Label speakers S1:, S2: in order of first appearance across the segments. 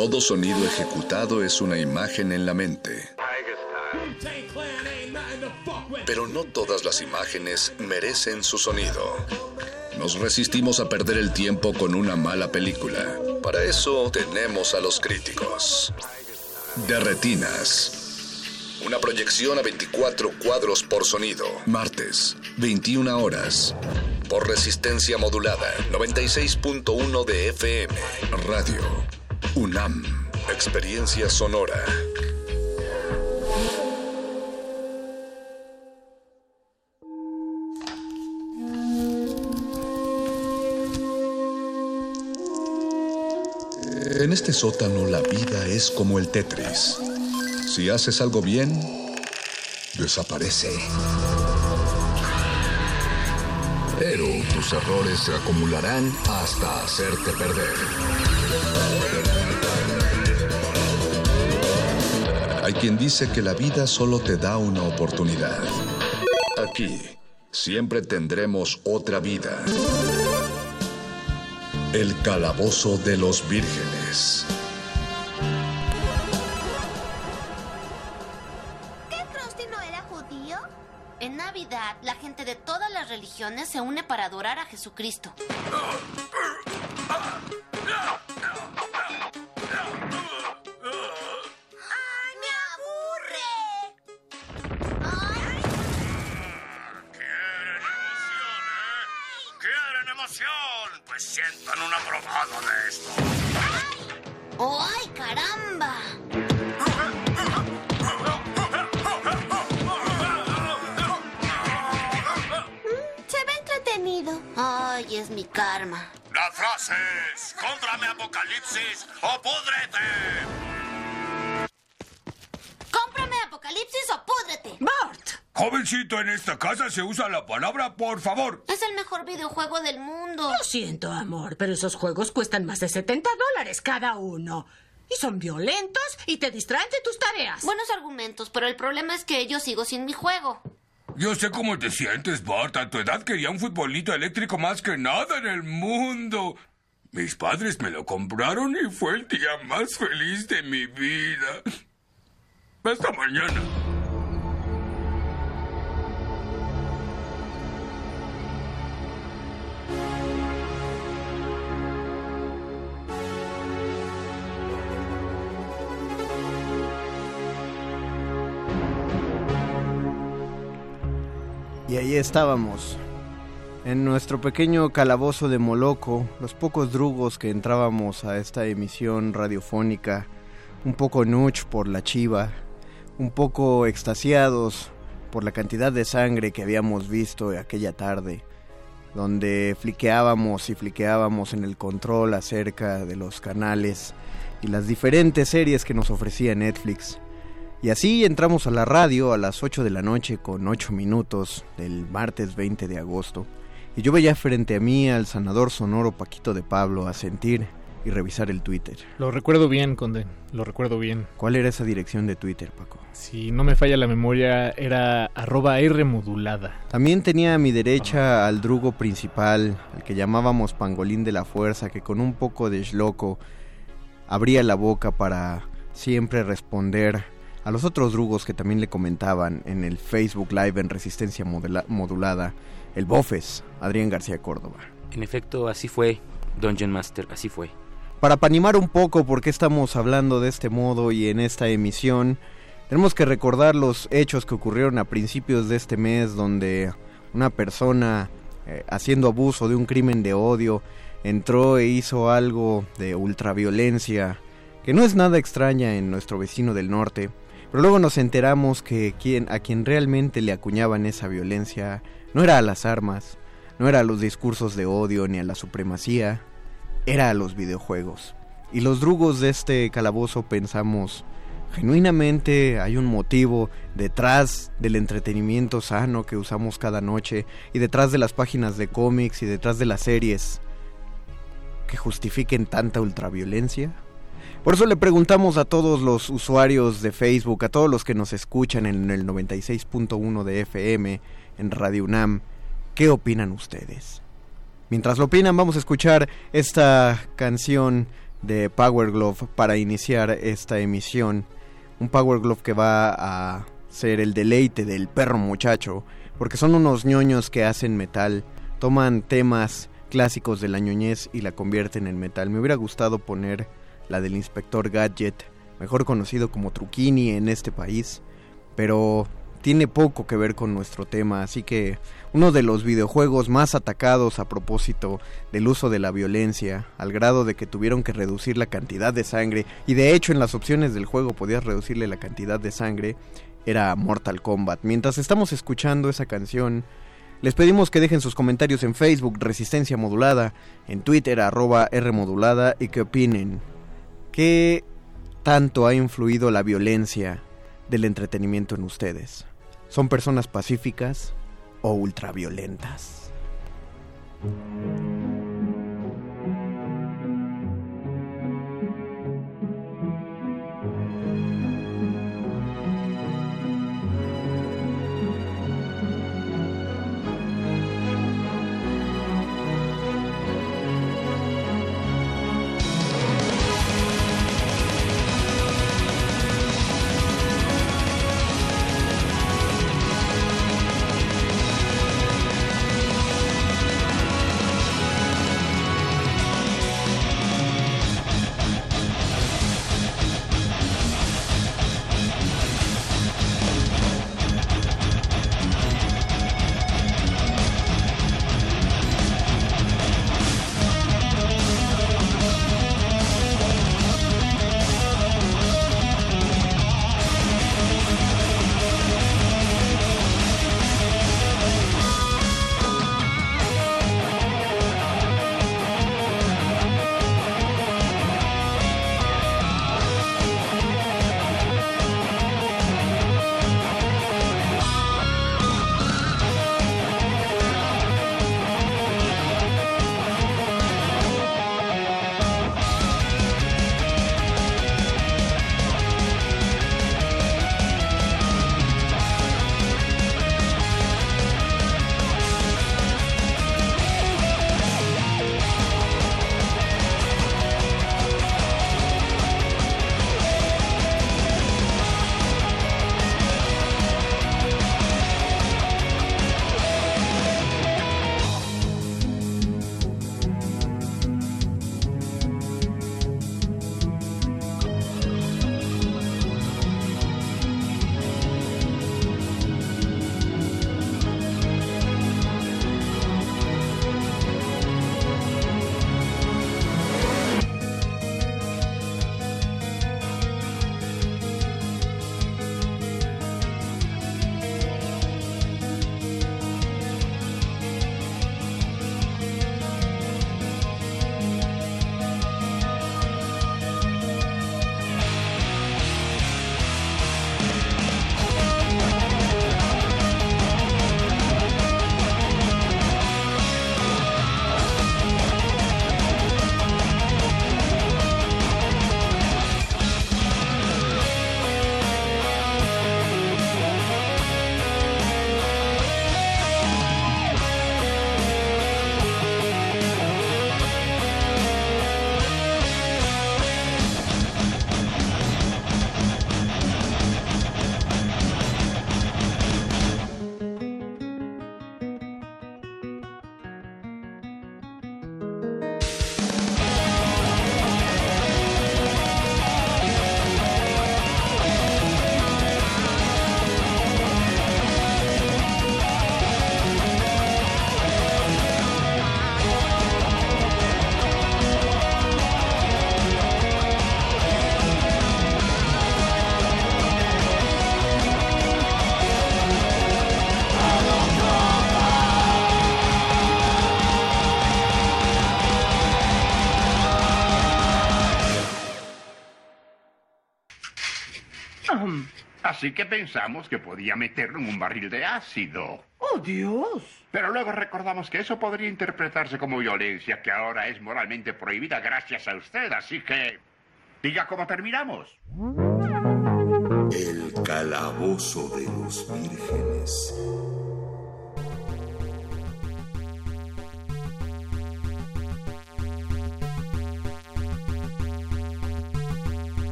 S1: Todo sonido ejecutado es una imagen en la mente. Pero no todas las imágenes merecen su sonido. Nos resistimos a perder el tiempo con una mala película. Para eso tenemos a los críticos. De Retinas. Una proyección a 24 cuadros por sonido. Martes, 21 horas. Por resistencia modulada, 96.1 de FM. Radio. UNAM. Experiencia sonora. En este sótano la vida es como el Tetris. Si haces algo bien, desaparece. Pero tus errores se acumularán hasta hacerte perder. Hay quien dice que la vida solo te da una oportunidad. Aquí siempre tendremos otra vida. El calabozo de los vírgenes.
S2: ¿Qué Krusty no era judío? En Navidad, la gente de todas las religiones se une para adorar a Jesucristo.
S3: Sientan una probada de esto.
S2: ¡Ay, caramba! Se ve entretenido. Ay, es mi karma.
S3: La frase es: ¡Cómprame Apocalipsis o púdrete!
S2: ¡Cómprame Apocalipsis o púdrete!
S4: ¡Bart!
S3: Jovencito, en esta casa se usa la palabra por favor.
S2: Es el mejor videojuego del mundo.
S4: Lo siento, amor, pero esos juegos cuestan más de 70 dólares cada uno. Y son violentos y te distraen de tus tareas.
S2: Buenos argumentos, pero el problema es que yo sigo sin mi juego.
S3: Yo sé cómo te sientes, Bart. A tu edad quería un futbolito eléctrico más que nada en el mundo. Mis padres me lo compraron y fue el día más feliz de mi vida. Hasta mañana.
S5: Y ahí estábamos, en nuestro pequeño calabozo de Moloco, los pocos drugos que entrábamos a esta emisión radiofónica, un poco nuch por la chiva, un poco extasiados por la cantidad de sangre que habíamos visto aquella tarde, donde fliqueábamos y fliqueábamos en el control acerca de los canales y las diferentes series que nos ofrecía Netflix. Y así entramos a la radio a las 8 de la noche con 8 minutos del martes 20 de agosto. Y yo veía frente a mí al sanador sonoro Paquito de Pablo a sentir y revisar el Twitter.
S6: Lo recuerdo bien, Conde, lo recuerdo bien.
S5: ¿Cuál era esa dirección de Twitter, Paco?
S6: Si no me falla la memoria, era arroba R modulada.
S5: También tenía a mi derecha al drugo principal, al que llamábamos Pangolín de la Fuerza, que con un poco de shloco abría la boca para siempre responder a los otros drugos que también le comentaban en el Facebook Live en Resistencia Modula- Modulada, el Bofes, Adrián García Córdoba.
S7: En efecto, así fue, Dungeon Master, así fue.
S5: para animar un poco por qué estamos hablando de este modo y en esta emisión, tenemos que recordar los hechos que ocurrieron a principios de este mes donde una persona eh, haciendo abuso de un crimen de odio entró e hizo algo de ultraviolencia que no es nada extraña en nuestro vecino del norte, pero luego nos enteramos que quien, a quien realmente le acuñaban esa violencia no era a las armas, no era a los discursos de odio ni a la supremacía, era a los videojuegos. Y los drugos de este calabozo pensamos, genuinamente hay un motivo detrás del entretenimiento sano que usamos cada noche y detrás de las páginas de cómics y detrás de las series que justifiquen tanta ultraviolencia. Por eso le preguntamos a todos los usuarios de Facebook, a todos los que nos escuchan en el 96.1 de FM, en Radio UNAM, ¿Qué opinan ustedes? Mientras lo opinan, vamos a escuchar esta canción de Power Glove para iniciar esta emisión. Un Power Glove que va a ser el deleite del perro muchacho, porque son unos ñoños que hacen metal, toman temas clásicos de la ñoñez y la convierten en metal. Me hubiera gustado poner la del inspector Gadget, mejor conocido como Truquini en este país, pero tiene poco que ver con nuestro tema, así que uno de los videojuegos más atacados a propósito del uso de la violencia, al grado de que tuvieron que reducir la cantidad de sangre, y de hecho en las opciones del juego podías reducirle la cantidad de sangre, era Mortal Kombat. Mientras estamos escuchando esa canción, les pedimos que dejen sus comentarios en Facebook Resistencia Modulada, en Twitter arroba R Modulada y que opinen. ¿Qué tanto ha influido la violencia del entretenimiento en ustedes? ¿Son personas pacíficas o ultraviolentas?
S8: Así que pensamos que podía meterlo en un barril de ácido.
S4: ¡Oh, Dios!
S8: Pero luego recordamos que eso podría interpretarse como violencia, que ahora es moralmente prohibida gracias a usted. Así que... Diga cómo terminamos.
S1: El calabozo de los vírgenes.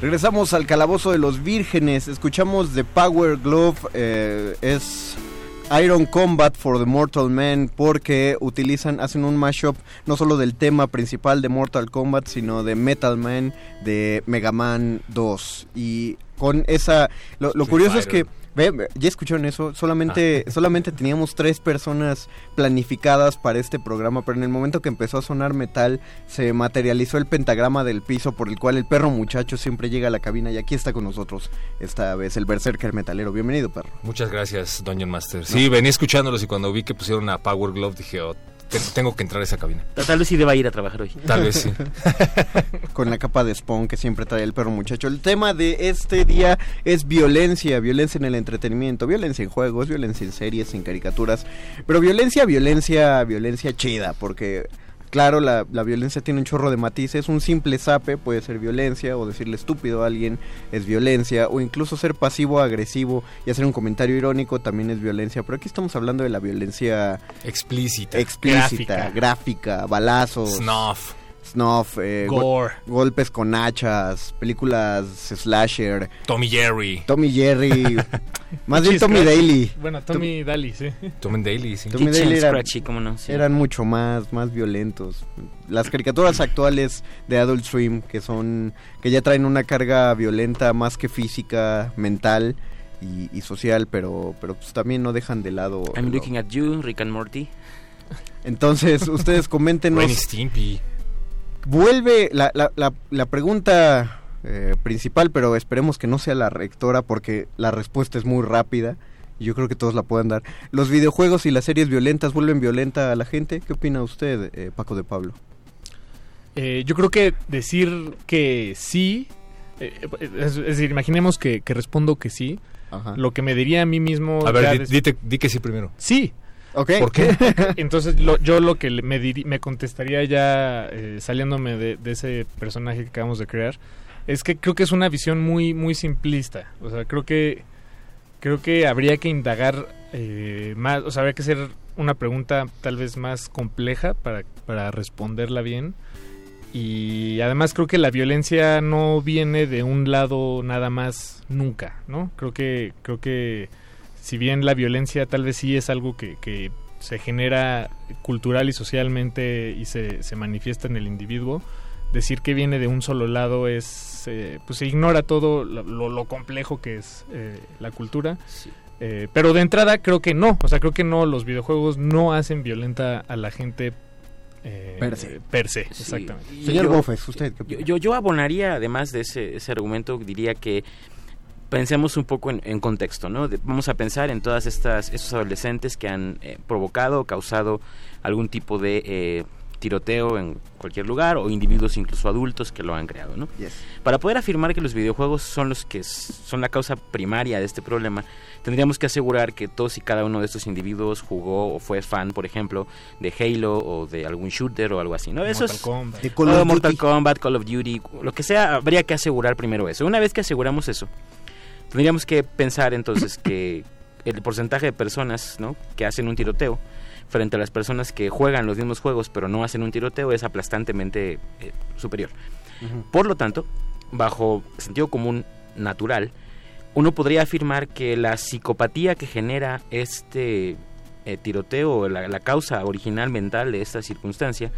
S5: Regresamos al calabozo de los vírgenes. Escuchamos The Power Glove. eh, es Iron Combat for the Mortal Man porque utilizan, hacen un mashup no solo del tema principal de Mortal Kombat, sino de Metal Man de Mega Man 2. Y con esa... Lo, curioso es que... Ve, ya escucharon eso, solamente, solamente teníamos tres personas planificadas para este programa, pero en el momento que empezó a sonar metal, se materializó el pentagrama del piso por el cual el perro muchacho siempre llega a la cabina y aquí está con nosotros esta vez el berserker metalero. Bienvenido, perro.
S9: Muchas gracias, Dungeon Master. Sí, venía escuchándolos y cuando vi que pusieron a Power Glove dije, oh, tengo que entrar a esa cabina.
S7: Tal vez sí deba ir a trabajar hoy.
S9: Tal vez sí.
S5: con la capa de Spawn que siempre trae el perro muchacho. El tema de este día es violencia, violencia en el entretenimiento, violencia en juegos, violencia en series, en caricaturas, pero violencia, violencia, violencia chida, porque claro, la, la violencia tiene un chorro de matices, un simple zape puede ser violencia, o decirle estúpido a alguien es violencia, o incluso ser pasivo, agresivo y hacer un comentario irónico también es violencia, pero aquí estamos hablando de la violencia
S9: explícita,
S5: explícita, gráfica, balazos,
S9: Snuff.
S5: Snuff, eh, go-
S9: Gore.
S5: golpes con hachas, películas slasher,
S9: Tommy Jerry.
S5: Tommy Jerry, más bien Tommy
S6: Scratchy.
S5: Daly.
S6: Bueno, Tommy Daly, sí.
S9: Tommy Daly, sí.
S5: Tommy Daly eran,
S7: Scratchy, cómo no, sí.
S5: eran mucho más, más violentos. Las caricaturas actuales de Adult Swim, que son, que ya traen una carga violenta más que física, mental y, y social, pero, pero pues también no dejan de lado.
S7: I'm
S5: lo-
S7: looking at you, Rick and Morty.
S5: Entonces, ustedes coméntenos. Vuelve la, la, la, la pregunta eh, principal, pero esperemos que no sea la rectora porque la respuesta es muy rápida y yo creo que todos la pueden dar. ¿Los videojuegos y las series violentas vuelven violenta a la gente? ¿Qué opina usted, eh, Paco de Pablo?
S6: Eh, yo creo que decir que sí, eh, es, es decir, imaginemos que, que respondo que sí,
S5: Ajá.
S6: lo que me diría a mí mismo...
S9: A ver, di, dite- di que sí primero.
S6: Sí.
S5: Ok.
S9: ¿Por qué?
S6: Entonces lo- yo lo que me, diri- me contestaría ya eh, saliéndome de, de ese personaje que acabamos de crear es que creo que es una visión muy muy simplista. O sea, creo que creo que habría que indagar eh, más, o sea, habría que hacer una pregunta tal vez más compleja para, para responderla bien. Y además creo que la violencia no viene de un lado nada más nunca, ¿no? Creo que creo que si bien la violencia tal vez sí es algo que, que se genera cultural y socialmente y se, se manifiesta en el individuo, decir que viene de un solo lado es, eh, pues se ignora todo lo, lo- complejo que es eh, la cultura. Eh, pero de entrada creo que no, o sea, creo que no, los videojuegos no hacen violenta a la gente eh,
S5: Per se.
S6: per se,
S7: Sí.
S6: exactamente.
S5: Señor
S7: yo-
S5: Bofes, ¿usted qué
S7: Yo, yo, yo abonaría, además de ese, ese argumento, diría que pensemos un poco en, en contexto, ¿no? De- vamos a pensar en todas estas estos adolescentes que han eh, provocado o causado algún tipo de eh, tiroteo en cualquier lugar o individuos incluso adultos que lo han creado, ¿no?
S5: Yes.
S7: Para poder afirmar que los videojuegos son los que son la causa primaria de este problema, tendríamos que asegurar que todos y cada uno de estos individuos jugó o fue fan, por ejemplo, de Halo o de algún shooter o algo así, ¿no? Eso
S6: Mortal
S7: es
S6: Kombat.
S5: De Call
S7: o
S5: of
S7: Mortal
S5: Duty.
S7: Kombat, Call of Duty, lo que sea, habría que asegurar primero eso. Una vez que aseguramos eso, tendríamos que pensar entonces que el porcentaje de personas ¿no? que hacen un tiroteo frente a las personas que juegan los mismos juegos pero no hacen un tiroteo es aplastantemente eh, superior. Por lo tanto, bajo sentido común natural, uno podría afirmar que la psicopatía que genera este eh, tiroteo, la, la causa original mental de esta circunstancia,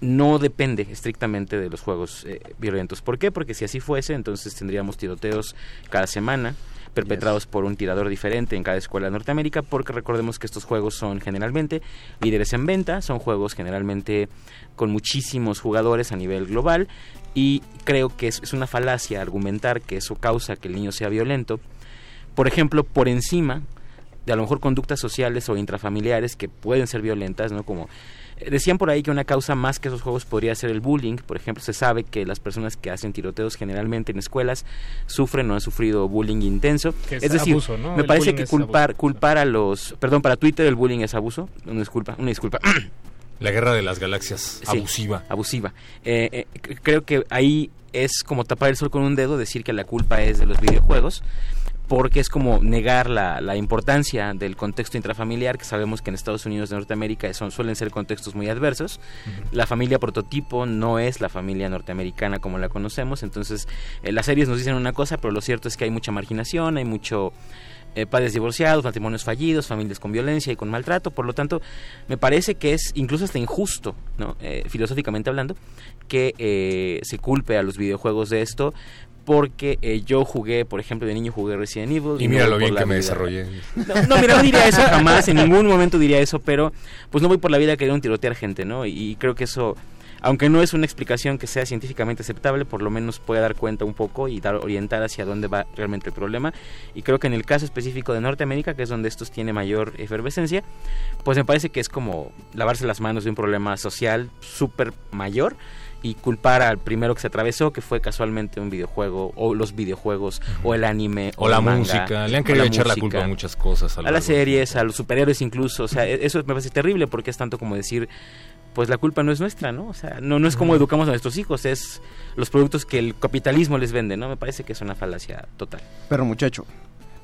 S7: no depende estrictamente de los juegos eh, violentos. ¿Por qué? Porque si así fuese, entonces tendríamos tiroteos cada semana perpetrados por un tirador diferente en cada escuela de Norteamérica, porque recordemos que estos juegos son generalmente líderes en venta, son juegos generalmente con muchísimos jugadores a nivel global, y creo que es, es una falacia argumentar que eso causa que el niño sea violento, por ejemplo, por encima de a lo mejor conductas sociales o intrafamiliares que pueden ser violentas, ¿no? Como Decían por ahí que una causa más que esos juegos podría ser el bullying. Por ejemplo, se sabe que las personas que hacen tiroteos generalmente en escuelas sufren o han sufrido bullying intenso.
S6: Que es
S7: es decir,
S6: abuso, ¿no?
S7: me
S6: El
S7: parece que culpar, culpar a los... Perdón, para Twitter el bullying es abuso. Una disculpa, una disculpa.
S9: La guerra de las galaxias,
S7: Sí,
S9: abusiva.
S7: abusiva. Eh, eh, creo que ahí es como tapar el sol con un dedo, decir que la culpa es de los videojuegos, porque es como negar la, la importancia del contexto intrafamiliar, que sabemos que en Estados Unidos de Norteamérica son, suelen ser contextos muy adversos. La familia prototipo no es la familia norteamericana como la conocemos, entonces eh, las series nos dicen una cosa, pero lo cierto es que hay mucha marginación, hay mucho eh, padres divorciados, matrimonios fallidos, familias con violencia y con maltrato. Por lo tanto, me parece que es incluso hasta injusto, ¿no? Eh, filosóficamente hablando, que eh, se culpe a los videojuegos de esto. Porque eh, yo jugué, por ejemplo, de niño jugué Resident Evil.
S9: Y
S7: no
S9: mira
S7: voy
S9: lo bien que me desarrollé.
S7: No, no, mira, no diría eso jamás, en ningún momento diría eso, pero pues no voy por la vida queriendo tirotear gente, ¿no? Y, y creo que eso, aunque no es una explicación que sea científicamente aceptable, por lo menos puede dar cuenta un poco y dar orientar hacia dónde va realmente el problema. Y creo que en el caso específico de Norteamérica, que es donde estos tiene mayor efervescencia, pues me parece que es como lavarse las manos de un problema social súper mayor y culpar al primero que se atravesó, que fue casualmente un videojuego, o los videojuegos, o el anime,
S9: O la
S7: el manga,
S9: música. Le han querido
S7: la
S9: echar la culpa a muchas cosas.
S7: a las series, a los superhéroes incluso, o sea, e- eso me parece terrible porque es tanto como decir, pues la culpa no es nuestra, ¿no? O sea, no, no es como educamos a nuestros hijos, es los productos que el capitalismo les vende, ¿no? Me parece que es una falacia total.
S5: Pero muchacho.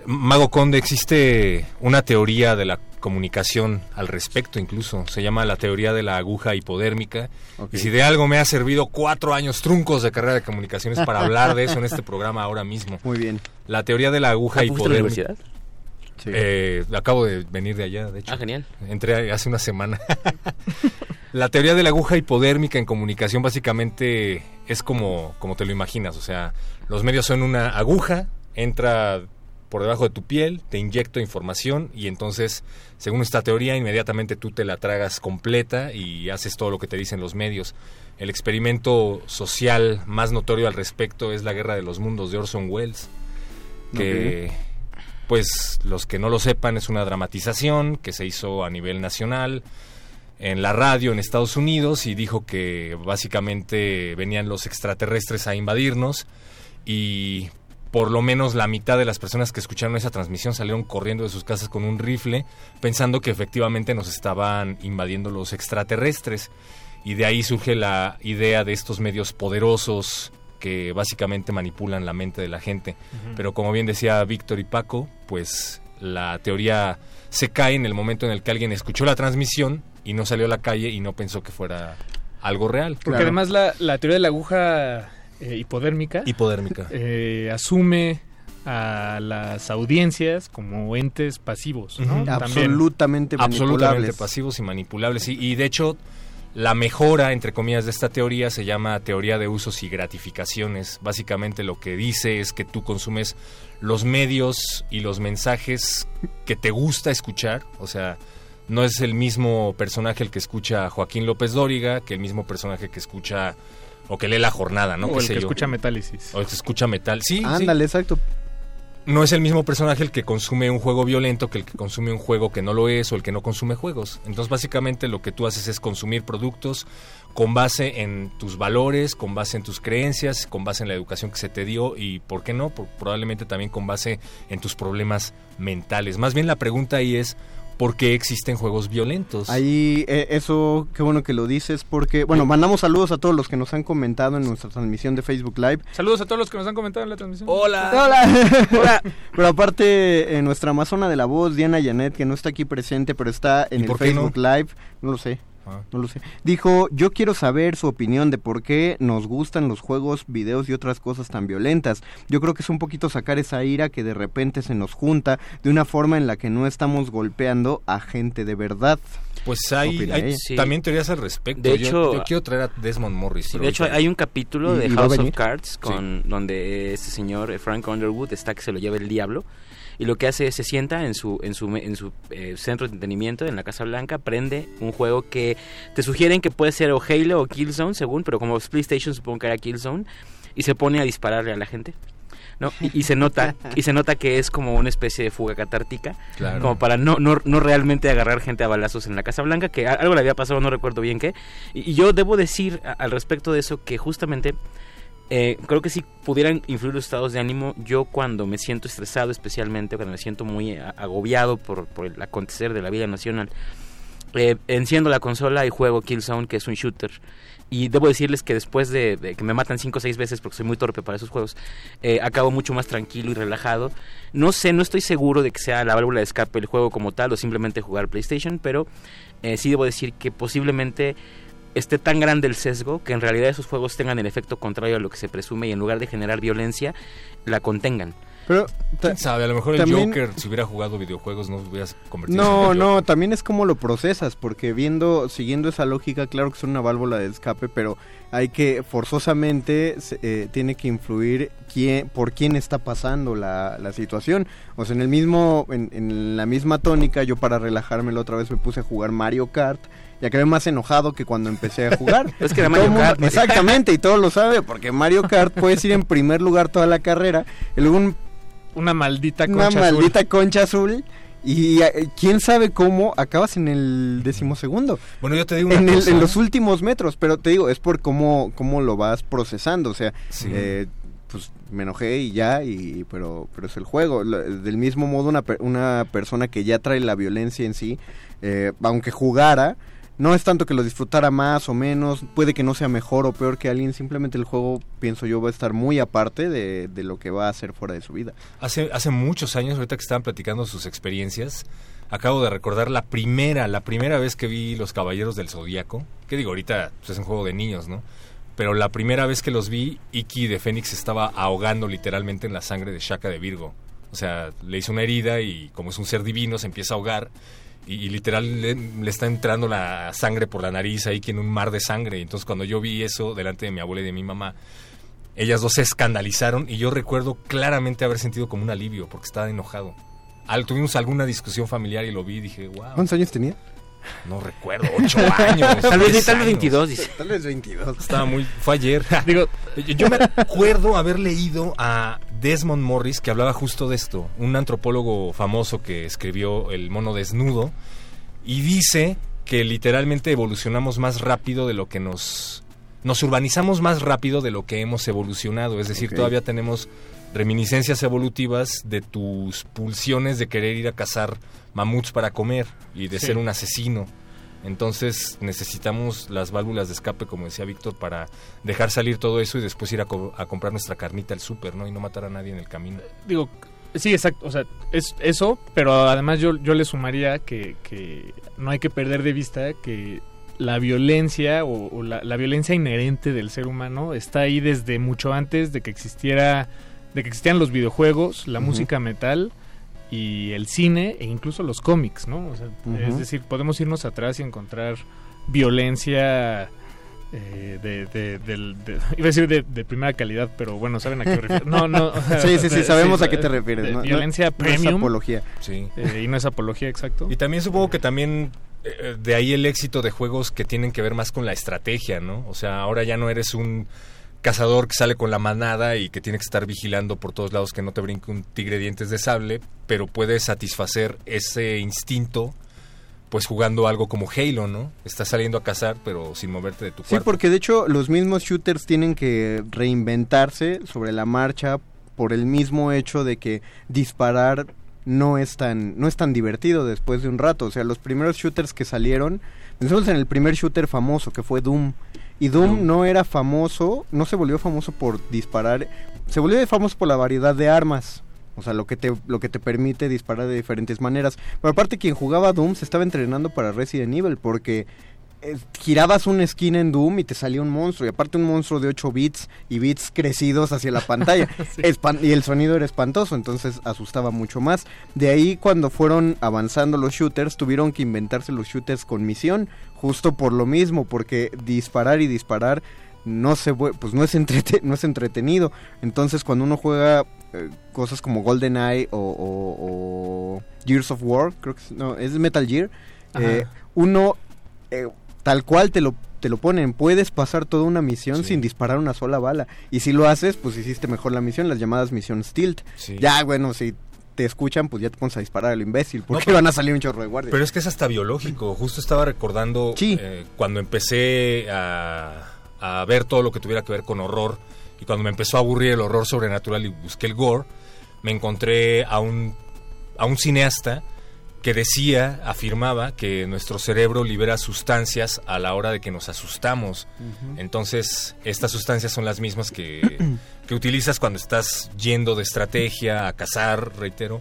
S9: Mago Conde, existe una teoría de la comunicación al respecto incluso. Se llama la teoría de la aguja hipodérmica. Y si de algo me ha servido cuatro años truncos de carrera de comunicaciones para hablar de eso en este programa ahora mismo.
S5: Muy bien.
S9: La teoría de la aguja
S7: ¿Ah, fuiste a la
S9: hipodérmica.
S7: universidad?
S5: Sí.
S9: Eh, acabo de venir de allá, de hecho.
S7: Ah, genial.
S9: Entré hace una semana. la teoría de la aguja hipodérmica en comunicación básicamente es como, como te lo imaginas. O sea, los medios son una aguja, entra por debajo de tu piel, te inyecto información y entonces, según esta teoría, inmediatamente tú te la tragas completa y haces todo lo que te dicen los medios. El experimento social más notorio al respecto es La Guerra de los Mundos de Orson Welles, que pues los que no lo sepan es una dramatización que se hizo a nivel nacional en la radio en Estados Unidos y dijo que básicamente venían los extraterrestres a invadirnos y por lo menos la mitad de las personas que escucharon esa transmisión salieron corriendo de sus casas con un rifle pensando que efectivamente nos estaban invadiendo los extraterrestres y de ahí surge la idea de estos medios poderosos que básicamente manipulan la mente de la gente. Pero como bien decía Víctor y Paco, pues la teoría se cae en el momento en el que alguien escuchó la transmisión y no salió a la calle y no pensó que fuera algo real.
S6: Porque además la, la teoría de la aguja eh, hipodérmica,
S9: Hipodérmica.
S6: eh, asume a las audiencias como entes pasivos.
S5: Absolutamente
S9: absolutamente
S5: manipulables.
S9: pasivos y manipulables. Y, y de hecho, la mejora, entre comillas, de esta teoría se llama teoría de usos y gratificaciones. Básicamente lo que dice es que tú consumes los medios y los mensajes que te gusta escuchar. O sea, no es el mismo personaje el que escucha a Joaquín López Dóriga que el mismo personaje que escucha o que lee la jornada, ¿no?
S6: O
S9: Qué
S6: el
S9: sé
S6: que
S9: yo.
S6: escucha Metálisis.
S9: O el que escucha metal. Sí, sí
S5: Ándale, exacto.
S9: no es el mismo personaje el que consume un juego violento que el que consume un juego que no lo es o el que no consume juegos. Entonces básicamente lo que tú haces es consumir productos con base en tus valores, con base en tus creencias, con base en la educación que se te dio y, ¿por qué no? Por- probablemente también con base en tus problemas mentales. Más bien la pregunta ahí es, ¿por qué existen juegos violentos?
S5: Ahí, eh, eso, qué bueno que lo dices, porque, bueno, mandamos saludos a todos los que nos han comentado en nuestra transmisión de Facebook Live.
S6: Saludos a todos los que nos han comentado en la transmisión.
S9: Hola.
S5: Hola. Hola. Pero aparte, eh, nuestra amazona de la voz, Diana Janet, que no está aquí presente, pero está en
S9: ¿Y
S5: el
S9: qué no?
S5: Facebook Live, no lo sé.
S9: Ah.
S5: No lo sé. Dijo, yo quiero saber su opinión de por qué nos gustan los juegos, videos y otras cosas tan violentas. Yo creo que es un poquito sacar esa ira que de repente se nos junta de una forma en la que no estamos golpeando a gente de verdad.
S9: Pues hay.
S7: Sí.
S9: también teorías al respecto.
S7: De
S9: Yo-
S7: hecho-
S9: yo, quiero traer a Desmond Morris.
S7: Sí, de hecho, hay un capítulo
S5: ¿Y-
S7: de House of? Cards con donde este señor eh, Frank Underwood está que se lo lleva el diablo y lo que hace es se sienta en su en su en su eh, centro de entretenimiento en la Casa Blanca, prende un juego que te sugieren que puede ser o Halo o Killzone según, pero como PlayStation supongo que era Killzone y se pone a dispararle a la gente. ¿no? Y, y se nota y se nota que es como una especie de fuga catártica,
S9: Claro.
S7: como para no, no, no realmente agarrar gente a balazos en la Casa Blanca, que algo le había pasado, no recuerdo bien qué. Y, y yo debo decir a- al respecto de eso que justamente eh, creo que si pudieran influir los estados de ánimo, yo cuando me siento estresado especialmente, cuando me siento muy agobiado por, el acontecer de la vida nacional, eh, enciendo la consola y juego Killzone, que es un shooter. Y debo decirles que después de, que me matan 5 o 6 veces, porque soy muy torpe para esos juegos, eh, acabo mucho más tranquilo y relajado. No sé, no estoy seguro de que sea la válvula de escape el juego como tal o simplemente jugar PlayStation, pero sí debo decir que posiblemente esté tan grande el sesgo que en realidad esos juegos tengan el efecto contrario a lo que se presume y en lugar de generar violencia, la contengan.
S5: Pero
S9: ¿Quién sabe? A lo mejor
S5: también-
S9: el Joker, si hubiera jugado videojuegos, no hubiera convertido en
S5: No,
S9: el Joker.
S5: no, también es como lo procesas, porque viendo, siguiendo esa lógica, claro que es una válvula de escape, pero hay que forzosamente se- eh, tiene que influir quién, por quién está pasando la, la situación. O sea, en el mismo, en, en la misma tónica, yo para relajarme la otra vez me puse a jugar Mario Kart. Y acabé más enojado que cuando empecé a jugar.
S7: Es que era Mario
S5: mundo-
S7: Kart.
S5: Exactamente, y todo lo sabe, porque Mario Kart puedes ir en primer lugar toda la carrera, y luego un
S6: Una maldita
S5: una
S6: concha azul.
S5: maldita concha azul. Y quién sabe cómo acabas en el decimosegundo.
S9: Bueno, yo te digo una
S5: en, el- en los últimos metros, pero te digo, es por cómo, cómo lo vas procesando. O sea,
S9: Sí.
S5: eh, pues me enojé y ya, y, pero, pero es el juego. Del mismo modo, una, una persona que ya trae la violencia en sí, eh, aunque jugara, no es tanto que lo disfrutara más o menos, puede que no sea mejor o peor que alguien, simplemente el juego, pienso yo, va a estar muy aparte de, de lo que va a hacer fuera de su vida.
S9: Hace, hace muchos años, ahorita que estaban platicando sus experiencias, acabo de recordar la primera, la primera vez que vi Los Caballeros del Zodíaco. Que digo, ahorita pues, es un juego de niños, ¿no? Pero la primera vez que los vi, Iki de Fénix estaba ahogando literalmente en la sangre de Shaka de Virgo. O sea, le hizo una herida y como es un ser divino, se empieza a ahogar. Y, literal le, está entrando la sangre por la nariz ahí, que un mar de sangre. Entonces cuando yo vi eso delante de mi abuela y de mi mamá, ellas dos se escandalizaron y yo recuerdo claramente haber sentido como un alivio porque estaba enojado. Al, tuvimos alguna discusión familiar y lo vi y dije, wow.
S5: ¿Cuántos años tenía?
S9: No recuerdo, ocho años.
S7: Tal vez-
S9: 10
S7: tal vez
S9: años.
S7: 22, dice.
S5: Tal vez 22.
S9: Estaba muy... Fue ayer. Digo, yo, me acuerdo haber leído a Desmond Morris que hablaba justo de esto. Un antropólogo famoso que escribió El mono desnudo. Y dice que literalmente evolucionamos más rápido de lo que nos... Nos urbanizamos más rápido de lo que hemos evolucionado. Es decir, todavía tenemos reminiscencias evolutivas de tus pulsiones de querer ir a cazar mamuts para comer y de
S6: Sí.
S9: ser un asesino. Entonces necesitamos las válvulas de escape, como decía Víctor, para dejar salir todo eso y después ir a, co- a comprar nuestra carnita al súper, ¿no? Y no matar a nadie en el camino.
S6: Digo, sí, exacto. O sea, es eso, pero además yo, yo le sumaría que, que no hay que perder de vista que la violencia o, o la, la violencia inherente del ser humano está ahí desde mucho antes de que existiera de que existieran los videojuegos, la música metal y el cine e incluso los cómics, ¿no? O sea. Es decir, podemos irnos atrás y encontrar violencia eh, de, de- del- de- iba a decir de, de primera calidad, pero bueno, saben a qué me refiero. No, no. o sea,
S5: Sí, sí, sí, sabemos a qué te refieres, no- no-
S6: violencia
S5: no es
S6: premium.
S5: apología.
S9: Sí.
S6: eh, y no es apología, exacto.
S9: Y también supongo que también eh, de ahí el éxito de juegos que tienen que ver más con la estrategia, ¿no? O sea, ahora ya no eres un cazador que sale con la manada y que tiene que estar vigilando por todos lados que no te brinque un tigre dientes de sable, pero puedes satisfacer ese instinto pues jugando algo como Halo, ¿no? Estás saliendo a cazar pero sin moverte de tu
S5: Sí,
S9: cuarto.
S5: porque de hecho los mismos shooters tienen que reinventarse sobre la marcha por el mismo hecho de que disparar no es tan no es tan divertido después de un rato, o sea, los primeros shooters que salieron, pensemos en el primer shooter famoso que fue Doom y Doom, no era famoso, no se volvió famoso por disparar, se volvió famoso por la variedad de armas. O sea, lo que te lo que te permite disparar de diferentes maneras. Pero aparte quien jugaba Doom se estaba entrenando para Resident Evil porque eh, girabas una esquina en Doom y te salía un monstruo. Y aparte un monstruo de 8 bits y bits crecidos hacia la pantalla. Y el sonido era espantoso, entonces asustaba mucho más. De ahí cuando fueron avanzando los shooters, tuvieron que inventarse los shooters con misión. Justo por lo mismo, porque disparar y disparar no se pues no es entrete- no es entretenido. Entonces cuando uno juega eh, cosas como GoldenEye o, o, o Gears of War, creo que es, no, es Metal Gear, eh, uno eh, tal cual te lo te lo ponen. Puedes pasar toda una misión sin disparar una sola bala. Y si lo haces, pues hiciste mejor la misión, las llamadas misiones tilt.
S9: Sí.
S5: Ya, bueno, si te escuchan, pues ya te pones a disparar al imbécil, porque
S9: pero-
S5: van a salir un chorro de guardias.
S9: Pero es que es hasta biológico. Justo estaba recordando eh, cuando empecé a, a ver todo lo que tuviera que ver con horror y cuando me empezó a aburrir el horror sobrenatural y busqué el gore, me encontré a un, a un cineasta que decía, afirmaba que nuestro cerebro libera sustancias a la hora de que nos asustamos. Entonces, estas sustancias son las mismas que, que utilizas cuando estás yendo de estrategia a cazar, reitero,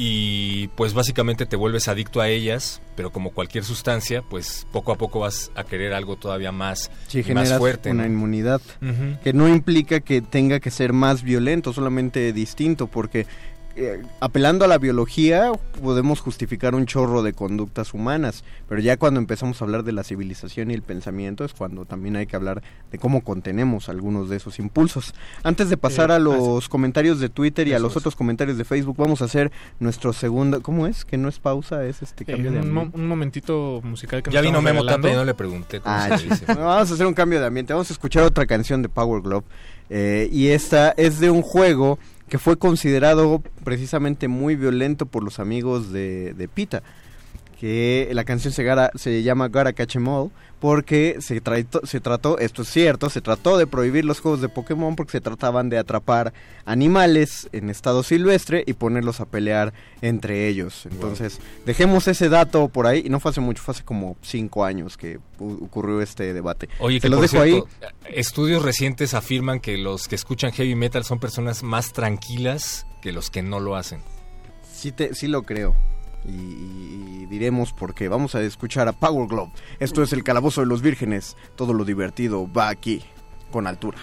S9: y pues básicamente te vuelves adicto a ellas, pero como cualquier sustancia, pues poco a poco vas a querer algo todavía más, y
S5: generas
S9: más fuerte.
S5: una
S9: ¿no?
S5: inmunidad que no implica que tenga que ser más violento, solamente distinto, porque eh, apelando a la biología podemos justificar un chorro de conductas humanas, pero ya cuando empezamos a hablar de la civilización y el pensamiento es cuando también hay que hablar de cómo contenemos algunos de esos impulsos. Antes de pasar
S6: Eh,
S5: a los comentarios de Twitter y a los
S6: es.
S5: otros comentarios de Facebook, vamos a hacer nuestro segundo, ¿cómo es? Que no es pausa, es este
S6: Eh,
S5: cambio de
S6: un, mo-
S5: ambiente.
S6: un momentito musical que
S9: Ya vino Memo y no le pregunté cómo
S5: Ah,
S9: se dice.
S5: Bueno, vamos a hacer un cambio de ambiente. Vamos a escuchar otra canción de Power Glove. eh, y esta es de un juego que fue considerado precisamente muy violento por los amigos de, de Pita. Que la canción se, gara- se llama Gotta Catch 'em All porque se, trató, se trató, esto es cierto, se trató de prohibir los juegos de Pokémon porque se trataban de atrapar animales en estado silvestre y ponerlos a pelear entre ellos. Entonces, dejemos ese dato por ahí. Y no fue hace mucho, fue hace como cinco años que ocurrió este debate.
S9: Oye, que
S5: los
S9: por
S5: dejo
S9: cierto, estudios recientes afirman que los que escuchan heavy metal son personas más tranquilas que los que no lo hacen.
S5: Sí, te, sí lo creo. Y, y- y diremos por qué. Vamos a escuchar a Power Glove. Esto es el calabozo de los vírgenes. Todo lo divertido va aquí, con altura.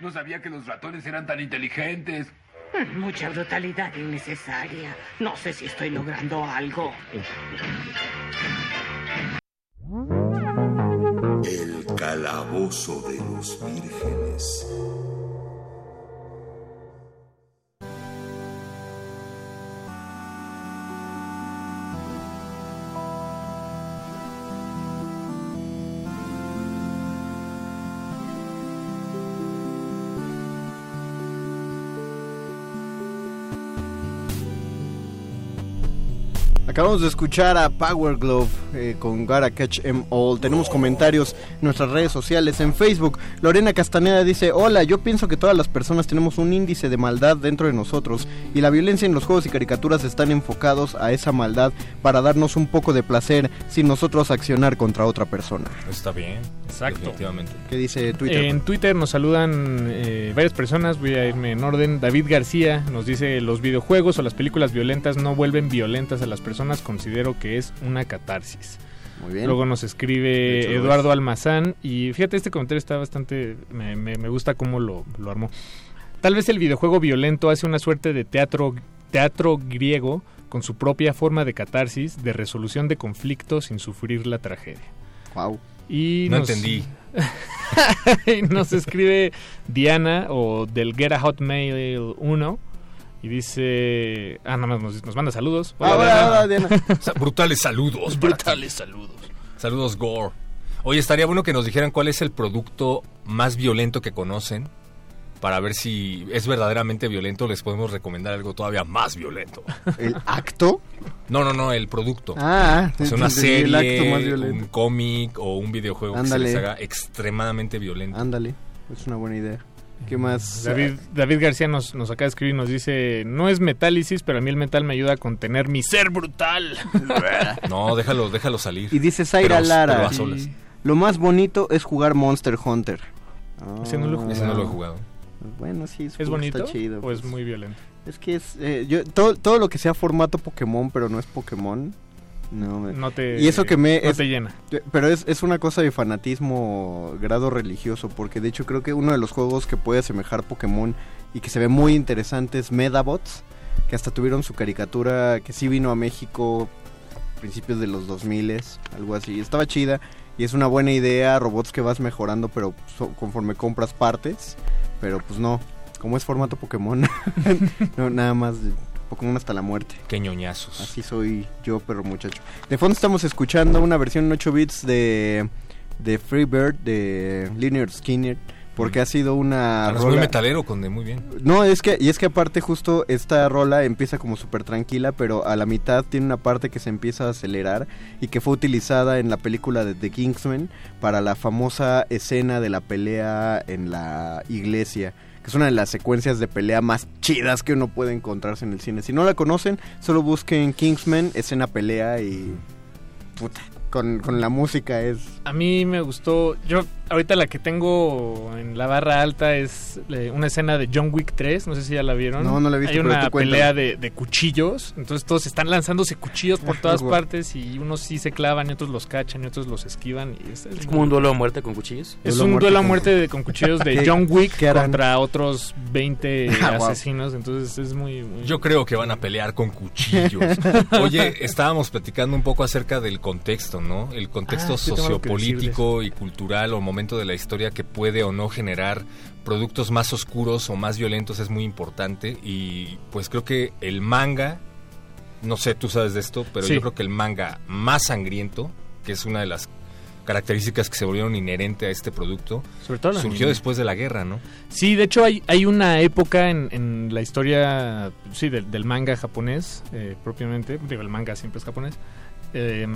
S3: No sabía que los ratones eran tan inteligentes.
S4: Mucha brutalidad innecesaria. No sé si estoy logrando algo.
S1: El calabozo de los vírgenes.
S5: Acabamos de escuchar a Power Glove eh, con Gotta Catch Em All. Tenemos comentarios en nuestras redes sociales. En Facebook, Lorena Castaneda dice: Hola, yo pienso que todas las personas tenemos un índice de maldad dentro de nosotros y la violencia en los juegos y caricaturas están enfocados a esa maldad para darnos un poco de placer sin nosotros accionar contra otra persona.
S9: Está bien.
S6: Exacto.
S9: Definitivamente.
S5: ¿Qué dice Twitter?
S6: En Twitter nos saludan eh, varias personas, voy a irme en orden. David García nos dice, los videojuegos o las películas violentas no vuelven violentas a las personas, considero que es una catarsis.
S5: Muy bien.
S6: Luego nos escribe
S5: hecho,
S6: Eduardo
S5: es.
S6: Almazán y fíjate, este comentario está bastante, me, me- me gusta cómo lo, lo armó. Tal vez el videojuego violento hace una suerte de teatro, teatro griego con su propia forma de catarsis, de resolución de conflictos sin sufrir la tragedia.
S5: Wow.
S6: Y
S9: No
S6: nos-
S9: entendí.
S6: y nos escribe Diana o del Get a Hotmail 1 y dice, ah, nada más nos, nos manda saludos.
S5: Ah, hola, hola, Diana.
S9: Brutales saludos.
S6: Brutales saludos.
S9: Saludos, Gore. Oye, estaría bueno que nos dijeran cuál es el producto más violento que conocen. Para ver si es verdaderamente violento, les podemos recomendar algo todavía más violento.
S5: ¿El acto?
S9: No, no, no, el producto.
S5: Ah,
S9: o sea, una
S5: entendí, el
S9: serie,
S5: acto más violento.
S9: un cómic o un videojuego
S5: Ándale.
S9: que se les haga extremadamente violento.
S5: Ándale, es una buena idea. ¿Qué más?
S6: David, David García nos, nos acaba de escribir y nos dice, no es metálisis, pero a mí el metal me ayuda a contener mi ser brutal.
S9: No, déjalo, déjalo salir.
S5: Y dice Zaira
S9: Pero-
S5: Lara.
S9: pero a solas.
S5: Lo más bonito es jugar Monster Hunter.
S6: Ese no lo he jugado.
S9: Ese no lo he jugado.
S5: Bueno, sí,
S6: ¿Es bonito
S5: Está chido,
S6: o es
S5: pues.
S6: muy violento?
S5: Es que es. eh, yo, todo, todo lo que sea formato Pokémon, pero no es Pokémon. No, me-
S6: No te-
S5: y eso que me.
S6: no
S5: es-
S6: te llena.
S5: Pero es, es una cosa de fanatismo grado religioso. Porque de hecho creo que uno de los juegos que puede asemejar Pokémon y que se ve muy interesante es Medabots. Que hasta tuvieron su caricatura que sí vino a México a principios de los 2000 algo así. Estaba chida y es una buena idea. Robots que vas mejorando, pero so- conforme compras partes. Pero pues no, como es formato Pokémon, no, nada más Pokémon hasta la muerte.
S9: Qué ñoñazos.
S5: Así soy yo, perro muchacho. De fondo estamos escuchando una versión en 8 bits de, de Freebird de Linear Skinner. Porque ha sido una
S9: muy
S5: rola-
S9: metalero, Conde, muy bien.
S5: no, es que, y es que aparte justo esta rola empieza como súper tranquila, pero a la mitad tiene una parte que se empieza a acelerar y que fue utilizada en la película de The Kingsman para la famosa escena de la pelea en la iglesia, es una de las secuencias de pelea más chidas que uno puede encontrarse en el cine. Si no la conocen, solo busquen Kingsman, escena pelea y... Puta, con, con la música es...
S6: A mí me gustó, yo ahorita la que tengo en la barra alta es eh, una escena de John Wick 3, no sé si ya la vieron.
S5: No, no la he visto,
S6: Hay
S5: pero
S6: una pelea de, de cuchillos, entonces todos están lanzándose cuchillos por todas
S5: Guau.
S6: partes y unos sí se clavan y otros los cachan y otros los esquivan. Y es,
S7: Es como un duelo a muerte con cuchillos.
S6: Es un duelo a muerte de- con cuchillos de
S9: ¿Qué-
S6: John Wick contra otros 20
S9: Ah,
S6: asesinos, entonces es muy... muy-
S9: Yo creo que van a pelear con cuchillos. Oye, estábamos platicando un poco acerca del contexto, ¿no? El contexto
S6: Ah,
S9: sociopolítico y cultural o momento de la historia que puede o no generar productos más oscuros o más violentos es muy importante y pues creo que el manga, no sé, tú sabes de esto, pero
S6: Sí.
S9: yo creo que el manga más sangriento, que es una de las características que se volvieron inherente a este producto,
S6: Sobre todo
S9: surgió
S6: anime.
S9: después de la guerra, ¿no?
S6: Sí, de hecho hay, hay una época en, en la historia, sí, del, del manga japonés, eh, propiamente, digo, el manga siempre es japonés. Eh,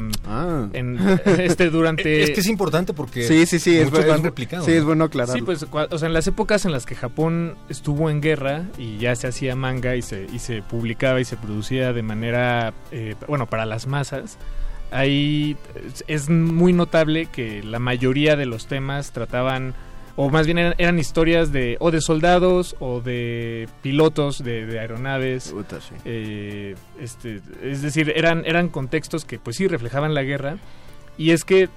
S6: en, este durante
S9: Es que es importante porque
S5: Sí, sí, sí, es
S9: muchos
S5: bu-
S9: lo
S5: es
S9: han
S5: bu-
S9: replicado.
S5: sí, es
S9: ¿no?
S5: bueno aclararlo.
S6: Sí, pues, o sea, en las épocas en las que Japón estuvo en guerra y ya se hacía manga y se, y se publicaba y se producía de manera, eh, bueno, para las masas, ahí es muy notable que la mayoría de los temas trataban, o más bien eran, eran historias de o de soldados o de pilotos de, de aeronaves. Eh, este, es decir, eran, eran contextos que pues sí reflejaban la guerra. Y es que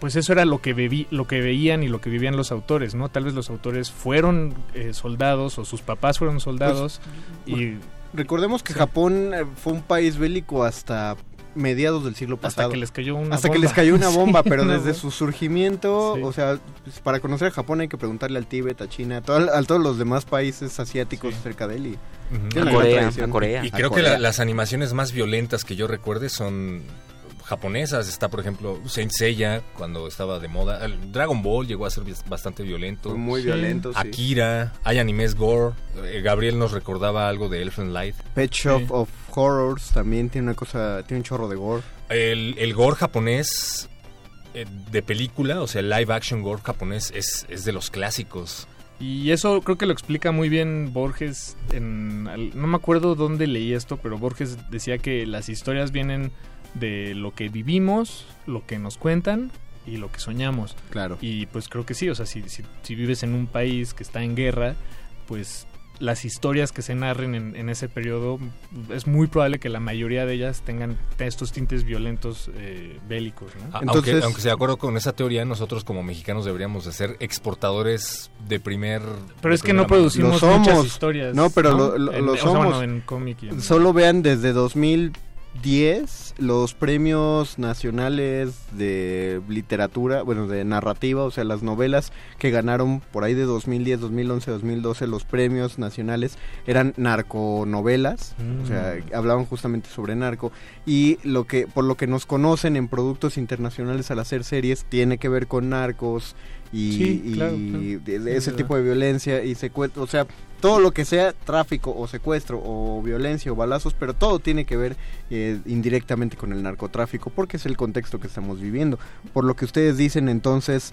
S6: pues eso era lo que bebí, lo que veían y lo que vivían los autores, ¿no? Tal vez los autores fueron eh, soldados o sus papás fueron soldados
S5: Pues,
S6: y
S5: Recordemos que Japón eh, fue un país bélico hasta mediados del siglo pasado.
S6: hasta que les cayó una
S5: Hasta que
S6: bomba.
S5: les cayó una bomba,
S6: Sí,
S5: pero desde su surgimiento,
S6: Sí.
S5: o sea, pues, para conocer a Japón hay que preguntarle al Tíbet, a China, a, todo- a todos los demás países asiáticos cerca de él. y tiene una gran tradición.
S9: Y
S5: A
S9: creo que
S5: Corea.
S9: la- las animaciones más violentas que yo recuerde son japonesas. Está, por ejemplo, Saint Seiya, cuando estaba de moda. El Dragon Ball llegó a ser bastante violento.
S5: Fue muy Sí. violento, sí.
S9: Akira, hay animes gore. Eh, Gabriel nos recordaba algo de Elfen Light.
S5: Pet Shop of Horrors también tiene una cosa, tiene un chorro de gore.
S9: El, el gore japonés eh, de película, o sea, el live action gore japonés es, es de los clásicos.
S6: Y eso creo que lo explica muy bien Borges en no me acuerdo dónde leí esto, pero Borges decía que las historias vienen de lo que vivimos, lo que nos cuentan y lo que soñamos.
S5: Claro.
S6: Y pues creo que sí, o sea, si, si, si vives en un país que está en guerra, pues las historias que se narren en, en ese periodo es muy probable que la mayoría de ellas tengan estos tintes violentos eh, bélicos, ¿no?
S9: A- aunque, aunque sea de acuerdo con esa teoría, nosotros como mexicanos deberíamos de ser exportadores de primer...
S6: Pero
S9: de
S6: es que no producimos muchas historias.
S5: No, pero lo, lo-
S6: En-
S5: lo
S6: o sea,
S5: somos.
S6: bueno, en cómic y en-
S5: Solo vean desde 2010 los premios nacionales de literatura, bueno, de narrativa, o sea, las novelas que ganaron por ahí de 2010, 2011, 2012, los premios nacionales eran narconovelas, o sea,
S6: Mm.
S5: hablaban justamente sobre narco y lo que por lo que nos conocen en productos internacionales al hacer series tiene que ver con narcos y,
S6: Sí,
S5: y
S6: claro, claro.
S5: de- de
S6: Sí,
S5: ese
S6: es
S5: tipo de violencia y secuestro, o sea, todo lo que sea tráfico o secuestro o violencia o balazos, pero todo tiene que ver eh, indirectamente con el narcotráfico porque es el contexto que estamos viviendo. Por lo que ustedes dicen entonces,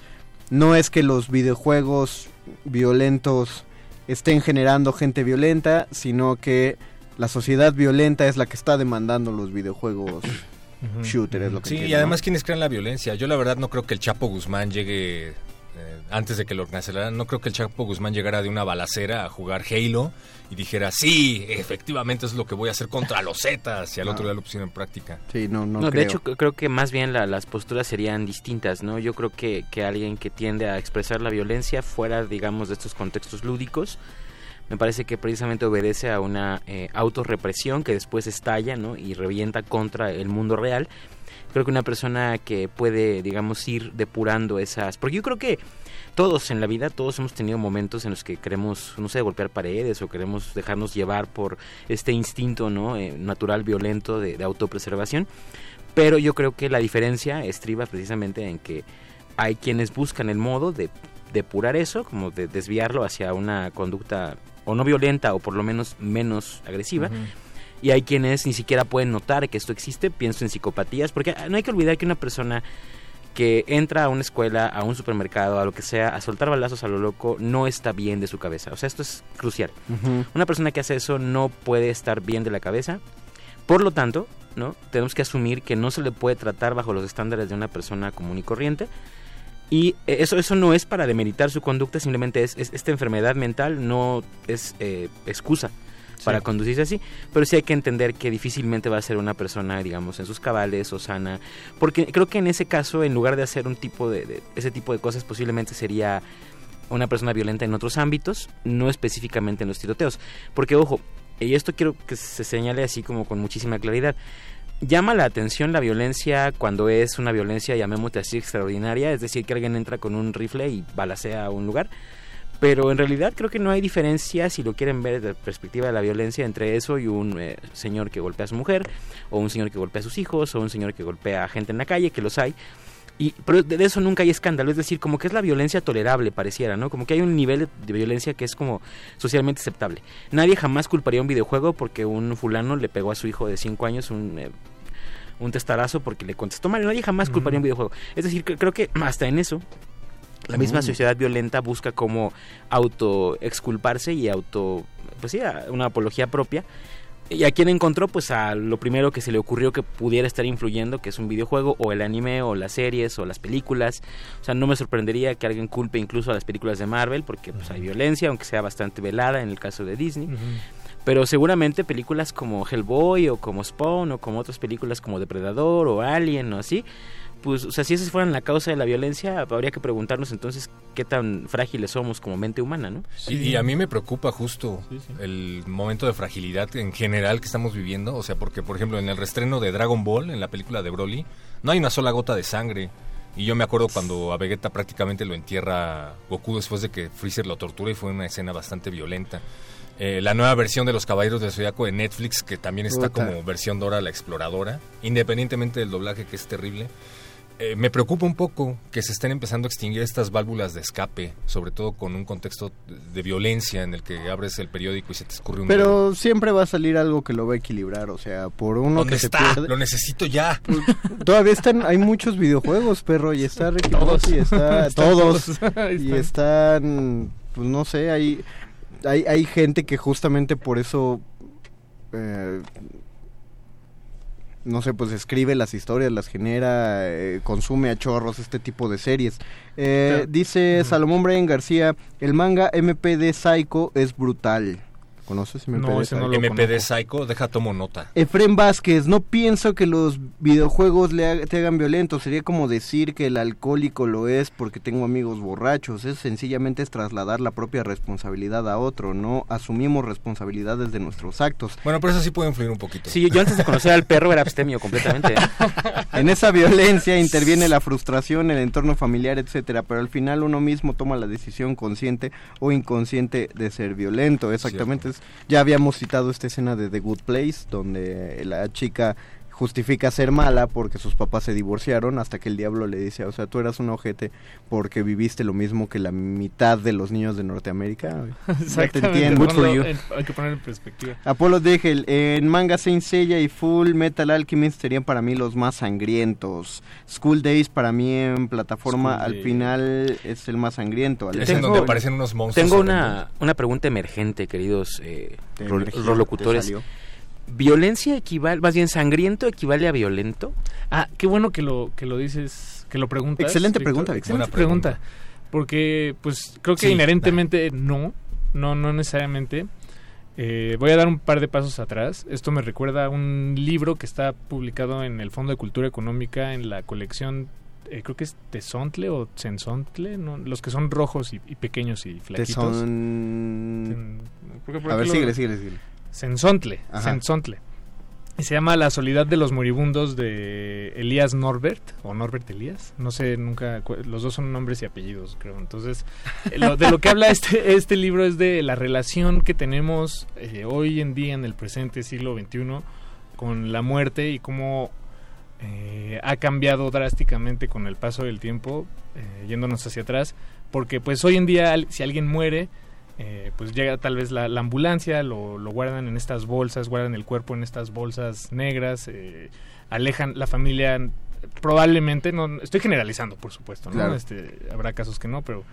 S5: no es que los videojuegos violentos estén generando gente violenta, sino que la sociedad violenta es la que está demandando los videojuegos shooter, es lo que
S9: Sí,
S5: entiendo,
S9: y
S5: ¿no?
S9: además quienes crean la violencia. Yo la verdad no creo que el Chapo Guzmán llegue, eh, antes de que lo cancelaran, no creo que el Chapo Guzmán llegara de una balacera a jugar Halo y dijera, sí, efectivamente es lo que voy a hacer contra los Zetas, y al
S5: No.
S9: otro día lo pusieron en práctica.
S5: Sí, no, no,
S7: No, de hecho creo que más bien la- las posturas serían distintas, ¿no? Yo creo que, que alguien que tiende a expresar la violencia fuera, digamos, de estos contextos lúdicos, me parece que precisamente obedece a una eh, autorrepresión que después estalla, ¿no? Y revienta contra el mundo real. Creo que una persona que puede, digamos, ir depurando esas... Porque yo creo que todos en la vida, todos hemos tenido momentos en los que queremos, no sé, golpear paredes o queremos dejarnos llevar por este instinto, ¿no? Eh, natural, violento de, autopreservación. Pero yo creo que la diferencia estriba precisamente en que hay quienes buscan el modo de depurar eso, como de desviarlo hacia una conducta o no violenta o por lo menos menos agresiva. Y hay quienes ni siquiera pueden notar que esto existe, pienso en psicopatías, porque no hay que olvidar que una persona que entra a una escuela, a un supermercado, a lo que sea, a soltar balazos a lo loco, no está bien de su cabeza. O sea, esto es crucial. Una persona que hace eso no puede estar bien de la cabeza. Por lo tanto, ¿no? Tenemos que asumir que no se le puede tratar bajo los estándares de una persona común y corriente. Y eh, eso, eso no es para demeritar su conducta, simplemente es, es- esta enfermedad mental no es eh, excusa para conducirse así, pero sí hay que entender que difícilmente va a ser una persona, digamos, en sus cabales o sana, porque creo que en ese caso, en lugar de hacer un tipo de, ese tipo de cosas, posiblemente sería una persona violenta en otros ámbitos, no específicamente en los tiroteos, porque ojo, y esto quiero que se señale así como con muchísima claridad. Llama la atención la violencia cuando es una violencia, llamémosle así, extraordinaria, es decir, que alguien entra con un rifle y balacea a un lugar. Pero en realidad creo que no hay diferencia, si lo quieren ver desde la perspectiva de la violencia, entre eso y un eh, señor que golpea a su mujer, o un señor que golpea a sus hijos, o un señor que golpea a gente en la calle, que los hay. Y, pero de eso nunca hay escándalo, es decir, como que es la violencia tolerable, pareciera, ¿no? Como que hay un nivel de, violencia que es como socialmente aceptable. Nadie jamás culparía un videojuego porque un fulano le pegó a su hijo de 5 años un, eh, un testarazo porque le contestó mal. Nadie jamás culparía un videojuego. Es decir, creo que hasta en eso la misma
S5: Mm.
S7: sociedad violenta busca como auto exculparse y auto, pues sí, una apología propia. ¿Y a quién encontró? Pues a lo primero que se le ocurrió que pudiera estar influyendo, que es un videojuego, o el anime, o las series, o las películas. O sea, no me sorprendería que alguien culpe incluso a las películas de Marvel, porque pues hay violencia, aunque sea bastante velada en el caso de Disney. Pero seguramente películas como Hellboy o como Spawn o como otras películas como Depredador o Alien o así, pues, o sea, si esas fueran la causa de la violencia, habría que preguntarnos entonces qué tan frágiles somos como mente humana, ¿no?
S9: Y, y a mí me preocupa justo el momento de fragilidad en general que estamos viviendo. O sea, porque, por ejemplo, en el restreno de Dragon Ball, en la película de Broly, no hay una sola gota de sangre. Y yo me acuerdo cuando a Vegeta prácticamente lo entierra Goku después de que Freezer lo tortura y fue una escena bastante violenta. Eh, la nueva versión de Los Caballeros del Zodiaco de Netflix, que también está
S5: Puta.
S9: como versión Dora la Exploradora, independientemente del doblaje que es terrible. Eh, me preocupa un poco que se estén empezando a extinguir estas válvulas de escape, sobre todo con un contexto de violencia en el que abres el periódico y se te escurre un dedo.
S5: Pero siempre va a salir algo que lo va a equilibrar, o sea, por uno
S9: ¿Dónde
S5: que se
S9: está?
S5: pierde-
S9: Lo necesito ya.
S5: Todavía están, hay muchos videojuegos, perro, y está Ricky
S6: Todos.
S5: Morty, está
S6: Están
S5: todos, y están, pues no sé, hay, hay, hay gente que justamente por eso, eh, no sé, pues escribe las historias, las genera, eh, consume a chorros este tipo de series. Eh. Dice Salomón Brian García, el manga MPD Psycho es brutal. ¿Conoces MPD
S6: No, ese no lo
S9: MPD Psycho, deja tomo nota.
S5: Efren Vázquez, no pienso que los videojuegos le ha- te hagan violento, sería como decir que el alcohólico lo es porque tengo amigos borrachos, es sencillamente es trasladar la propia responsabilidad a otro, no asumimos responsabilidades de nuestros actos.
S9: Bueno, pero eso sí puede influir un poquito.
S7: Sí, yo antes de conocer al perro era abstemio completamente.
S5: En esa violencia interviene la frustración, el entorno familiar, etcétera, pero al final uno mismo toma la decisión consciente o inconsciente de ser violento. Exactamente. es- ya habíamos citado esta escena de The Good Place, donde la chica justifica ser mala porque sus papás se divorciaron hasta que el diablo le dice, o sea, tú eras un ojete porque viviste lo mismo que la mitad de los niños de Norteamérica.
S6: Exactamente.
S5: entiendo.
S6: ponlo en- hay que poner en perspectiva.
S5: Apolo Degel, en Manga Saint Seiya y Full Metal Alchemist serían para mí los más sangrientos. School Days para mí en plataforma
S9: School
S5: al final es el más sangriento.
S9: Es en donde aparecen unos monstruos.
S7: Tengo una, una pregunta emergente, queridos eh, rol-
S5: salió.
S7: ¿Violencia equivale, más bien sangriento equivale a violento?
S6: Ah, qué bueno que lo que lo dices, que lo preguntas.
S5: Excelente pregunta.
S6: Excelente
S9: Buena pregunta.
S6: pregunta. Porque, pues, creo que
S9: Sí,
S6: inherentemente no, no, no necesariamente. Eh, voy a dar un par de pasos atrás. Esto me recuerda a un libro que está publicado en el Fondo de Cultura Económica en la colección, eh, creo que es Tezontle o Cenzontle, ¿no? los que son rojos y, y pequeños y flaquitos. Ten-
S5: A ver, síguele, síguele, síguele.
S6: Sensontle. Sensontle. Y se llama La soledad de los moribundos de Elías Norbert, o Norbert Elías, no sé, nunca, los dos son nombres y apellidos, creo. Entonces, eh, lo- de lo que habla este, este libro es de la relación que tenemos eh, hoy en día, en el presente siglo XXI, con la muerte y cómo eh, ha cambiado drásticamente con el paso del tiempo, eh, yéndonos hacia atrás, porque pues hoy en día si alguien muere, eh, pues llega tal vez la, la ambulancia, lo, lo guardan en estas bolsas, guardan el cuerpo en estas bolsas negras, eh, alejan la familia, probablemente, no estoy generalizando por supuesto, ¿no?
S5: Claro.
S6: Este, habrá casos que no, pero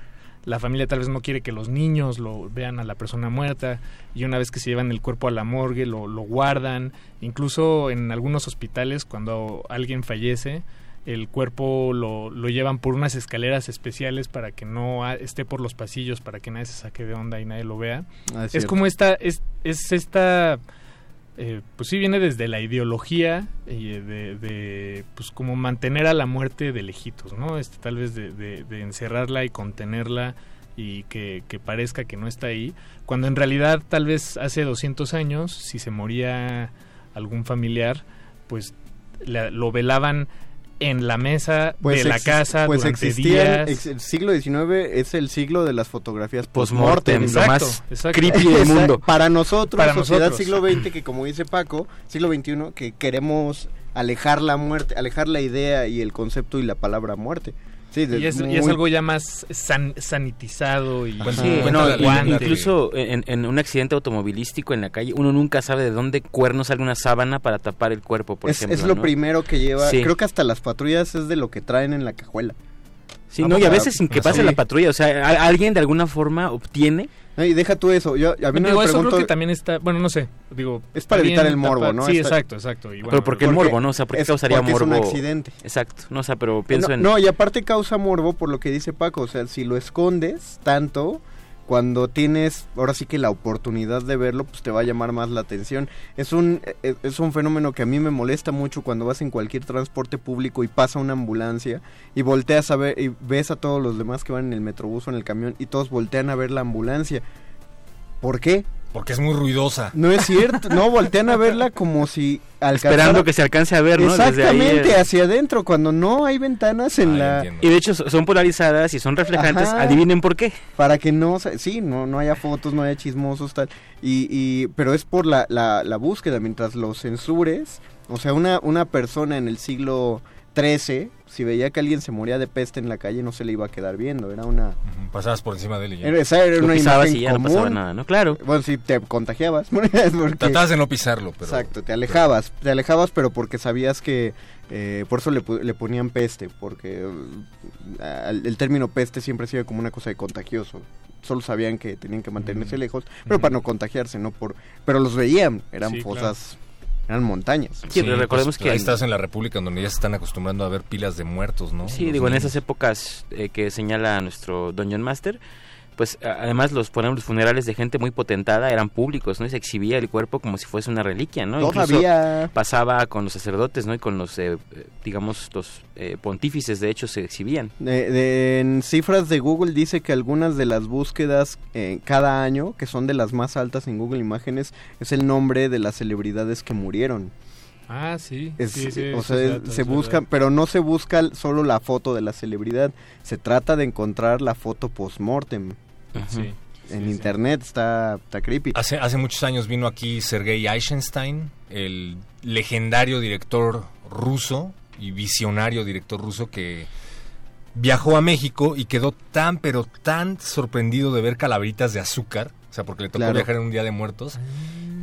S6: la familia tal vez no quiere que los niños lo vean a la persona muerta y una vez que se llevan el cuerpo a la morgue lo, lo guardan, incluso en algunos hospitales cuando alguien fallece, el cuerpo lo, lo llevan por unas escaleras especiales para que no esté por los pasillos, para que nadie se saque de onda y nadie lo vea.
S5: Ah, es
S6: como esta, es, es esta, eh, pues sí viene desde la ideología eh, de, de, pues como mantener a la muerte de lejitos, ¿no? Este, tal vez de, de- de encerrarla y contenerla y que, que parezca que no está ahí, cuando en realidad tal vez hace 200 años, si se moría algún familiar, pues la- lo velaban en la mesa
S5: Pues
S6: de la casa
S5: pues
S6: durante
S5: existían,
S6: días.
S5: ex- el siglo XIX es el siglo de las fotografías
S7: Postmortem, lo más
S6: exacto.
S7: creepy del mundo.
S5: Para nosotros,
S6: Para
S5: sociedad
S6: nosotros.
S5: siglo XX, que como dice Paco, siglo XXI, que queremos alejar la muerte, alejar la idea y el concepto y la palabra muerte. Sí, de-
S6: Y es, y es algo ya más san- sanitizado y.
S7: Sí, no, incluso en, en un accidente automovilístico en la calle, uno nunca sabe de dónde cuernos sale una sábana para tapar el cuerpo, por
S5: es,
S7: ejemplo.
S5: es lo
S7: ¿no?
S5: primero que lleva.
S7: Sí.
S5: Creo que hasta las patrullas es de lo que traen en la cajuela.
S7: Sí,
S5: Ah,
S7: no, y a veces sin que
S5: sí.
S7: pase la patrulla, o sea, a- alguien de alguna forma obtiene
S5: No, y deja tú eso. Yo, a mí no
S6: Digo,
S5: me
S6: eso
S5: pregunto.
S6: creo que también está, bueno, no sé, digo,
S5: Es para evitar el morbo, ¿no?
S6: Sí,
S5: Está-
S6: exacto, exacto. y bueno,
S7: pero ¿por qué el
S5: porque
S7: morbo, no? O sea, ¿por qué
S5: es-
S7: causaría
S5: porque es un
S7: morbo?
S5: accidente.
S7: Exacto, no, o sea, pero pienso
S5: no,
S7: en...
S5: no, y aparte causa morbo por lo que dice Paco. O sea, si lo escondes tanto, cuando tienes ahora sí que la oportunidad de verlo, pues te va a llamar más la atención. Es un, e- es un fenómeno que a mí me molesta mucho cuando vas en cualquier transporte público y pasa una ambulancia y volteas a ver y ves a todos los demás que van en el metrobús o en el camión y todos voltean a ver la ambulancia. ¿Por qué?
S9: Porque es muy ruidosa.
S5: No es cierto, no, voltean a verla como si alcanzara-
S7: Esperando que se alcance a ver, ¿no? Desde ahí,
S5: Exactamente, hacia adentro, cuando no hay ventanas en la...
S7: Y de hecho so- son polarizadas y son reflejantes.
S5: Ajá.
S7: Adivinen por qué.
S5: Para que no, se- sí, no, no haya fotos, no haya chismosos, tal. Y, y, pero es por la, la, la búsqueda, mientras los censures, o sea, una, una persona en el siglo XIII, si veía que alguien se moría de peste en la calle, no se le iba a quedar viendo, era una...
S9: Pasabas por encima de él y ya.
S5: Era, esa era
S7: Lo
S5: una
S7: pisabas
S5: imagen
S7: y ya no
S5: común.
S7: pasaba nada, ¿no? Claro.
S5: Bueno, sí, te contagiabas. porque-
S9: Tratabas de no pisarlo, pero...
S5: Exacto, te alejabas, te alejabas, pero porque sabías que, eh, por eso le, pu- le ponían peste, porque eh, el término peste siempre ha sido como una cosa de contagioso. Solo sabían que tenían que mantenerse lejos, pero para no contagiarse, no por, pero los veían, eran
S9: Sí, claro.
S5: fosas, eran montañas.
S7: Sí, pero recordemos
S9: pues,
S7: que
S9: Ahí estás en la República, donde ya se están acostumbrando a ver pilas de muertos, ¿no?
S7: Sí,
S9: Los
S7: digo, en esas épocas eh, que señala nuestro Dungeon Master, pues además los funerales de gente muy potentada eran públicos, ¿no? Y se exhibía el cuerpo como si fuese una reliquia, ¿no?
S5: Todavía.
S7: Incluso pasaba con los sacerdotes, ¿no? Y con los, eh, digamos, los eh, pontífices, de hecho, se exhibían.
S5: De- de- en cifras de Google dice que algunas de las búsquedas eh, cada año, que son de las más altas en Google Imágenes, es el nombre de las celebridades que murieron.
S6: Ah, sí.
S5: Es-
S6: sí, sí,
S5: o sea,
S6: es
S5: es-
S6: cierto,
S5: se busca,
S6: verdad.
S5: pero no se busca solo la foto de la celebridad, se trata de encontrar la foto post-mortem.
S6: Sí,
S5: En internet está, está creepy.
S9: Hace, hace muchos años vino aquí Sergei Eisenstein, el legendario director ruso y visionario director ruso que viajó a México y quedó tan, pero tan sorprendido de ver calaveritas de azúcar, o sea, porque le tocó
S5: Claro.
S9: viajar en un día de muertos,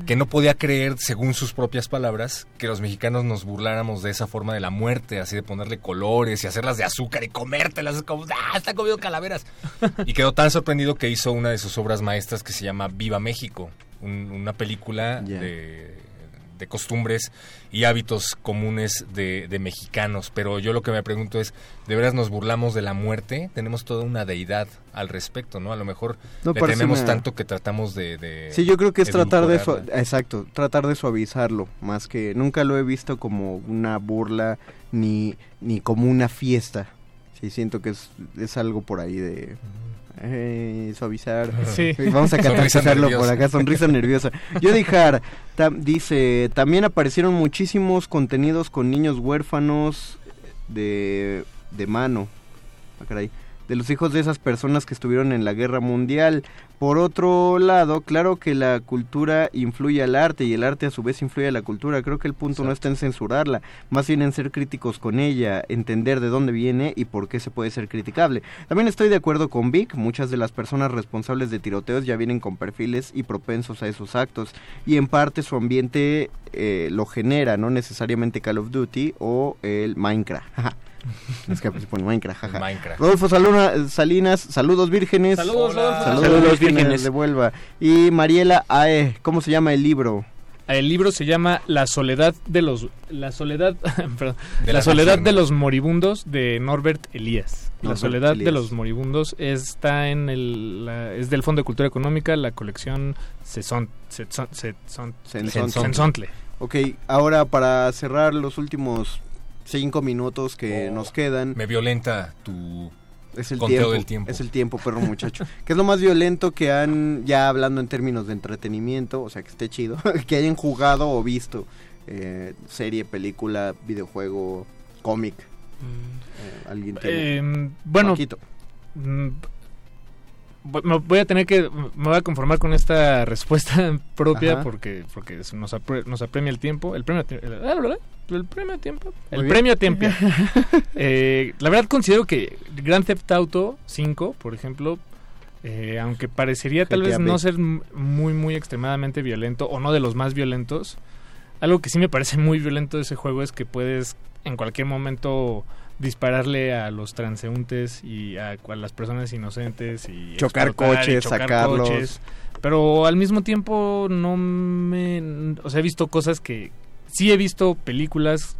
S9: que no podía creer, según sus propias palabras, que los mexicanos nos burláramos de esa forma de la muerte, así de ponerle colores y hacerlas de azúcar y comértelas, es como, ¡ah, está comiendo calaveras! Y quedó tan sorprendido que hizo una de sus obras maestras que se llama Viva México, un- una película de, de costumbres y hábitos comunes de, de mexicanos. Pero yo lo que me pregunto es, ¿de veras nos burlamos de la muerte? Tenemos toda una deidad al respecto, ¿no? A lo mejor
S5: No
S9: le
S5: una-
S9: tanto que tratamos de... de
S5: Sí, yo creo que es tratar de su- exacto, tratar de suavizarlo, más que nunca lo he visto como una burla ni ni como una fiesta. Sí, siento que es, es algo por ahí de eh, suavizar.
S6: Sí.
S5: Vamos a catalizarlo por acá, sonrisa nerviosa. Yodihar tam- dice, también aparecieron muchísimos contenidos con niños huérfanos de, de mano. Ah, caray. De los hijos de esas personas que estuvieron en la guerra mundial. Por otro lado, claro que la cultura influye al arte y el arte a su vez influye a la cultura. Creo que el punto no está en censurarla, más bien en ser críticos con ella, entender de dónde viene y por qué se puede ser criticable. También estoy de acuerdo con Vic, muchas de las personas responsables de tiroteos ya vienen con perfiles y propensos a esos actos y en parte su ambiente eh, lo genera, no necesariamente Call of Duty o el Minecraft. es que se pone Minecraft, jaja.
S9: Minecraft.
S5: Rodolfo Saluna- Salinas, saludos vírgenes.
S6: Saludos, Rodolfo.
S5: Saludos,
S6: Saludos,
S5: vírgenes, de Huelva. Y Mariela Ae, ¿cómo se llama el libro?
S6: El libro se llama La soledad de los la soledad perdón,
S5: De
S6: La soledad de los moribundos de Norbert Elías. La soledad de los moribundos está en el la- es del Fondo de Cultura Económica, la colección.
S5: Cenzontle. Ok, ahora para cerrar los últimos cinco minutos que nos quedan.
S9: Me violenta tu
S5: Es el
S9: conteo
S5: tiempo,
S9: del tiempo.
S5: Es el tiempo, perro muchacho. ¿Qué es lo más violento que han, ya hablando en términos de entretenimiento, o sea que esté chido, que hayan jugado o visto? Eh, serie, película, videojuego, cómic. Eh, ¿Alguien tiene?
S6: Eh, bueno,
S5: Paquito.
S6: Me voy a tener que me voy a conformar con esta respuesta propia
S5: Ajá.
S6: porque porque nos, apre- nos apremia el tiempo el premio el, ¿verdad? el premio tiempo el
S5: Muy
S6: premio tiempo Eh, la verdad considero que Grand Theft Auto 5 por ejemplo eh, aunque parecería tal vez no ser muy muy extremadamente violento o no de los más violentos algo que sí me parece muy violento de ese juego es que puedes en cualquier momento dispararle a los transeúntes y a, a las personas inocentes y
S5: Chocar
S6: y
S5: coches,
S6: chocar
S5: sacarlos.
S6: coches. Pero al mismo tiempo no me... O sea, he visto cosas que... Sí he visto películas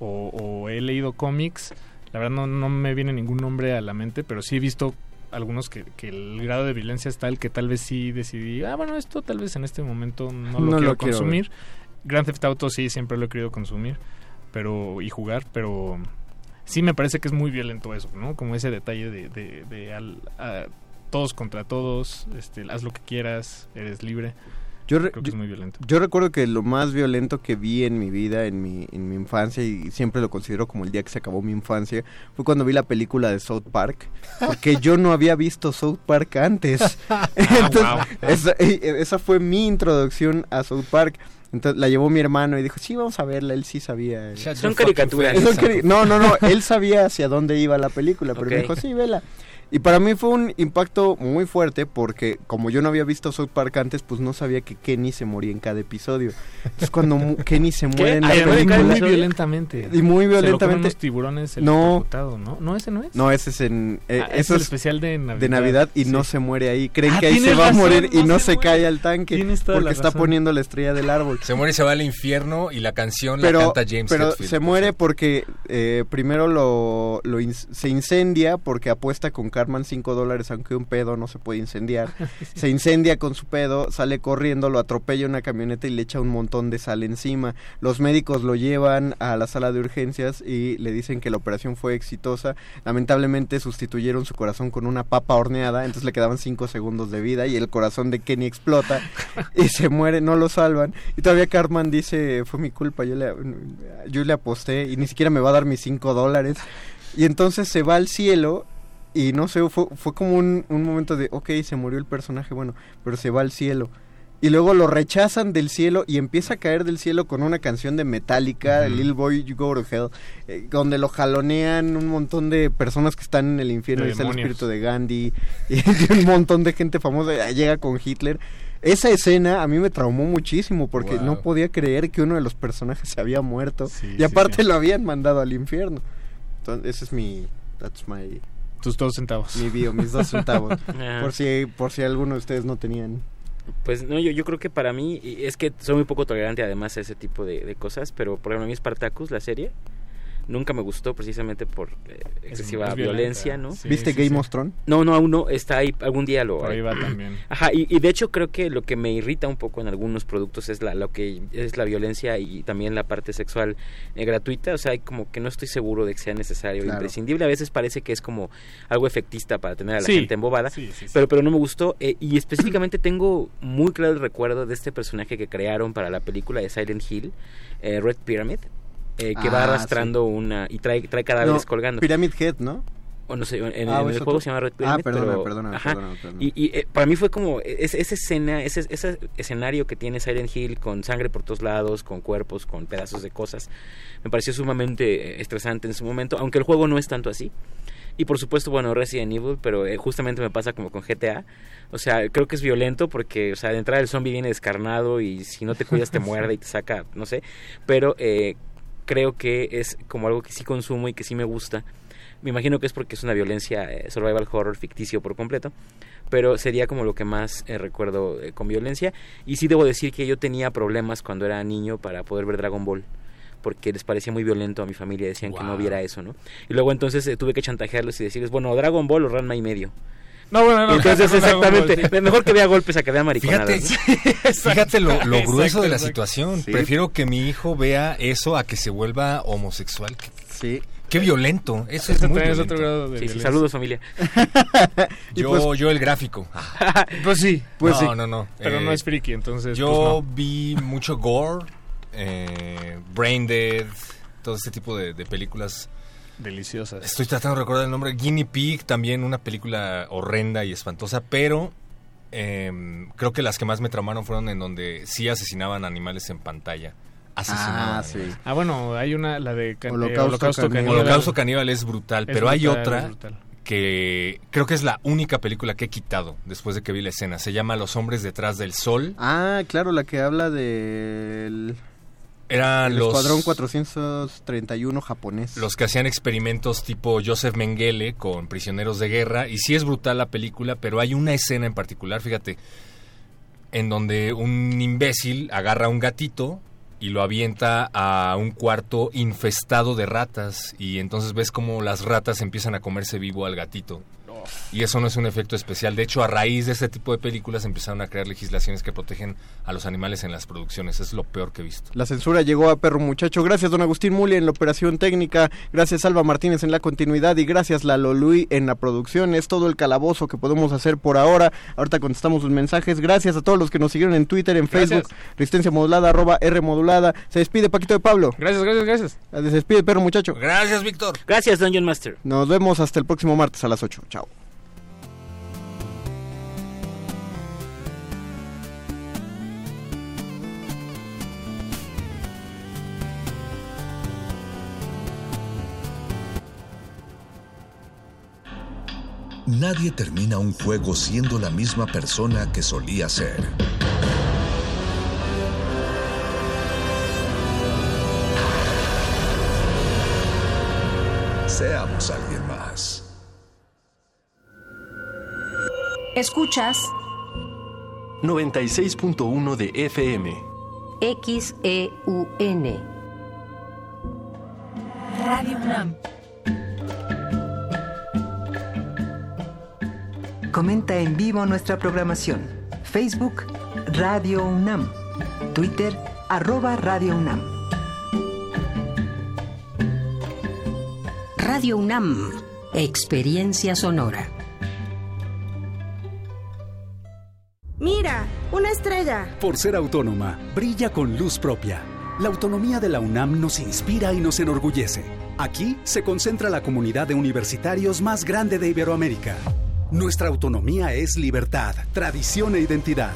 S6: o, o he leído cómics. La verdad no, no me viene ningún nombre a la mente, pero sí he visto algunos que, que el grado de violencia es tal que tal vez sí decidí, ah, bueno, esto tal vez en este momento no lo
S5: No
S6: quiero
S5: lo quiero
S6: consumir. Grand Theft Auto sí, siempre lo he querido consumir pero y jugar, pero sí me parece que es muy violento eso, ¿no? Como ese detalle de, de, de al- a- todos contra todos, este, haz lo que quieras, eres libre.
S5: Yo, re-
S6: Creo que es muy violento.
S5: Yo recuerdo que lo más violento que vi en mi vida, en mi, en mi infancia, y siempre lo considero como el día que se acabó mi infancia, fue cuando vi la película de South Park, porque yo no había visto South Park antes. Entonces,
S6: wow.
S5: esa, eh, esa fue mi introducción a South Park. Entonces la llevó mi hermano y dijo, sí, vamos a verla, él sí sabía.
S7: Son caricaturas.
S9: face.
S5: Son cari- No, no, no, él sabía hacia dónde iba la película, pero me
S7: Ok.
S5: dijo, sí, vela. Y para mí fue un impacto muy fuerte porque como yo no había visto South Park antes, pues no sabía que Kenny se moría en cada episodio. Entonces cuando mu- Kenny se muere en la película...
S6: muy violentamente.
S5: Y muy
S6: Se
S5: violentamente.
S6: unos tiburones
S5: No.
S6: ¿no? No, ese no es.
S5: No, ese es en... eh,
S6: Ah, es el
S5: es
S6: especial de Navidad.
S5: de Navidad y
S6: Sí.
S5: no se muere ahí. Creen
S6: Ah,
S5: que ahí se va a morir y
S6: no se
S5: se, cae al tanque porque
S6: la
S5: está poniendo la estrella del árbol.
S9: Se muere y se va al infierno y la canción la
S5: pero,
S9: canta James
S5: pero
S9: Hetfield,
S5: se muere porque eh, primero lo, lo se incendia porque apuesta con Carmen 5 dólares aunque un pedo no se puede incendiar se incendia con su pedo sale corriendo lo atropella una camioneta y le echa un montón de sal encima los médicos lo llevan a la sala de urgencias y le dicen que la operación fue exitosa lamentablemente sustituyeron su corazón con una papa horneada entonces le quedaban 5 segundos de vida y el corazón de Kenny explota y se muere, no lo salvan. Y todavía Cartman dice, fue mi culpa, yo le, yo le aposté y ni siquiera me va a dar mis 5 dólares. Y entonces se va al cielo y no sé, fue, fue como un, un momento de, ok, se murió el personaje, bueno, pero se va al cielo. Y luego lo rechazan del cielo y empieza a caer del cielo con una canción de Metallica, Little Boy You Go to Hell, eh, donde lo jalonean un montón de personas que están en el infierno,
S6: De
S5: y está el espíritu de Gandhi, y de un montón de gente famosa, llega con Hitler. Esa escena a mí me traumó muchísimo porque
S9: Wow.
S5: no podía creer que uno de los personajes se había muerto
S6: Sí,
S5: y
S6: sí,
S5: aparte
S6: sí.
S5: lo habían mandado al infierno. Entonces, ese es mi that's my
S6: Tus dos centavos.
S5: mi bio, mis dos centavos.
S7: Ajá.
S5: por si por si alguno de ustedes no tenían.
S7: Pues no, yo, yo creo que para mí y es que soy muy poco tolerante además a ese tipo de, de cosas, pero por ejemplo a mí Spartacus, la serie, nunca me gustó precisamente por eh, excesiva violencia, ¿no?
S6: sí,
S5: ¿Viste
S6: sí,
S5: Game
S6: sí.
S5: of Thrones?
S7: No, no, aún no, está ahí, algún día lo...
S6: Por ahí va también.
S7: Ajá, y, y de hecho creo que lo que me irrita un poco en algunos productos es la, lo que es la violencia y también la parte sexual eh, gratuita, o sea, hay como que no estoy seguro de que sea necesario,
S5: Claro.
S7: imprescindible, a veces parece que es como algo efectista para tener a la
S6: Sí,
S7: gente embobada,
S6: sí, sí, sí.
S7: pero pero no me gustó eh, y específicamente tengo muy claro el recuerdo de este personaje que crearon para la película de Silent Hill, eh, Red Pyramid. Eh, que va
S5: Ah,
S7: arrastrando una y trae trae cadáveres
S5: No,
S7: colgando
S5: Pyramid Head, ¿no?
S7: o no sé, en,
S5: Ah,
S7: en
S5: ¿o
S7: el juego se llama Red
S5: Ah,
S7: Pyramid,
S5: perdóname,
S7: pero-
S5: perdóname,
S7: ajá.
S5: perdóname, perdóname.
S7: Y, y, eh, para mí fue como es- esa escena, ese, ese escenario que tiene Silent Hill con sangre por todos lados, con cuerpos, con pedazos de cosas, me pareció sumamente eh, estresante en su momento, aunque el juego no es tanto así. Y por supuesto, bueno, Resident Evil, pero eh, justamente me pasa como con GTA. O sea, creo que es violento porque, o sea, de entrada el zombie viene descarnado y si no te cuidas te muerde y te saca, no sé. Pero eh, creo que es como algo que sí consumo y que sí me gusta. Me imagino que es porque es una violencia eh, survival horror ficticio por completo, pero sería como lo que más eh, recuerdo eh, con violencia. Y sí debo decir que yo tenía problemas cuando era niño para poder ver Dragon Ball, porque les parecía muy violento a mi familia, decían que no viera eso, ¿no? Y luego entonces eh, tuve que chantajearlos y decirles, bueno, Dragon Ball o Ranma y medio.
S6: No, bueno, no.
S7: entonces
S6: no,
S7: exactamente, mejor que vea golpes a que vea mariconadas.
S9: Fíjate,
S7: ¿no?
S9: fíjate lo, lo
S6: Exacto,
S9: grueso de la
S6: exacto.
S9: situación.
S5: Sí.
S9: Prefiero que mi hijo vea eso a que se vuelva homosexual. Qué,
S5: Sí.
S9: qué violento. Eso es
S6: Ese
S9: muy
S6: también es
S9: violento.
S6: otro grado de
S7: Sí, sí, saludos familia.
S9: Yo,
S5: pues-
S9: yo el gráfico. Ah,
S6: Pues sí,
S5: Pues
S9: no,
S5: sí.
S9: no, no.
S6: pero
S9: Eh,
S6: no es friki, entonces.
S9: Yo
S6: pues
S9: vi mucho gore, eh, Brain Dead, todo este tipo de, de películas.
S6: Deliciosas.
S9: Estoy tratando de recordar el nombre. Guinea Pig, también una película horrenda y espantosa, pero eh, creo que las que más me traumaron fueron en donde sí asesinaban animales en pantalla. Asesinaban
S5: Ah, sí.
S9: animales.
S6: Ah, bueno, hay una, la de can- eh,
S5: Holocausto
S6: Holocausto,
S5: Caníbal.
S6: Caníbal.
S9: Holocausto Caníbal es brutal,
S6: Es
S9: pero hay otra que creo que es la única película que he quitado después de que vi la escena. Se llama Los hombres detrás del sol.
S5: Ah, claro, la que habla del
S9: Eran
S5: el
S9: los
S5: Escuadrón 431 japonés.
S9: los que hacían experimentos tipo Joseph Mengele con prisioneros de guerra. Y sí es brutal la película, pero hay una escena en particular, fíjate, en donde un imbécil agarra a un gatito y lo avienta a un cuarto infestado de ratas. Y entonces ves como las ratas empiezan a comerse vivo al gatito. Y eso no es un efecto especial. De hecho, a raíz de este tipo de películas empezaron a crear legislaciones que protegen a los animales en las producciones. Es lo peor que he visto.
S5: La censura llegó a Perro Muchacho. Gracias, don Agustín Muli, en la operación técnica. Gracias, Alba Martínez, en la continuidad. Y gracias, Lalo Luis, en la producción. Es todo el calabozo que podemos hacer por ahora. Ahorita contestamos sus mensajes. Gracias a todos los que nos siguieron en Twitter, en
S6: Gracias.
S5: Facebook. Resistencia modulada, arroba R modulada. Se despide Paquito de Pablo.
S6: Gracias, gracias, gracias.
S5: Se despide Perro Muchacho.
S9: Gracias, Víctor.
S7: Gracias, Dungeon Master.
S5: Nos vemos hasta el próximo martes a las 8. Chao.
S10: Nadie termina un juego siendo la misma persona que solía ser. Seamos alguien más.
S11: Escuchas
S12: 96.1 de FM.
S11: XEUN. Radio UNAM.
S13: Comenta en vivo nuestra programación. Facebook Radio UNAM. Twitter arroba Radio UNAM.
S11: Radio UNAM. Experiencia sonora.
S14: Mira, una estrella.
S15: Por ser autónoma, brilla con luz propia. La autonomía de la UNAM nos inspira y nos enorgullece. Aquí se concentra la comunidad de universitarios más grande de Iberoamérica. Nuestra autonomía es libertad, tradición e identidad.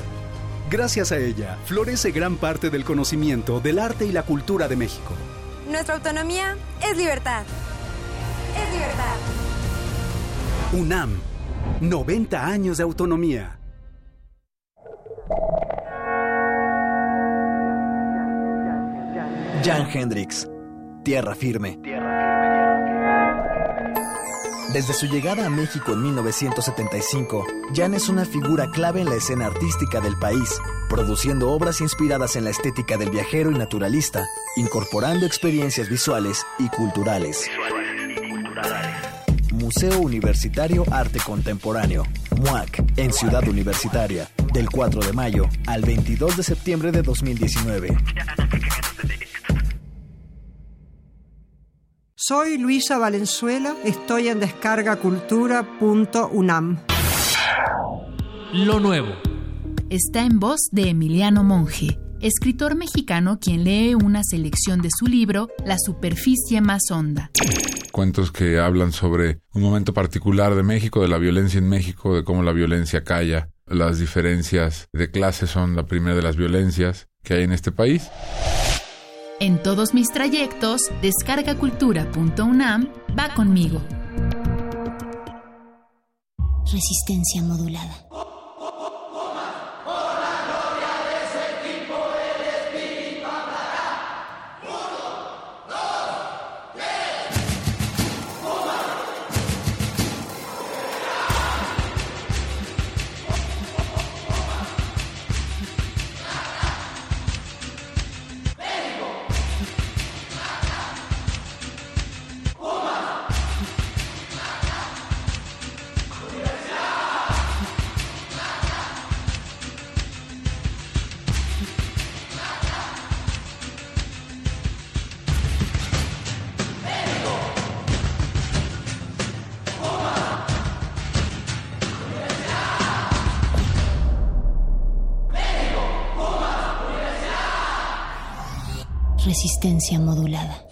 S15: Gracias a ella, florece gran parte del conocimiento del arte y la cultura de México.
S16: Nuestra autonomía es libertad. Es libertad.
S15: UNAM, 90 años de autonomía.
S17: Jan Hendrix, Tierra Firme. Desde su llegada a México en 1975, Jan es una figura clave en la escena artística del país, produciendo obras inspiradas en la estética del viajero y naturalista, incorporando experiencias visuales y culturales. Museo Universitario Arte Contemporáneo, MUAC, en Ciudad Universitaria, del 4 de mayo al 22 de septiembre de 2019.
S18: Soy Luisa Valenzuela, estoy en descargacultura.unam.
S19: Lo nuevo.
S20: Está en voz de Emiliano Monge, escritor mexicano quien lee una selección de su libro La superficie más honda.
S21: Cuentos que hablan sobre un momento particular de México, de la violencia en México, de cómo la violencia calla. Las diferencias de clase son la primera de las violencias que hay en este país.
S20: En todos mis trayectos, descargacultura.unam va conmigo.
S22: Resistencia modulada. Resistencia modulada.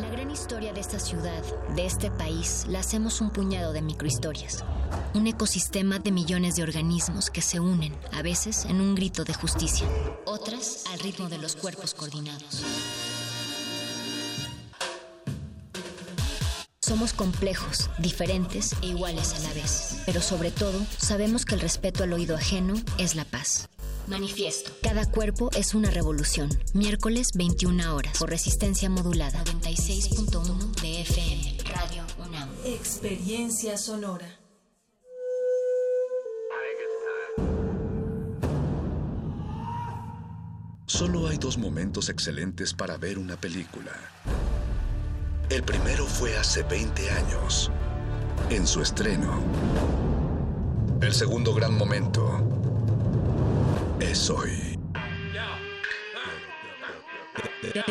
S22: La gran historia de esta ciudad, de este país, la hacemos un puñado de microhistorias. Un ecosistema de millones de organismos que se unen, a veces en un grito de justicia, otras al ritmo de los cuerpos coordinados. Somos complejos, diferentes e iguales a la vez. Pero sobre todo, sabemos que el respeto al oído ajeno es la paz. Manifiesto. Cada cuerpo es una revolución. Miércoles 21 horas. Por resistencia modulada. 96.1 de FM. Radio UNAM.
S11: Experiencia sonora.
S10: Solo hay dos momentos excelentes para ver una película. El primero fue hace 20 años, en su estreno. El segundo gran momento es hoy. De.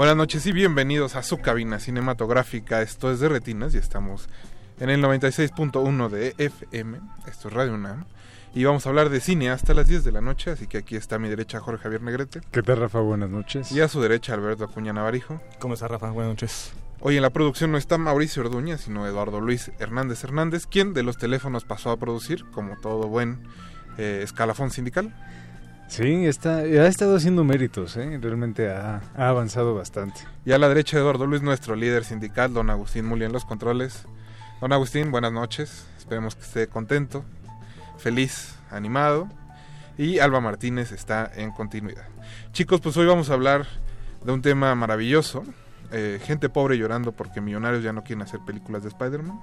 S23: Buenas noches y bienvenidos a su cabina cinematográfica. Esto es de Retinas y estamos en el 96.1 de FM. Esto es Radio UNAM. Y vamos a hablar de cine hasta las 10 de la noche. Así que aquí está a mi derecha Jorge Javier Negrete.
S24: ¿Qué tal, Rafa? Buenas noches.
S23: Y a su derecha Alberto Acuña Navarijo.
S25: ¿Cómo está, Rafa? Buenas noches.
S23: Hoy en la producción no está Mauricio Orduña, sino Eduardo Luis Hernández Hernández, quien de los teléfonos pasó a producir, como todo buen eh, escalafón sindical.
S24: Sí, está, ha estado haciendo méritos, ¿eh? realmente ha, ha, avanzado bastante.
S23: Y a la derecha de Eduardo Luis, nuestro líder sindical, don Agustín Muli en los controles. Don Agustín, buenas noches, esperemos que esté contento, feliz, animado. Y Alba Martínez está en continuidad. Chicos, pues hoy vamos a hablar de un tema maravilloso. Eh, gente pobre llorando porque millonarios ya no quieren hacer películas de Spider-Man.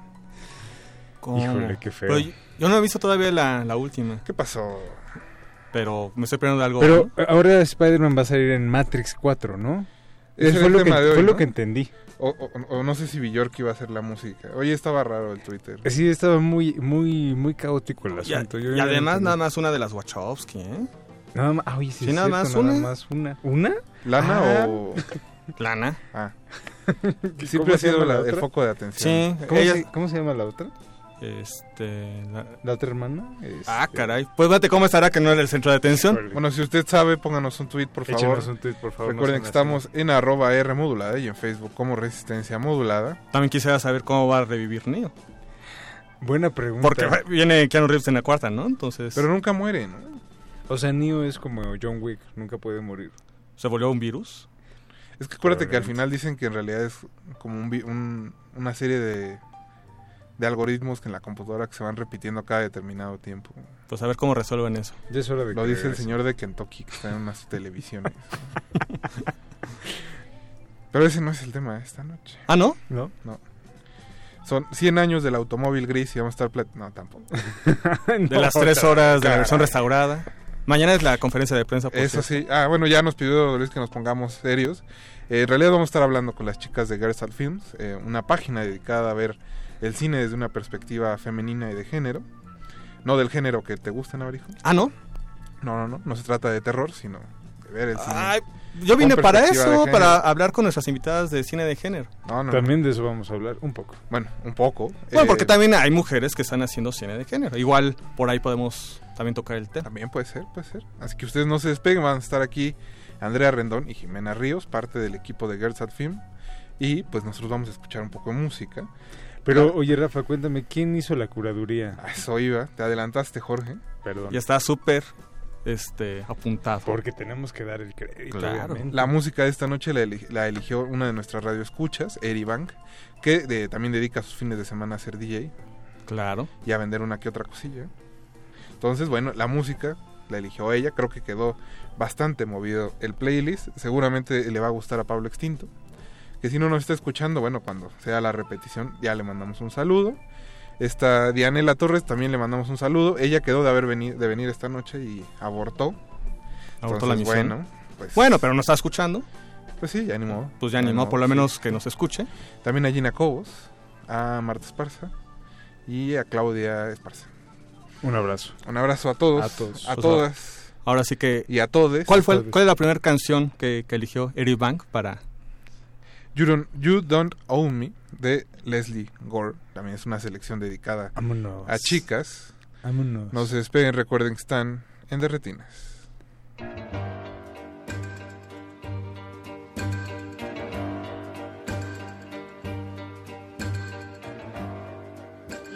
S24: Híjole, qué feo.
S25: Pero yo no he visto todavía la, la última.
S23: ¿Qué pasó?
S25: Pero me estoy perdiendo de algo.
S24: Pero ¿no? ahora Spider-Man va a salir en Matrix 4, ¿no?
S23: Eso
S24: fue, lo que,
S23: hoy,
S24: fue
S23: ¿no?
S24: lo que entendí.
S23: O, o, o, no sé si Bjork iba a hacer la música. Oye, estaba raro el Twitter.
S24: Sí, estaba muy muy muy caótico el asunto.
S25: Y, y además nada más una de las Wachowski, ¿eh?
S24: Nada más, ah, oye, sí,
S25: sí nada,
S24: cierto,
S25: más
S24: nada
S25: una.
S24: más una. ¿Una?
S23: ¿Lana
S24: ah.
S23: o...?
S25: Lana.
S23: Ah. Siempre ha sido la, el foco de atención.
S25: Sí.
S24: ¿Cómo,
S25: ella...
S24: se, ¿Cómo se llama la otra?
S25: Este. La,
S24: ¿La otra hermana?
S25: Este... Ah, caray. Pues vete, ¿cómo estará que no era el centro de atención?
S23: Bueno, si usted sabe, pónganos un tweet, por favor.
S24: Échenos un tweet, por favor.
S23: Recuerden
S24: no
S23: que estamos en arroba R modulada y en Facebook como Resistencia Modulada.
S25: También quisiera saber cómo va a revivir Neo.
S24: Buena pregunta.
S25: Porque viene Keanu Reeves en la cuarta, ¿no? Entonces.
S23: Pero nunca muere, ¿no?
S24: O sea, Neo es como John Wick, nunca puede morir.
S25: ¿Se volvió un virus?
S23: Es que acuérdate que al final dicen que en realidad es como un, un, una serie de, de, algoritmos que en la computadora que se van repitiendo cada determinado tiempo.
S25: Pues a ver cómo resuelven eso.
S24: Ya es hora de
S23: Lo dice el señor de Kentucky que está en unas televisiones. Pero ese no es el tema de esta noche.
S25: ¿Ah, no?
S24: No.
S23: No. Son 100 años del automóvil gris y vamos a estar... Plat no, tampoco.
S25: de las 3 horas de la versión restaurada. Mañana es la conferencia de prensa. Por
S23: Eso sí. Ah, bueno, ya nos pidió Luis que nos pongamos serios. Eh, en realidad vamos a estar hablando con las chicas de Gersal Films, eh, una página dedicada a ver el cine desde una perspectiva femenina y de género. No del género que te gusta, Navarijo.
S25: Ah, ¿no?
S23: No, no, no. No se trata de terror, sino de ver el cine.
S25: Ay, yo vine para eso, para hablar con nuestras invitadas de cine de género.
S23: No, no,
S24: también de eso vamos a hablar un poco.
S23: Bueno, un poco.
S25: Bueno, eh, porque también hay mujeres que están haciendo cine de género. Igual por ahí podemos también tocar el tema.
S23: También puede ser, puede ser. Así que ustedes no se despeguen, van a estar aquí Andrea Rendón y Jimena Ríos, parte del equipo de Girls at Film. Y pues nosotros vamos a escuchar un poco de música.
S24: Pero, oye, Rafa, cuéntame, ¿quién hizo la curaduría?
S23: A eso iba, te adelantaste, Jorge.
S24: Perdón.
S25: Ya está súper este, apuntado.
S24: Porque tenemos que dar el crédito.
S23: Claro. La música de esta noche la, eli la eligió una de nuestras radioescuchas, Eri Bank, que de, también dedica sus fines de semana a ser DJ.
S25: Claro.
S23: Y a vender una que otra cosilla. Entonces, bueno, la música la eligió ella, creo que quedó bastante movido el playlist, seguramente le va a gustar a Pablo Extinto, que si no nos está escuchando, bueno, cuando sea la repetición ya le mandamos un saludo. Esta Dianela Torres también le mandamos un saludo, ella quedó de haber venir, de venir esta noche y abortó.
S25: Abortó Entonces, la misión.
S23: Bueno, pues,
S25: bueno, pero no está escuchando.
S23: Pues sí, ya animó.
S25: Pues ya animó, por lo menos sí. que nos escuche.
S23: También a Gina Cobos, a Marta Esparza y a Claudia Esparza.
S24: Un abrazo.
S23: Un abrazo a todos.
S24: A todos.
S23: A
S25: Pues
S23: todas.
S25: Ahora sí que.
S23: Y a todos.
S25: ¿Cuál fue el, cuál es la primera canción que, que eligió Eric Bank para
S23: You Don't, you Don't Own Me de Leslie Gore? También es una selección dedicada
S24: Vámonos.
S23: a chicas.
S24: Vámonos.
S23: No se despeguen, recuerden que están en Derretinas.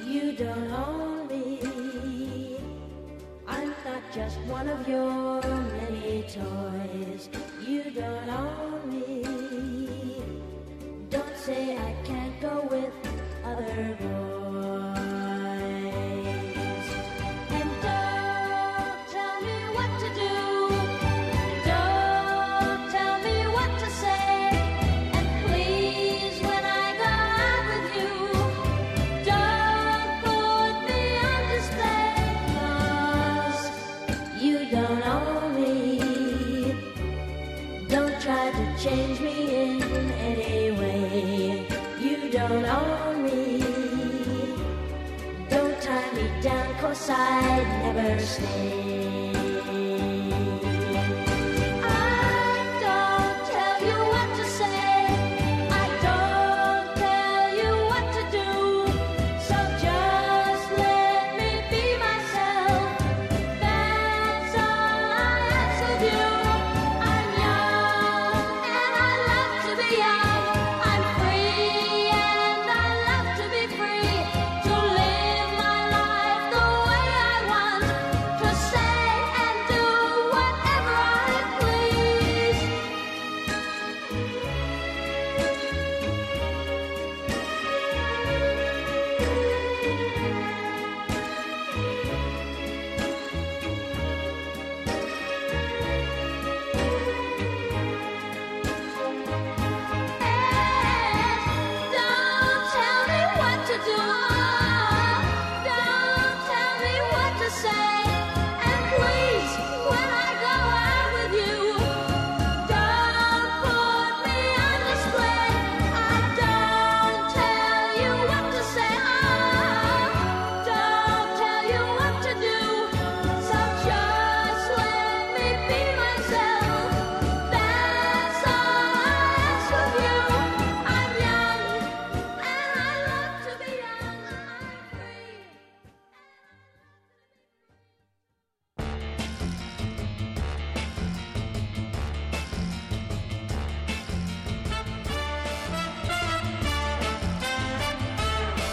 S26: You don't own me. I'm not just one of your many toys. You don't own me. Say I can't go with other boys.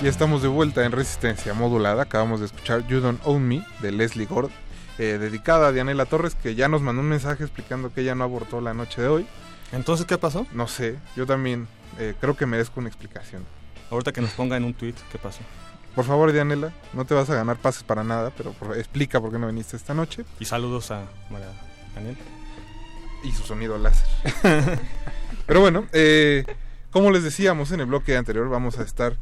S23: Ya estamos de vuelta en Resistencia Modulada. Acabamos de escuchar You Don't Own Me de Leslie Gord, eh, dedicada a Dianela Torres, que ya nos mandó un mensaje explicando que ella no abortó la noche de hoy.
S25: Entonces, ¿qué pasó?
S23: No sé, yo también eh, creo que merezco una explicación.
S25: Ahorita que nos ponga en un tweet, ¿qué pasó?
S23: Por favor, Dianela, no te vas a ganar pases para nada, pero por- explica por qué no viniste esta noche.
S25: Y saludos a María Daniel.
S23: Y su sonido láser. Pero bueno, eh, como les decíamos en el bloque anterior, vamos a estar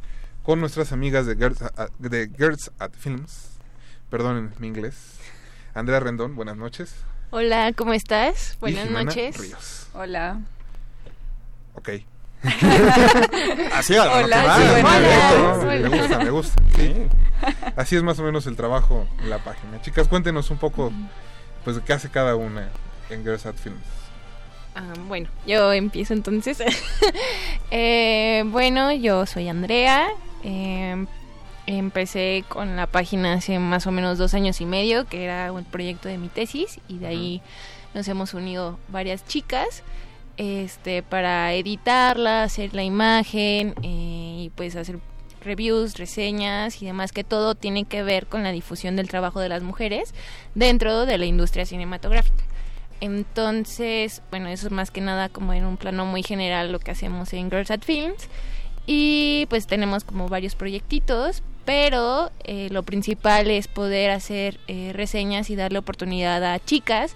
S23: con nuestras amigas de Girls, at- de Girls at Films. Perdonen mi inglés. Andrea Rendón, buenas noches.
S27: Hola, ¿cómo estás?
S23: Y
S27: Buenas
S23: Jimena
S27: noches.
S23: Ríos.
S28: Hola.
S23: Ok.
S25: Así a lo
S28: Hola, sí, buenas.
S23: me gusta, me gusta. sí. Así es más o menos el trabajo en la página. Chicas, cuéntenos un poco pues de qué hace cada una en Girls at Films.
S27: Ah, bueno, yo empiezo entonces. Eh, bueno, yo soy Andrea. Eh, empecé con la página hace más o menos dos años y medio, que era el proyecto de mi tesis, y de ahí nos hemos unido varias chicas este para editarla, hacer la imagen eh, y pues hacer reviews, reseñas y demás, que todo tiene que ver con la difusión del trabajo de las mujeres dentro de la industria cinematográfica. Entonces, bueno, eso es más que nada como en un plano muy general lo que hacemos en Girls at Films. Y pues tenemos como varios proyectitos, pero eh, lo principal es poder hacer eh, reseñas y darle oportunidad a chicas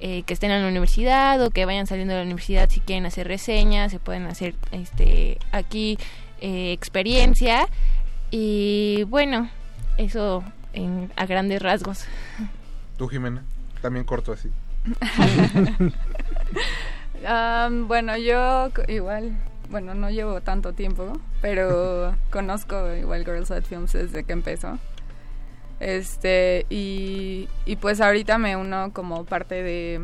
S27: eh, que estén en la universidad o que vayan saliendo de la universidad si quieren hacer reseñas, se pueden hacer este aquí eh, experiencia. Y bueno, eso en- a grandes rasgos.
S23: Tú, Jimena, también corto así.
S28: Am, bueno, yo igual, bueno, no llevo tanto tiempo, pero conozco igual Girls at Films desde que empezó. Este, y, y pues ahorita me uno como parte de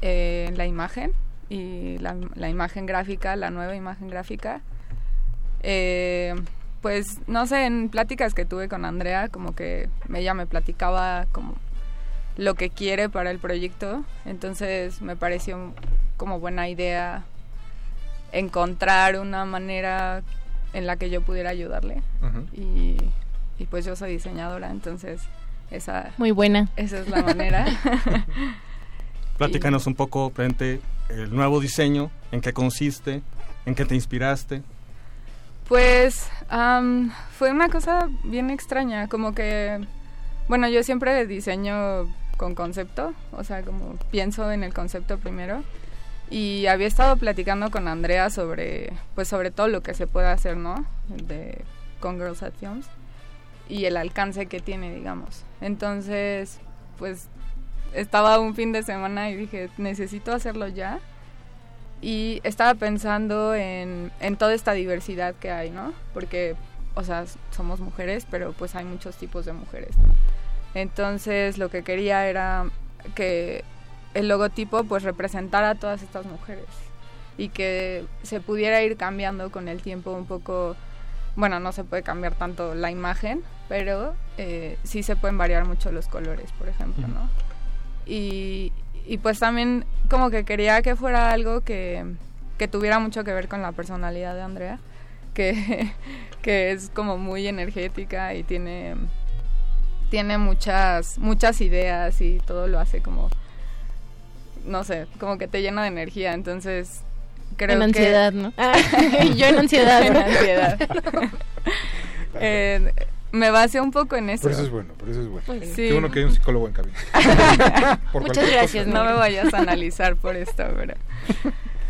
S28: eh, la imagen y la, la imagen gráfica, la nueva imagen gráfica. Eh, pues no sé, en pláticas que tuve con Andrea, como que ella me platicaba como lo que quiere para el proyecto. Entonces me pareció como buena idea encontrar una manera en la que yo pudiera ayudarle. Y, y pues yo soy diseñadora, entonces esa,
S27: Muy buena.
S28: esa es la manera.
S25: Platícanos un poco frente el nuevo diseño, en qué consiste, en qué te inspiraste.
S28: Pues am, fue una cosa bien extraña, como que, bueno, yo siempre diseño con concepto, o sea, como pienso en el concepto primero. Y había estado platicando con Andrea sobre, pues sobre todo lo que se puede hacer, ¿no? De, con Girls at Films y el alcance que tiene, digamos. Entonces, pues estaba un fin de semana y dije, necesito hacerlo ya. Y estaba pensando en, en toda esta diversidad que hay, ¿no? Porque o sea, somos mujeres, pero pues hay muchos tipos de mujeres. ¿no? Entonces lo que quería era que el logotipo pues representara a todas estas mujeres y que se pudiera ir cambiando con el tiempo un poco, bueno, no se puede cambiar tanto la imagen, pero eh, sí se pueden variar mucho los colores, por ejemplo, ¿no? Y, y pues también como que quería que fuera algo que, que tuviera mucho que ver con la personalidad de Andrea, que, que es como muy energética y tiene, tiene muchas, muchas ideas y todo lo hace como, no sé, como que te llena de energía, entonces creo
S27: En
S28: que-
S27: ansiedad, ¿no? Ah, yo en ansiedad.
S28: en ansiedad. Eh, me basé un poco en eso.
S23: Por eso es bueno, por eso es bueno.
S28: Sí.
S23: Qué bueno que hay un psicólogo en cabina.
S28: Muchas gracias,
S23: cosa.
S28: no me vayas a analizar por esto, pero...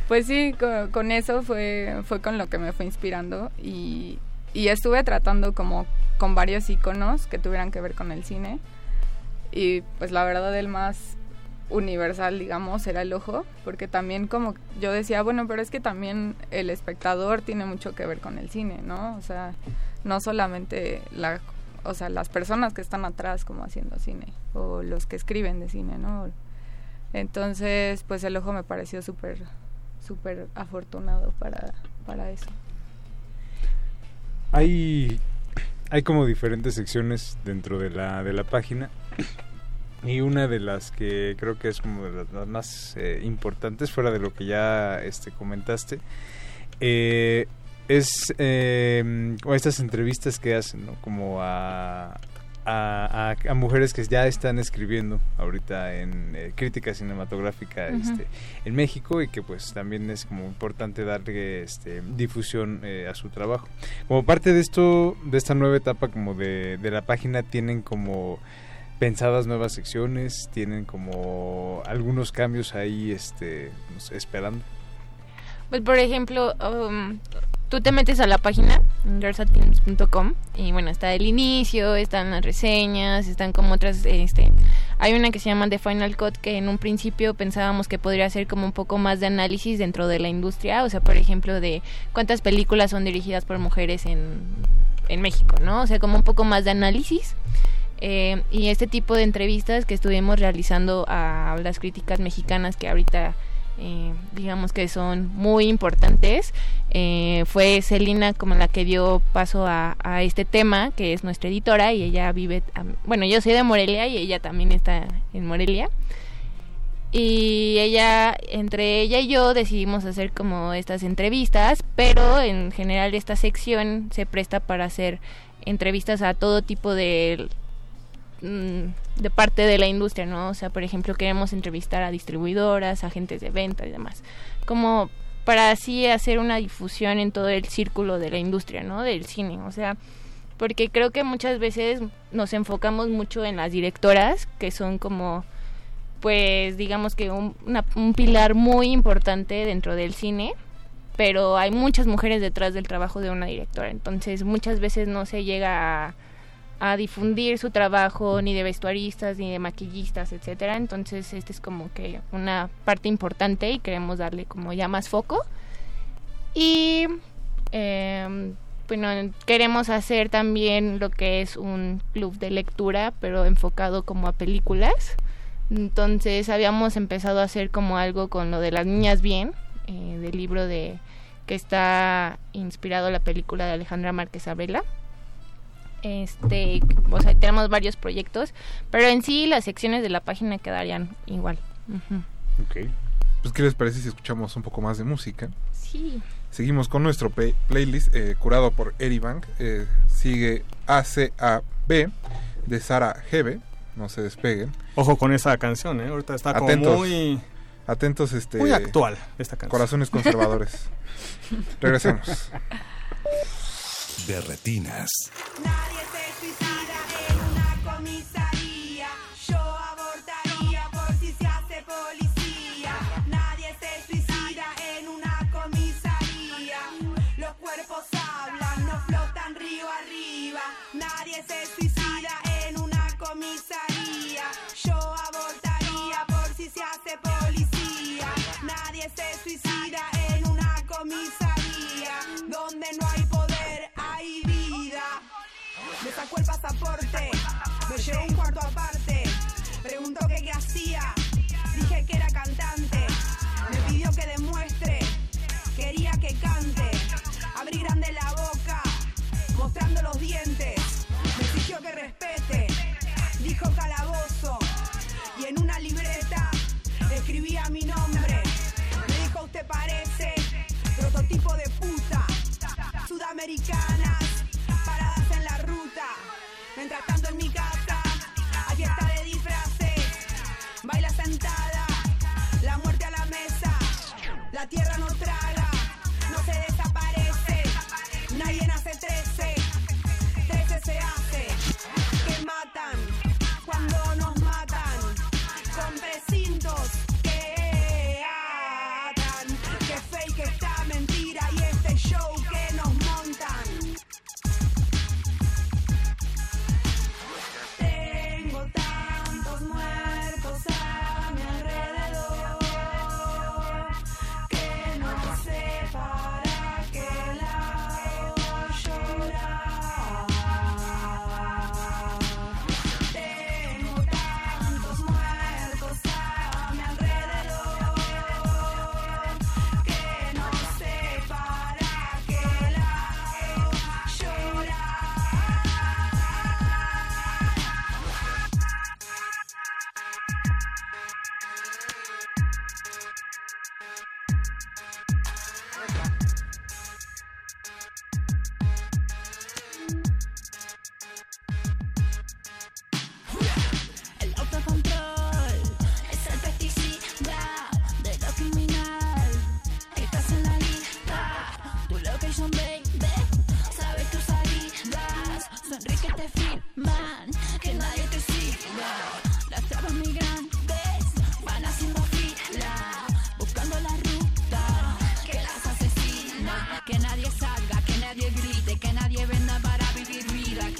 S28: Pues sí, con, con eso fue, fue con lo que me fue inspirando y, y estuve tratando como con varios iconos que tuvieran que ver con el cine y pues la verdad el más universal, digamos, era el ojo, porque también como yo decía, bueno, pero es que también el espectador tiene mucho que ver con el cine, ¿no? O sea, no solamente la, o sea, las personas que están atrás como haciendo cine o los que escriben de cine, ¿no? Entonces, pues el ojo me pareció súper súper afortunado para, para eso.
S24: Hay, hay como diferentes secciones dentro de la, de la página y una de las que creo que es como de las, más eh, importantes fuera de lo que ya este, comentaste eh, es eh, estas entrevistas que hacen, ¿no? Como a, a, a- mujeres que ya están escribiendo ahorita en eh, crítica cinematográfica este, en México y que pues también es como importante darle este, difusión eh, a su trabajo. Como parte de esto, de esta nueva etapa como de, de la página, tienen como pensadas nuevas secciones, tienen como algunos cambios ahí este, no esperando.
S27: Pues por ejemplo, um, tú te metes a la página girlsatfilms.com y bueno, está el inicio, están las reseñas, están como otras, este, hay una que se llama The Final Cut que en un principio pensábamos que podría ser como un poco más de análisis dentro de la industria, o sea, por ejemplo, de cuántas películas son dirigidas por mujeres en, en México, ¿no? O sea, como un poco más de análisis. Eh, y este tipo de entrevistas que estuvimos realizando a las críticas mexicanas que ahorita eh, digamos que son muy importantes eh, fue Celina como la que dio paso a, a este tema que es nuestra editora y ella vive bueno yo soy de Morelia y ella también está en Morelia. Y ella entre ella y yo decidimos hacer como estas entrevistas pero en general esta sección se presta para hacer entrevistas a todo tipo de de parte de la industria, ¿no? O sea, por ejemplo, queremos entrevistar a distribuidoras, agentes de venta y demás. Como para así hacer una difusión en todo el círculo de la industria, ¿no? Del cine, o sea, porque creo que muchas veces nos enfocamos mucho en las directoras, que son como, pues, digamos que un, una- un pilar muy importante dentro del cine, pero hay muchas mujeres detrás del trabajo de una directora, entonces muchas veces no se llega a a difundir su trabajo ni de vestuaristas ni de maquillistas, etcétera. Entonces, este es como que una parte importante y queremos darle como ya más foco. Y eh, bueno, queremos hacer también lo que es un club de lectura, pero enfocado como a películas. Entonces, habíamos empezado a hacer como algo con lo de las niñas bien, eh, del libro de que está inspirado la película de Alejandra Márquez Abela este o sea tenemos varios proyectos pero en sí las secciones de la página quedarían igual Ujú.
S23: Ok. Pues, ¿qué les parece si escuchamos un poco más de música?
S27: sí
S23: Seguimos con nuestro play- playlist eh, curado por Eribank. Eh, sigue ACAB de Sara GB. No se despeguen.
S25: Ojo con esa canción, ¿eh? Ahorita está como
S23: Atentos.
S25: muy...
S23: Atentos, este.
S25: Muy actual esta canción.
S23: Corazones conservadores. Regresemos.
S29: De retinas.
S26: comisaría. Yo abortaría por si se hace policía. Nadie se suicida en una comisaría. Los cuerpos hablan, no flotan río arriba. Nadie se suicida en una comisaría. Yo abortaría por si se hace policía. Nadie se suicida en una comisaría. Donde no hay.
S30: Sacó el pasaporte, me llevó un cuarto aparte, preguntó que qué hacía, dije que era cantante, me pidió que demuestre, quería que cante, abrí grande la boca, mostrando los dientes, me exigió que respete, dijo calabozo, y en una libreta escribía mi nombre, me dijo usted parece prototipo de puta, sudamericanas, mientras tanto en mi casa, hay fiesta de disfraces, baila sentada, la muerte a la mesa, la tierra no traga, no se desaparece, nadie nace 13, 13 se hace, que matan cuando nos matan, con precintos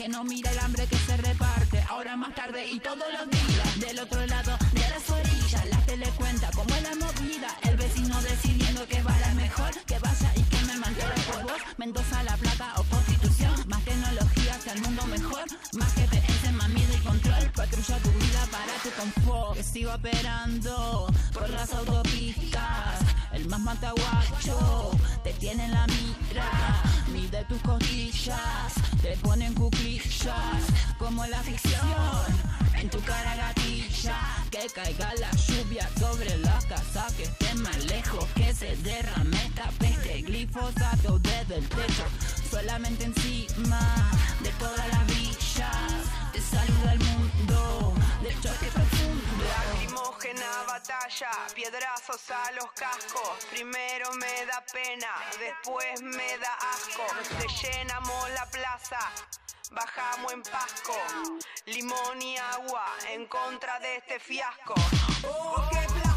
S30: Que no
S31: mire el hambre que se reparte, ahora más tarde y todos los días. Del otro lado tu vida para tu confort. Que sigo operando por las autopistas, el más mataguacho te tiene en la mira. Mide tus costillas, te ponen cuclillas, como la ficción. En tu cara gatilla, que caiga la lluvia sobre la casa, que esté más lejos, que se derrame esta peste, glifosato desde el techo, solamente encima de todas las te saluda el mundo, de choque profundo.
S30: Lacrimógena batalla, piedrazos a los cascos. Primero me da pena, después me da asco. Te llenamos la plaza, bajamos en Pasco. Limón y agua en contra de este fiasco. Oh, qué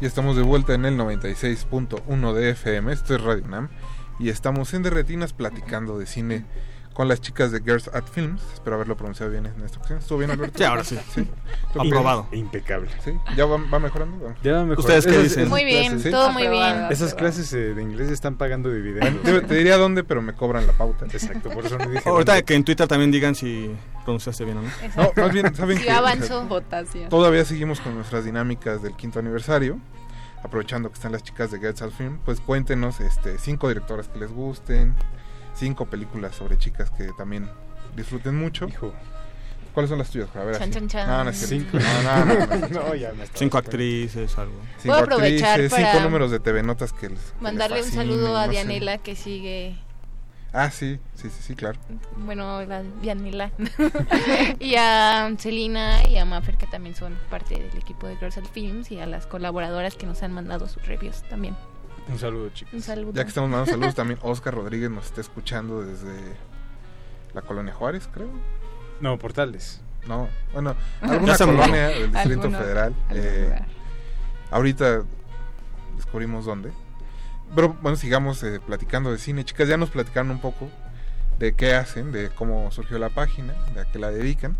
S23: Y estamos de vuelta en el 96.1 de FM, esto es Radio Nam. Y estamos en Derretinas platicando de cine con las chicas de Girls at Films. Espero haberlo pronunciado bien en esta ocasión. ¿Estuvo bien, Alberto?
S25: Sí, ahora sí.
S23: ¿Tú qué
S25: Aprobado.
S24: Impecable.
S23: ¿Sí? ¿Ya va, va mejorando? Va.
S24: Ya va mejor.
S25: ¿Ustedes qué
S24: Esas-
S25: dicen?
S27: Muy bien,
S24: clases-
S27: todo muy bien.
S24: Esas clases eh, de inglés están pagando dividendos.
S23: Te, te diría dónde, pero me cobran la pauta.
S24: Exacto, por eso no dije
S25: Ahorita
S24: dónde.
S25: que en Twitter también digan si pronunciaste bien o no.
S23: No, más bien, ¿saben
S27: Sí,
S23: qué?
S27: avanzó.
S28: Votación.
S23: Todavía seguimos con nuestras dinámicas del quinto aniversario. Aprovechando que están las chicas de Girls at Film, pues cuéntenos este, cinco directoras que les gusten, cinco películas sobre chicas que también disfruten mucho.
S24: Hijo.
S23: ¿Cuáles son las tuyas? A ver,
S27: Chan,
S23: así.
S27: chan, chan.
S23: No, no es cierto.
S25: Cinco.
S23: No, no, no, no, no.
S24: No, ya me estaba
S25: Cinco
S24: esperando.
S25: actrices, algo.
S23: Cinco
S27: Puedo aprovechar
S23: actrices,
S27: para
S23: cinco números de TV Notas que les que les
S27: Mandarle un saludo a
S23: sé.
S27: Dianela que sigue,
S23: Ah, sí, sí, sí, sí, claro.
S27: bueno, la Dianela. y a Celina y a Maffer que también son parte del equipo de Girls at Films y a las colaboradoras que nos han mandado sus reviews también.
S24: Un saludo, chicos.
S27: Un saludo.
S23: Ya que estamos mandando saludos también, Oscar Rodríguez nos está escuchando desde la colonia Juárez, creo.
S24: No, Portales.
S23: No, bueno, alguna
S25: se mudó.
S23: colonia del Distrito
S28: Alguno-
S23: Federal. eh, ahorita descubrimos dónde. Pero bueno, sigamos eh, platicando de cine. Chicas, ya nos platicaron un poco de qué hacen, de cómo surgió la página, de a qué la dedican.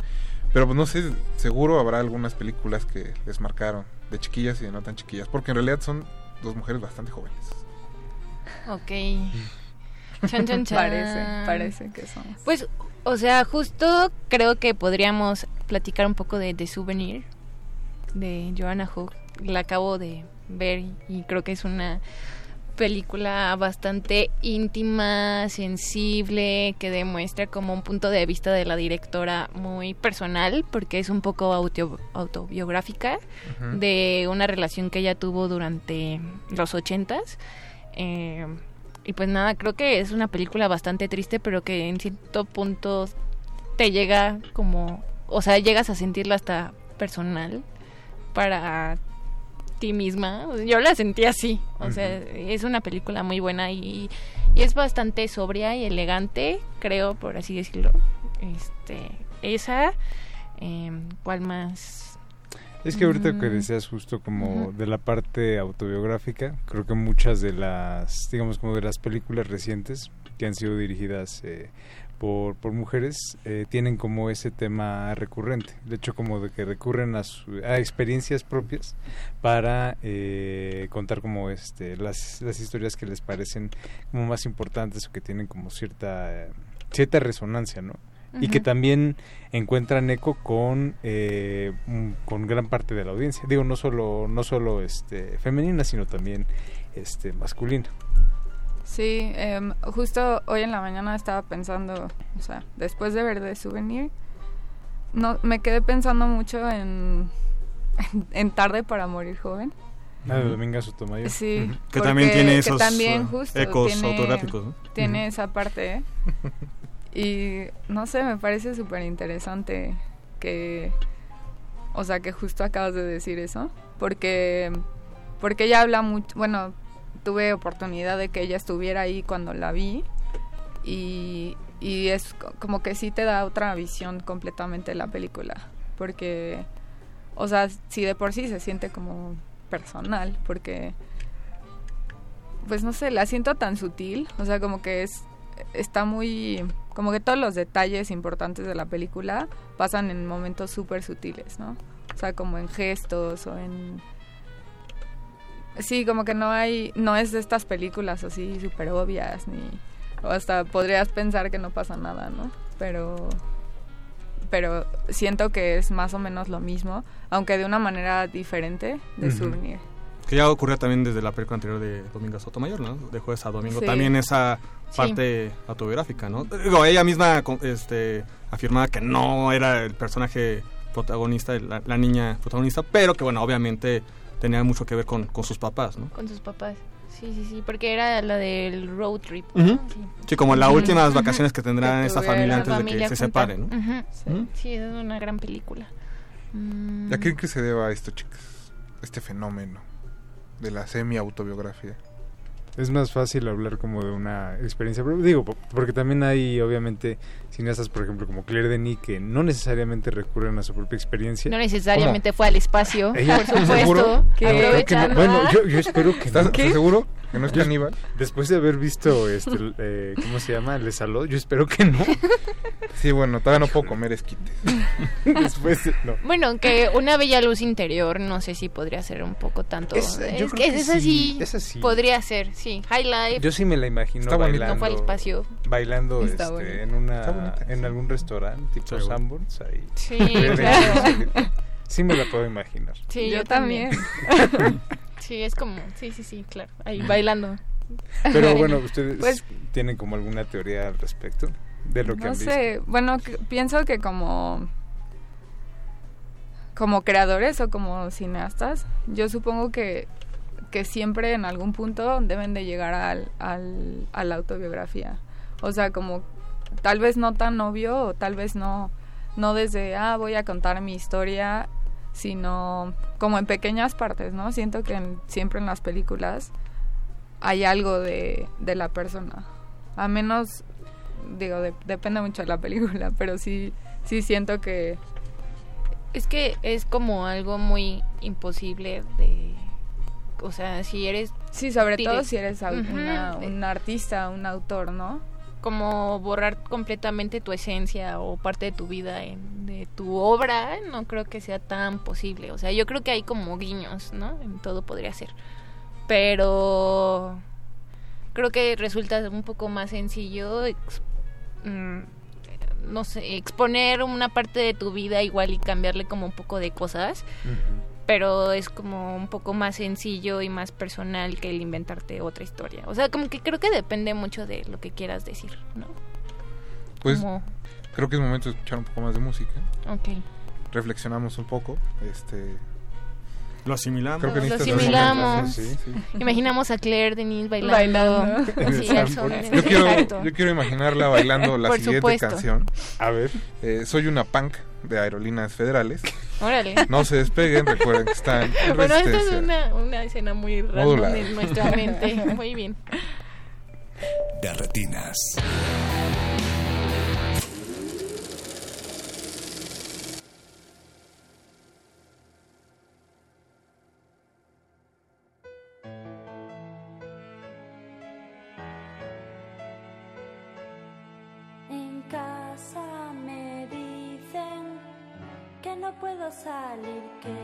S23: Pero pues no sé, seguro habrá algunas películas que les marcaron de chiquillas y de no tan chiquillas, porque en realidad son dos mujeres bastante jóvenes.
S27: Ok. Chan, chan, chan.
S28: Parece, parece que somos.
S27: Pues, o sea, justo creo que podríamos platicar un poco de The Souvenir de Joanna Hook. La acabo de ver y creo que es una película bastante íntima, sensible, que demuestra como un punto de vista de la directora muy personal, porque es un poco auto- autobiográfica de una relación que ella tuvo durante los ochentas. Eh, y pues nada, creo que es una película bastante triste, pero que en cierto punto te llega como, o sea, llegas a sentirla hasta personal para ti misma. Yo la sentí así, o sea, es una película muy buena y, y es bastante sobria y elegante, creo, por así decirlo. Este, esa, em, ¿cuál más?
S24: Es que ahorita que
S27: Mm.
S24: decías justo como de la parte autobiográfica, creo que muchas de las, digamos como de las películas recientes que han sido dirigidas eh, por, por mujeres, eh, tienen como ese tema recurrente. De hecho, como de que recurren a, su- a experiencias propias para eh, contar como este las, las historias que les parecen como más importantes o que tienen como cierta, cierta resonancia, ¿no? y que también encuentran eco con eh, con gran parte de la audiencia digo no solo no solo este femenina sino también este masculina
S28: Sí, em, justo hoy en la mañana estaba pensando, o sea, después de ver The Souvenir, no, me quedé pensando mucho en, en Tarde para Morir Joven.
S24: Ah, de Dominga Sotomayor
S28: Sí.
S25: Que también tiene
S28: que
S25: esos,
S28: también
S25: eh,
S28: justo
S25: ecos
S28: tiene-
S25: autográficos, ¿no?
S28: Tiene esa parte, ¿eh? Y no sé, me parece súper interesante que, o sea, que justo acabas de decir eso, porque, porque ella habla mucho, bueno, tuve oportunidad de que ella estuviera ahí cuando la vi y, y es co- como que sí te da otra visión completamente de la película, porque, o sea, si de por sí se siente como personal, porque pues no sé, la siento tan sutil, o sea, como que es está muy como que todos los detalles importantes de la película pasan en momentos súper sutiles, ¿no? O sea, como en gestos o en Sí, como que no hay no es de estas películas así súper obvias ni o hasta podrías pensar que no pasa nada, ¿no? Pero pero siento que es más o menos lo mismo, aunque de una manera diferente de souvenir.
S25: Que ya ocurrió también desde la película anterior de Domingo Sotomayor, ¿no? De jueves a domingo.
S28: Sí.
S25: También esa
S28: Sí.
S25: parte autobiográfica, ¿no? Digo, ella misma este, afirmaba que no era el personaje protagonista, la, la niña protagonista, pero que, bueno, obviamente tenía mucho que ver con, con sus papás, ¿no?
S27: Con sus papás. Sí, sí, sí, porque era la del road trip. Sí.
S25: Sí, como las
S27: Ujú.
S25: últimas vacaciones que tendrá
S27: Que
S25: esta
S27: tuvieron
S25: familia antes de que se
S27: junta.
S25: separen, ¿no?
S27: Sí, es una gran película. Mm,
S23: ¿Y a qué creen que se deba esto, chicas? Este fenómeno de la semi-autobiografía.
S24: Es más fácil hablar como de una experiencia propia. digo po- porque también hay obviamente cineastas por ejemplo como Claire Denis que no necesariamente recurren a su propia experiencia
S27: No necesariamente fue al espacio,
S24: Ella-
S27: por supuesto.
S24: ¿Seguro?
S27: que
S24: No, creo que no. Bueno, yo, yo espero que
S23: ¿Estás
S24: no.
S23: estás seguro que no es
S24: Yo-
S23: caníbal?
S24: Después de haber visto, este, eh, ¿cómo se llama? El Saló, yo espero que no.
S23: Sí, bueno, todavía no puedo comer esquites.
S24: Después, de- no.
S27: Bueno, aunque una bella luz interior, no sé si podría ser un poco tanto.
S24: Es-
S27: Es,
S24: yo
S27: que
S24: creo que
S27: es así.
S24: sí, esa sí.
S27: Podría ser, sí. High Life.
S24: Yo sí me la imagino
S23: Está
S24: bailando.
S27: No fue al espacio.
S24: Bailando
S27: Está
S24: este, en una
S23: Está bonita,
S24: en
S23: sí.
S24: algún restaurante tipo
S25: Sí.
S24: Sanborns ahí.
S27: Sí, claro.
S24: Sí, sí me la puedo imaginar.
S27: Sí,
S28: Yo
S27: yo, también. sí, es como, sí, sí, sí, claro. Ahí bailando.
S24: Pero bueno, ustedes
S28: Pues-
S24: tienen como alguna teoría al respecto de lo que
S28: no
S24: han visto.
S28: sé, bueno, que- pienso que como como creadores o como cineastas, yo supongo que, que siempre en algún punto deben de llegar al, al, a la autobiografía. O sea, como tal vez no tan obvio o tal vez no, no desde, ah, voy a contar mi historia, sino como en pequeñas partes, ¿no? Siento que siempre en las películas hay algo de, de la persona. A menos, digo, de- depende mucho de la película, pero sí, sí siento que...
S27: Es que es como algo muy imposible de... O sea, si eres...
S28: Sí, sobre todo si eres una- un artista, un autor, ¿no?
S27: Como borrar completamente tu esencia o parte de tu vida en- de tu obra, no creo que sea tan posible. O sea, yo creo que hay como guiños, ¿no? En todo podría ser. Pero creo que resulta un poco más sencillo ex- mm, no sé, exponer una parte de tu vida igual y cambiarle como un poco de cosas, pero es como un poco más sencillo y más personal que el inventarte otra historia. O sea, como que creo que depende mucho de lo que quieras decir, ¿no?
S23: Pues
S27: Como-
S23: creo que es momento de escuchar un poco más de música.
S27: Ok.
S23: Reflexionamos un poco. Este,
S25: Lo asimilamos.
S23: Creo que
S27: Lo
S23: necesitas
S27: asimilamos.
S23: Sí, sí.
S27: Imaginamos a Claire Denise bailando.
S28: Bailando.
S23: Yo quiero,
S27: Exacto.
S23: yo quiero imaginarla bailando la
S27: Por
S23: siguiente
S27: supuesto.
S23: canción.
S24: A ver.
S23: Eh, soy una punk de Aerolíneas Federales.
S27: Órale.
S23: No se despeguen, recuerden que están en
S27: Bueno, esta es una, una escena muy
S23: Modular.
S27: en nuestra mente. Muy bien.
S1: De retinas.
S32: Puedo salir,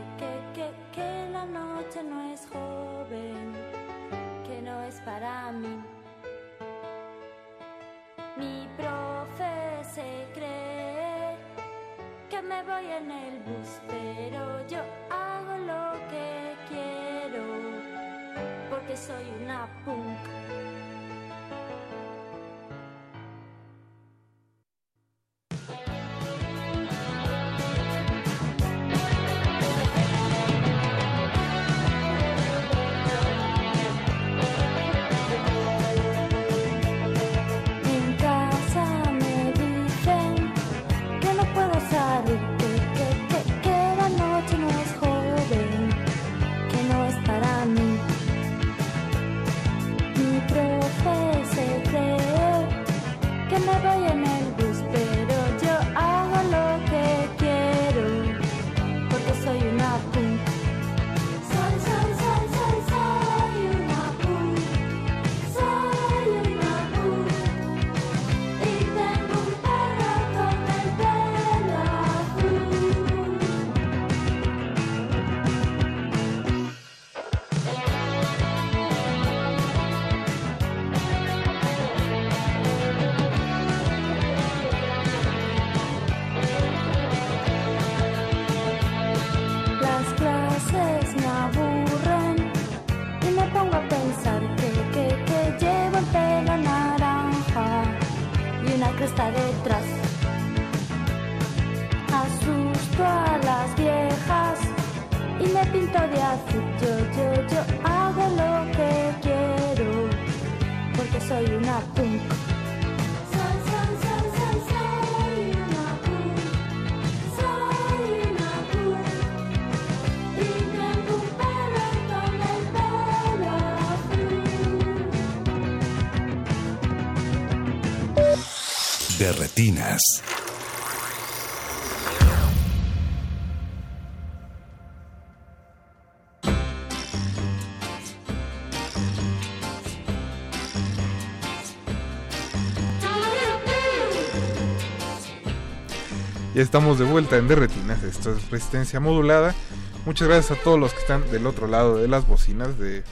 S32: De
S1: retinas.
S23: Ya estamos de vuelta en Derretinas. Esto es resistencia modulada. Muchas gracias a todos los que están del otro lado de las bocinas. De...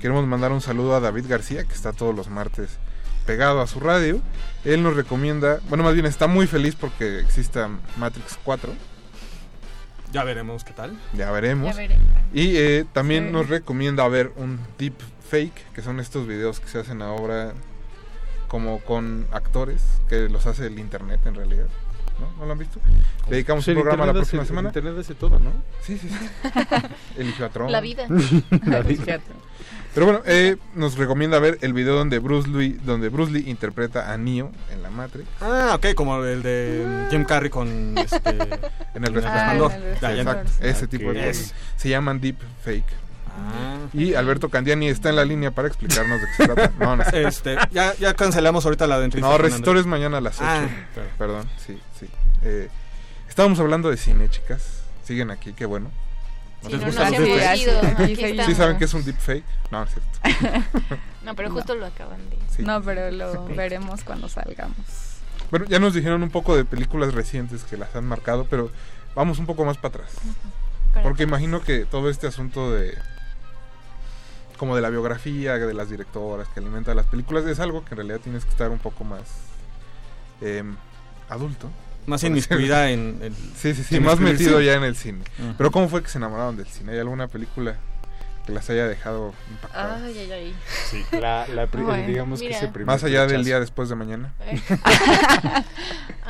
S23: Queremos mandar un saludo a David García, que está todos los martes pegado a su radio. Él nos recomienda, bueno, más bien está muy feliz porque exista Matrix 4.
S25: Ya veremos qué tal.
S23: Ya veremos.
S25: Ya veremos.
S23: Y eh, también
S25: Sí.
S23: nos recomienda ver un deep fake, que son estos videos que se hacen ahora como con actores que los hace el internet en realidad. ¿No? ¿No lo han visto? Le dedicamos
S24: Sí,
S23: un
S24: el
S23: programa la próxima
S24: hace-
S23: semana.
S24: el internet hace todo, ¿no?
S23: Sí, sí, sí. Trump.
S27: La vida.
S24: La vida.
S23: Pero bueno, eh, nos recomienda ver el video donde Bruce Lee, donde Bruce Lee interpreta a Neo en la Matrix.
S25: Ah, ok, como el de Jim Carrey con este...
S23: En el
S25: Ah,
S23: resplandor. exacto, ese tipo de cosas. Se llaman deep fake.
S25: Ah.
S23: Y Alberto Candiani está en la línea para explicarnos de qué se trata. No, no.
S25: Este, ya, ya cancelamos ahorita la de entrevista
S23: No,
S25: con
S23: Resistores
S25: Andrés.
S23: mañana a las 8.
S25: Ah.
S23: Perdón, sí, sí. Eh, estábamos hablando de cine, chicas. Siguen aquí, qué bueno.
S27: Sí, ¿Les no gustan los deepfakes? aquí
S23: ¿Sí
S27: estamos.
S23: saben qué es un deepfake? No, no es cierto.
S27: No, pero justo lo acaban de...
S23: Sí.
S28: No, pero lo veremos cuando salgamos.
S23: Bueno, ya nos dijeron un poco de películas recientes que las han marcado, pero vamos un poco más para atrás. Porque imagino que todo este asunto de como de la biografía de las directoras que alimenta las películas es algo que en realidad tienes que estar un poco más em, adulto.
S25: Más inmiscuida en el-
S23: Sí, sí, sí, más metido ya en el cine. Pero ¿cómo fue que se enamoraron del cine? ¿Hay alguna película que las haya dejado impactadas?
S27: Ay, ay, ay.
S24: Sí, la, la
S27: Bueno,
S24: digamos que
S27: mira.
S24: ese primer
S23: Más allá del día después de mañana.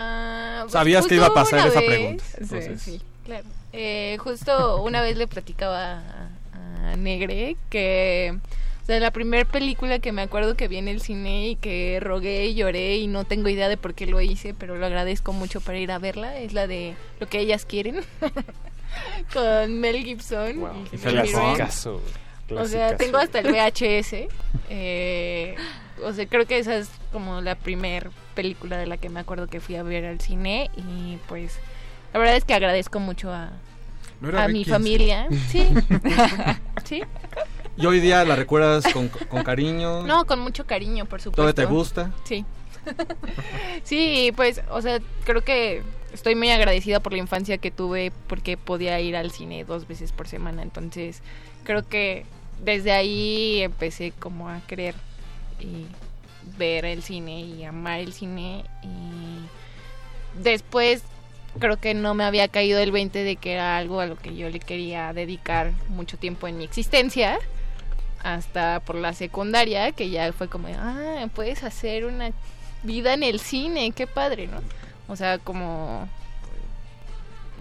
S27: Ah, pues
S25: Sabías que iba a pasar esa
S27: vez-
S25: pregunta,
S27: Sí,
S25: entonces.
S27: sí, claro. Eh, justo una vez le platicaba a, a Negre que sea, la primera película que me acuerdo que vi en el cine y que rogué y lloré y no tengo idea de por qué lo hice, pero lo agradezco mucho para ir a verla, es la de Lo que ellas quieren con Mel Gibson. y Mirren.
S24: clasicazo,
S27: O sea, tengo hasta el VHS. eh, o sea, creo que esa es como la primer película de la que me acuerdo que fui a ver al cine. Y pues, la verdad es que agradezco mucho a,
S23: ¿No era
S27: a mi familia. Sí. sí.
S25: Y hoy día la recuerdas con, con cariño.
S27: No, con mucho cariño, por supuesto.
S25: ¿Todavía te gusta?
S27: Sí. sí, pues, o sea, creo que estoy muy agradecida por la infancia que tuve porque podía ir al cine dos veces por semana. Entonces, creo que desde ahí empecé como a querer y ver el cine y amar el cine. Y después creo que no me había caído el 20 de que era algo a lo que yo le quería dedicar mucho tiempo en mi existencia hasta por la secundaria, que ya fue como, ah, puedes hacer una vida en el cine, qué padre, ¿no? O sea, como,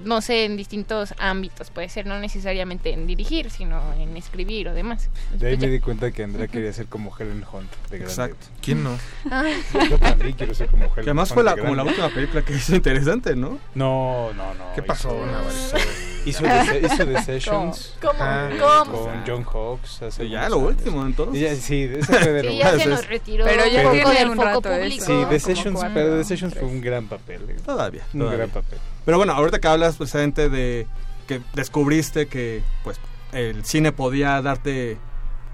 S27: no sé, en distintos ámbitos, puede ser no necesariamente en dirigir, sino en escribir o demás.
S24: De ahí
S27: ya.
S24: me di cuenta que Andrea quería ser como Helen Hunt de grande.
S25: Exacto.
S23: ¿Quién no?
S27: Ah.
S24: Yo también quiero ser como Helen
S25: Que además
S24: Hunt
S25: fue la, como la última película que hizo interesante, ¿no?
S24: No, no, no.
S23: ¿Qué pasó,
S24: hizo-
S23: Navarro?
S24: Hizo, The, hizo The Sessions.
S27: ¿Cómo?
S24: Ah,
S27: ¿Cómo?
S24: Con John hace
S25: Y ya, lo
S24: años.
S25: último, entonces.
S24: Y ya- sí, esa fue de lo
S27: Sí, ya se
S24: más-
S27: nos retiró
S28: Pero
S27: un
S28: ya
S27: poco
S28: tiene
S27: del
S28: un
S27: foco
S28: eso.
S27: público.
S24: Sí, The Sessions, pero The Sessions fue un gran papel. eh.
S25: Todavía.
S24: Un gran papel.
S25: Pero bueno, ahorita que hablas precisamente de que descubriste que pues el cine podía darte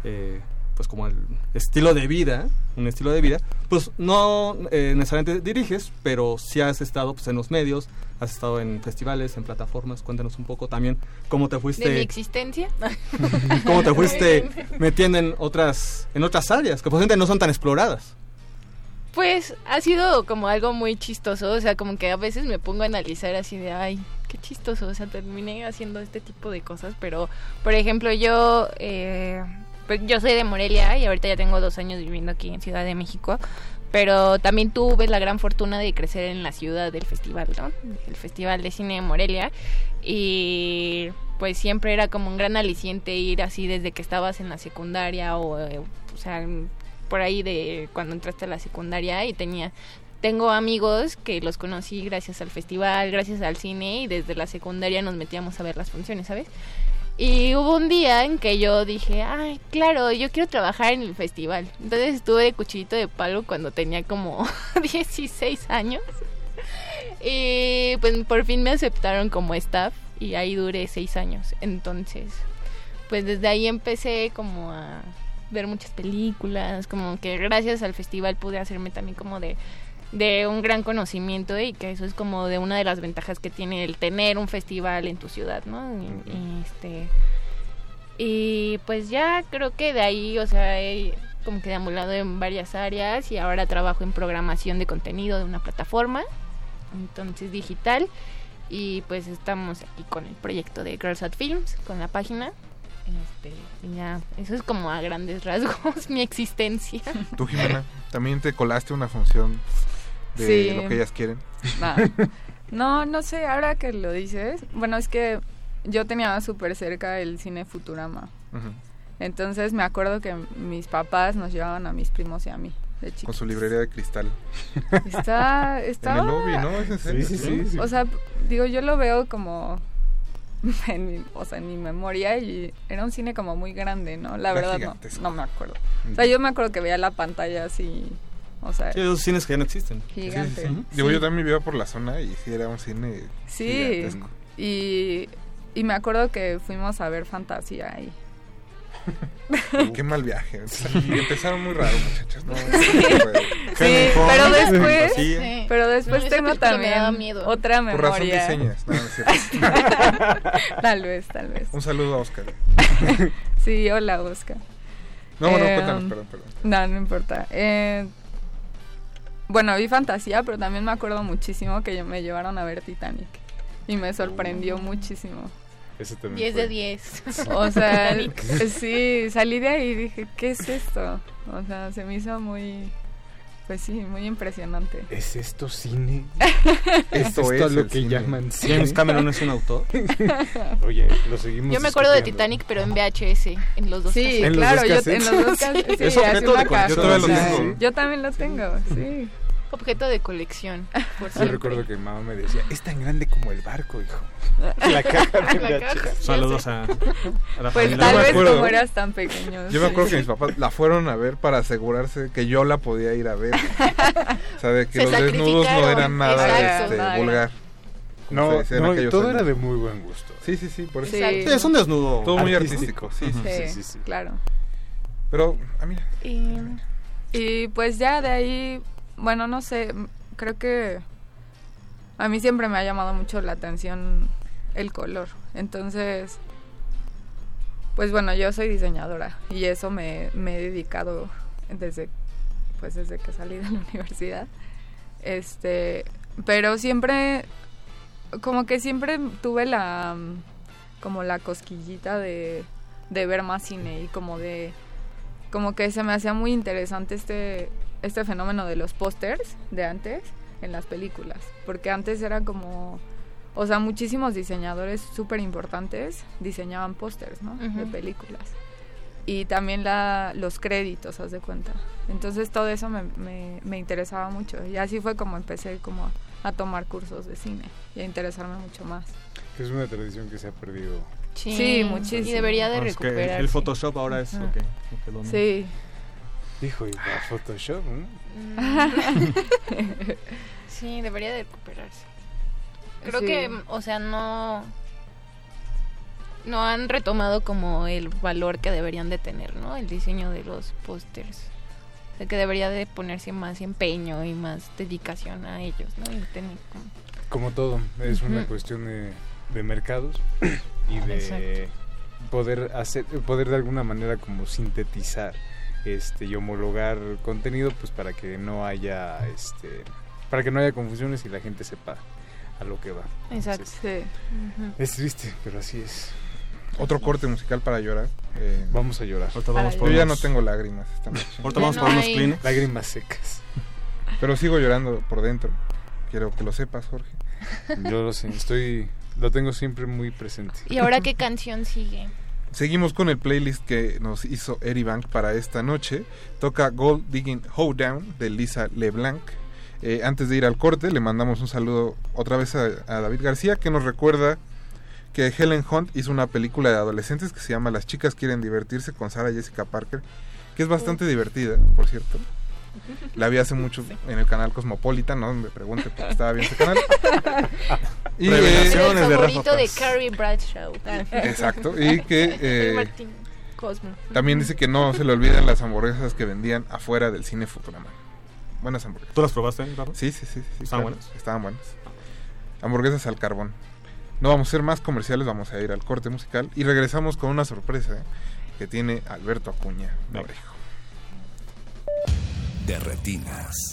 S25: eh, pues como el estilo de vida, un estilo de vida, pues no eh, necesariamente diriges, pero sí has estado pues en los medios, has estado en festivales, en plataformas, cuéntanos un poco también cómo te
S27: De mi
S25: fuiste
S27: existencia.
S25: cómo te fuiste metiendo en otras en otras áreas que posiblemente no son tan exploradas.
S27: Pues ha sido como algo muy chistoso, o sea, como que a veces me pongo a analizar así de, ay, qué chistoso, o sea, terminé haciendo este tipo de cosas, pero, por ejemplo, yo, eh, pues yo soy de Morelia y ahorita ya tengo dos años viviendo aquí en Ciudad de México, pero también tuve la gran fortuna de crecer en la ciudad del festival, ¿no? El Festival de Cine de Morelia y pues siempre era como un gran aliciente ir así desde que estabas en la secundaria o, eh, o sea, por ahí de cuando entraste a la secundaria y tenía tengo amigos que los conocí gracias al festival, gracias al cine y desde la secundaria nos metíamos a ver las funciones, ¿sabes? Y hubo un día en que yo dije, ay, claro, yo quiero trabajar en el festival. Entonces estuve de cuchillito de palo cuando tenía como 16 años. Y pues por fin me aceptaron como staff y ahí duré 6 años. Entonces, pues desde ahí empecé como a ver muchas películas, como que gracias al festival pude hacerme también como de de un gran conocimiento y que eso es como de una de las ventajas que tiene el tener un festival en tu ciudad, ¿no? Y, y, este y pues ya creo que de ahí, o sea, he como que deambulado en varias áreas y ahora trabajo en programación de contenido de una plataforma, entonces digital y pues estamos aquí con el proyecto de Girls at Films, con la página Este, y ya, eso es como a grandes rasgos mi existencia.
S23: Tú, Jimena, también te colaste una función de
S28: Sí.
S23: lo que ellas quieren.
S28: Ah. No, no sé, ahora que lo dices, bueno, es que yo tenía súper cerca el cine Futurama. Entonces me acuerdo que mis papás nos llevaban a mis primos y a mí, de
S23: Con su librería de cristal.
S28: Está, está...
S23: En el lobby, ¿no? ¿Es en serio?
S24: Sí, sí, sí, sí.
S28: O sea, digo, yo lo veo como... En mi, o sea, en mi memoria y era un cine como muy grande, ¿no? La
S23: Era
S28: verdad no, no me acuerdo. O sea, yo me acuerdo que veía la pantalla así, o sea,
S25: Sí, esos cines que ya no existen.
S28: gigante.
S23: Sí, sí, sí. Digo, yo también vivía por la zona y sí era un cine
S28: Sí,
S23: gigantesco.
S28: y, y me acuerdo que fuimos a ver Fantasía ahí.
S23: Qué mal viaje. Y empezaron muy raro, muchachos. No,
S28: Sí,
S23: no
S28: pero después,
S23: Sí.
S28: pero después
S27: No,
S28: tengo
S27: película me
S28: también
S27: miedo.
S28: otra
S23: Por razón
S28: memoria.
S23: diseñas. No, no
S28: tal vez, tal vez.
S23: Un saludo a Oscar.
S28: Sí, hola, Oscar.
S23: No, no,
S28: Eh,
S23: cuéntanos, perdón, perdón.
S28: No, no importa. Eh, bueno, vi Fantasía, pero también me acuerdo muchísimo que me llevaron a ver Titanic. Y me sorprendió muchísimo.
S24: Ese también
S27: 10
S24: fue.
S27: de 10.
S28: O sea, sí, salí de ahí y dije, ¿qué es esto? O sea, se me hizo muy, pues sí, muy impresionante.
S24: ¿Es esto cine?
S23: Esto
S24: ¿Es
S23: es
S24: esto lo que
S23: cine.
S24: llaman cine?
S25: James Cameron es un autor.
S24: Oye, lo seguimos
S27: Yo me acuerdo de. Titanic, pero en VHS, en los dos
S28: Sí.
S24: ¿En los
S28: claro,
S24: dos
S28: yo en los dos cassettes, sí,
S25: Es objeto de.
S23: Yo todavía lo tengo.
S28: Yo también lo tengo, sí.
S27: Objeto de colección. Por
S24: Yo recuerdo que mamá me decía, es tan grande como el barco, hijo. La caja de
S27: La caja.
S25: Saludos a, a la
S28: Pues
S25: familia.
S28: tal
S23: me
S28: vez como eras tan pequeño.
S23: Yo me acuerdo
S28: sí.
S23: que mis papás la fueron a ver para asegurarse que yo la podía ir a ver. O sea, de que
S27: Se
S23: los desnudos no eran nada este,
S28: nada.
S23: vulgar.
S24: No, todo
S23: años.
S24: era de muy buen gusto.
S23: Sí, sí, sí, por eso.
S28: Sí.
S25: Sí, es un desnudo.
S23: Todo muy
S24: Artístico.
S23: sí, sí.
S28: Sí,
S24: sí, sí, sí.
S28: claro.
S23: Pero, ah, mira,
S27: Y-
S28: Y pues ya de ahí, bueno, no sé, creo que a mí siempre me ha llamado mucho la atención el color. Entonces, pues bueno, yo soy diseñadora y eso me, he dedicado desde, pues desde que salí de la universidad. Este, pero siempre, como que siempre tuve la, como la cosquillita de, de ver más cine y como de, como que se me hacía muy interesante este, este fenómeno de los pósters de antes en las películas, porque antes era como, o sea, muchísimos diseñadores súper importantes diseñaban pósters, ¿no? De
S27: Ujú.
S28: películas. Y también la, los créditos, haz de cuenta. Entonces todo eso me, me, me interesaba mucho. Y así fue como empecé como a, a tomar cursos de cine y a interesarme mucho más.
S24: Que es una tradición que se ha perdido.
S27: Sí,
S28: Sí, muchísimo.
S27: Y debería de
S25: No, es que
S27: recuperarse.
S25: el Photoshop ahora es lo que, lo que domina.
S28: Sí.
S24: Hijo, y para Photoshop, ¿no?
S27: Sí, debería de recuperarse. Creo
S28: Sí.
S27: que, o sea, no no han retomado como el valor que deberían de tener, ¿no? El diseño de los pósters. O sea, que debería de ponerse más empeño y más dedicación a ellos, ¿no? Y tener como-
S24: Como todo, es una cuestión de, de mercados y de
S27: Exacto.
S24: poder hacer, poder de alguna manera como sintetizar este y homologar contenido pues para que no haya este para que no haya confusiones y la gente sepa a lo que va.
S27: Exacto.
S24: Entonces,
S28: Sí.
S24: Es triste, pero así es.
S23: otro corte musical para llorar. Eh,
S24: Vamos a llorar.
S25: Ahorita vamos
S28: Para
S25: por
S23: yo ya no tengo lágrimas esta noche.
S25: Ahorita vamos
S27: no
S25: por unos. Kleenex.
S24: Lágrimas secas.
S23: Pero sigo llorando por dentro. Quiero que lo sepas, Jorge.
S24: Yo lo sé, estoy lo tengo siempre muy presente.
S27: ¿Y ahora qué canción sigue?
S23: Seguimos con el playlist que nos hizo Eri Bank para esta noche. Toca Gold Digging Hoedown de Lisa LeBlanc. Eh, antes de ir al corte, le mandamos un saludo otra vez a, a David García, que nos recuerda que Helen Hunt hizo una película de adolescentes que se llama Las chicas quieren divertirse con Sarah Jessica Parker, que es bastante divertida, por cierto. La vi hace mucho en el canal Cosmopolitan, no me pregunte porque estaba bien ese canal. Y,
S27: el
S23: eh,
S25: Revelaciones de
S27: favorito
S25: Rafa
S27: de
S25: Paz.
S27: Carrie Bradshaw.
S23: exacto, y que eh,
S27: Martín Cosmo.
S23: También dice que no se le olvidan las hamburguesas que vendían afuera del cine Futurama. Buenas hamburguesas.
S25: ¿Tú las probaste, Rafa?
S23: Sí, sí, sí. sí,
S25: ¿Estaban
S23: claro,
S25: buenas?
S23: Estaban buenas. Hamburguesas al carbón. No vamos a hacer más comerciales, vamos a ir al corte musical y regresamos con una sorpresa ¿eh? que tiene Alberto Acuña.
S25: Venga.
S29: De retinas.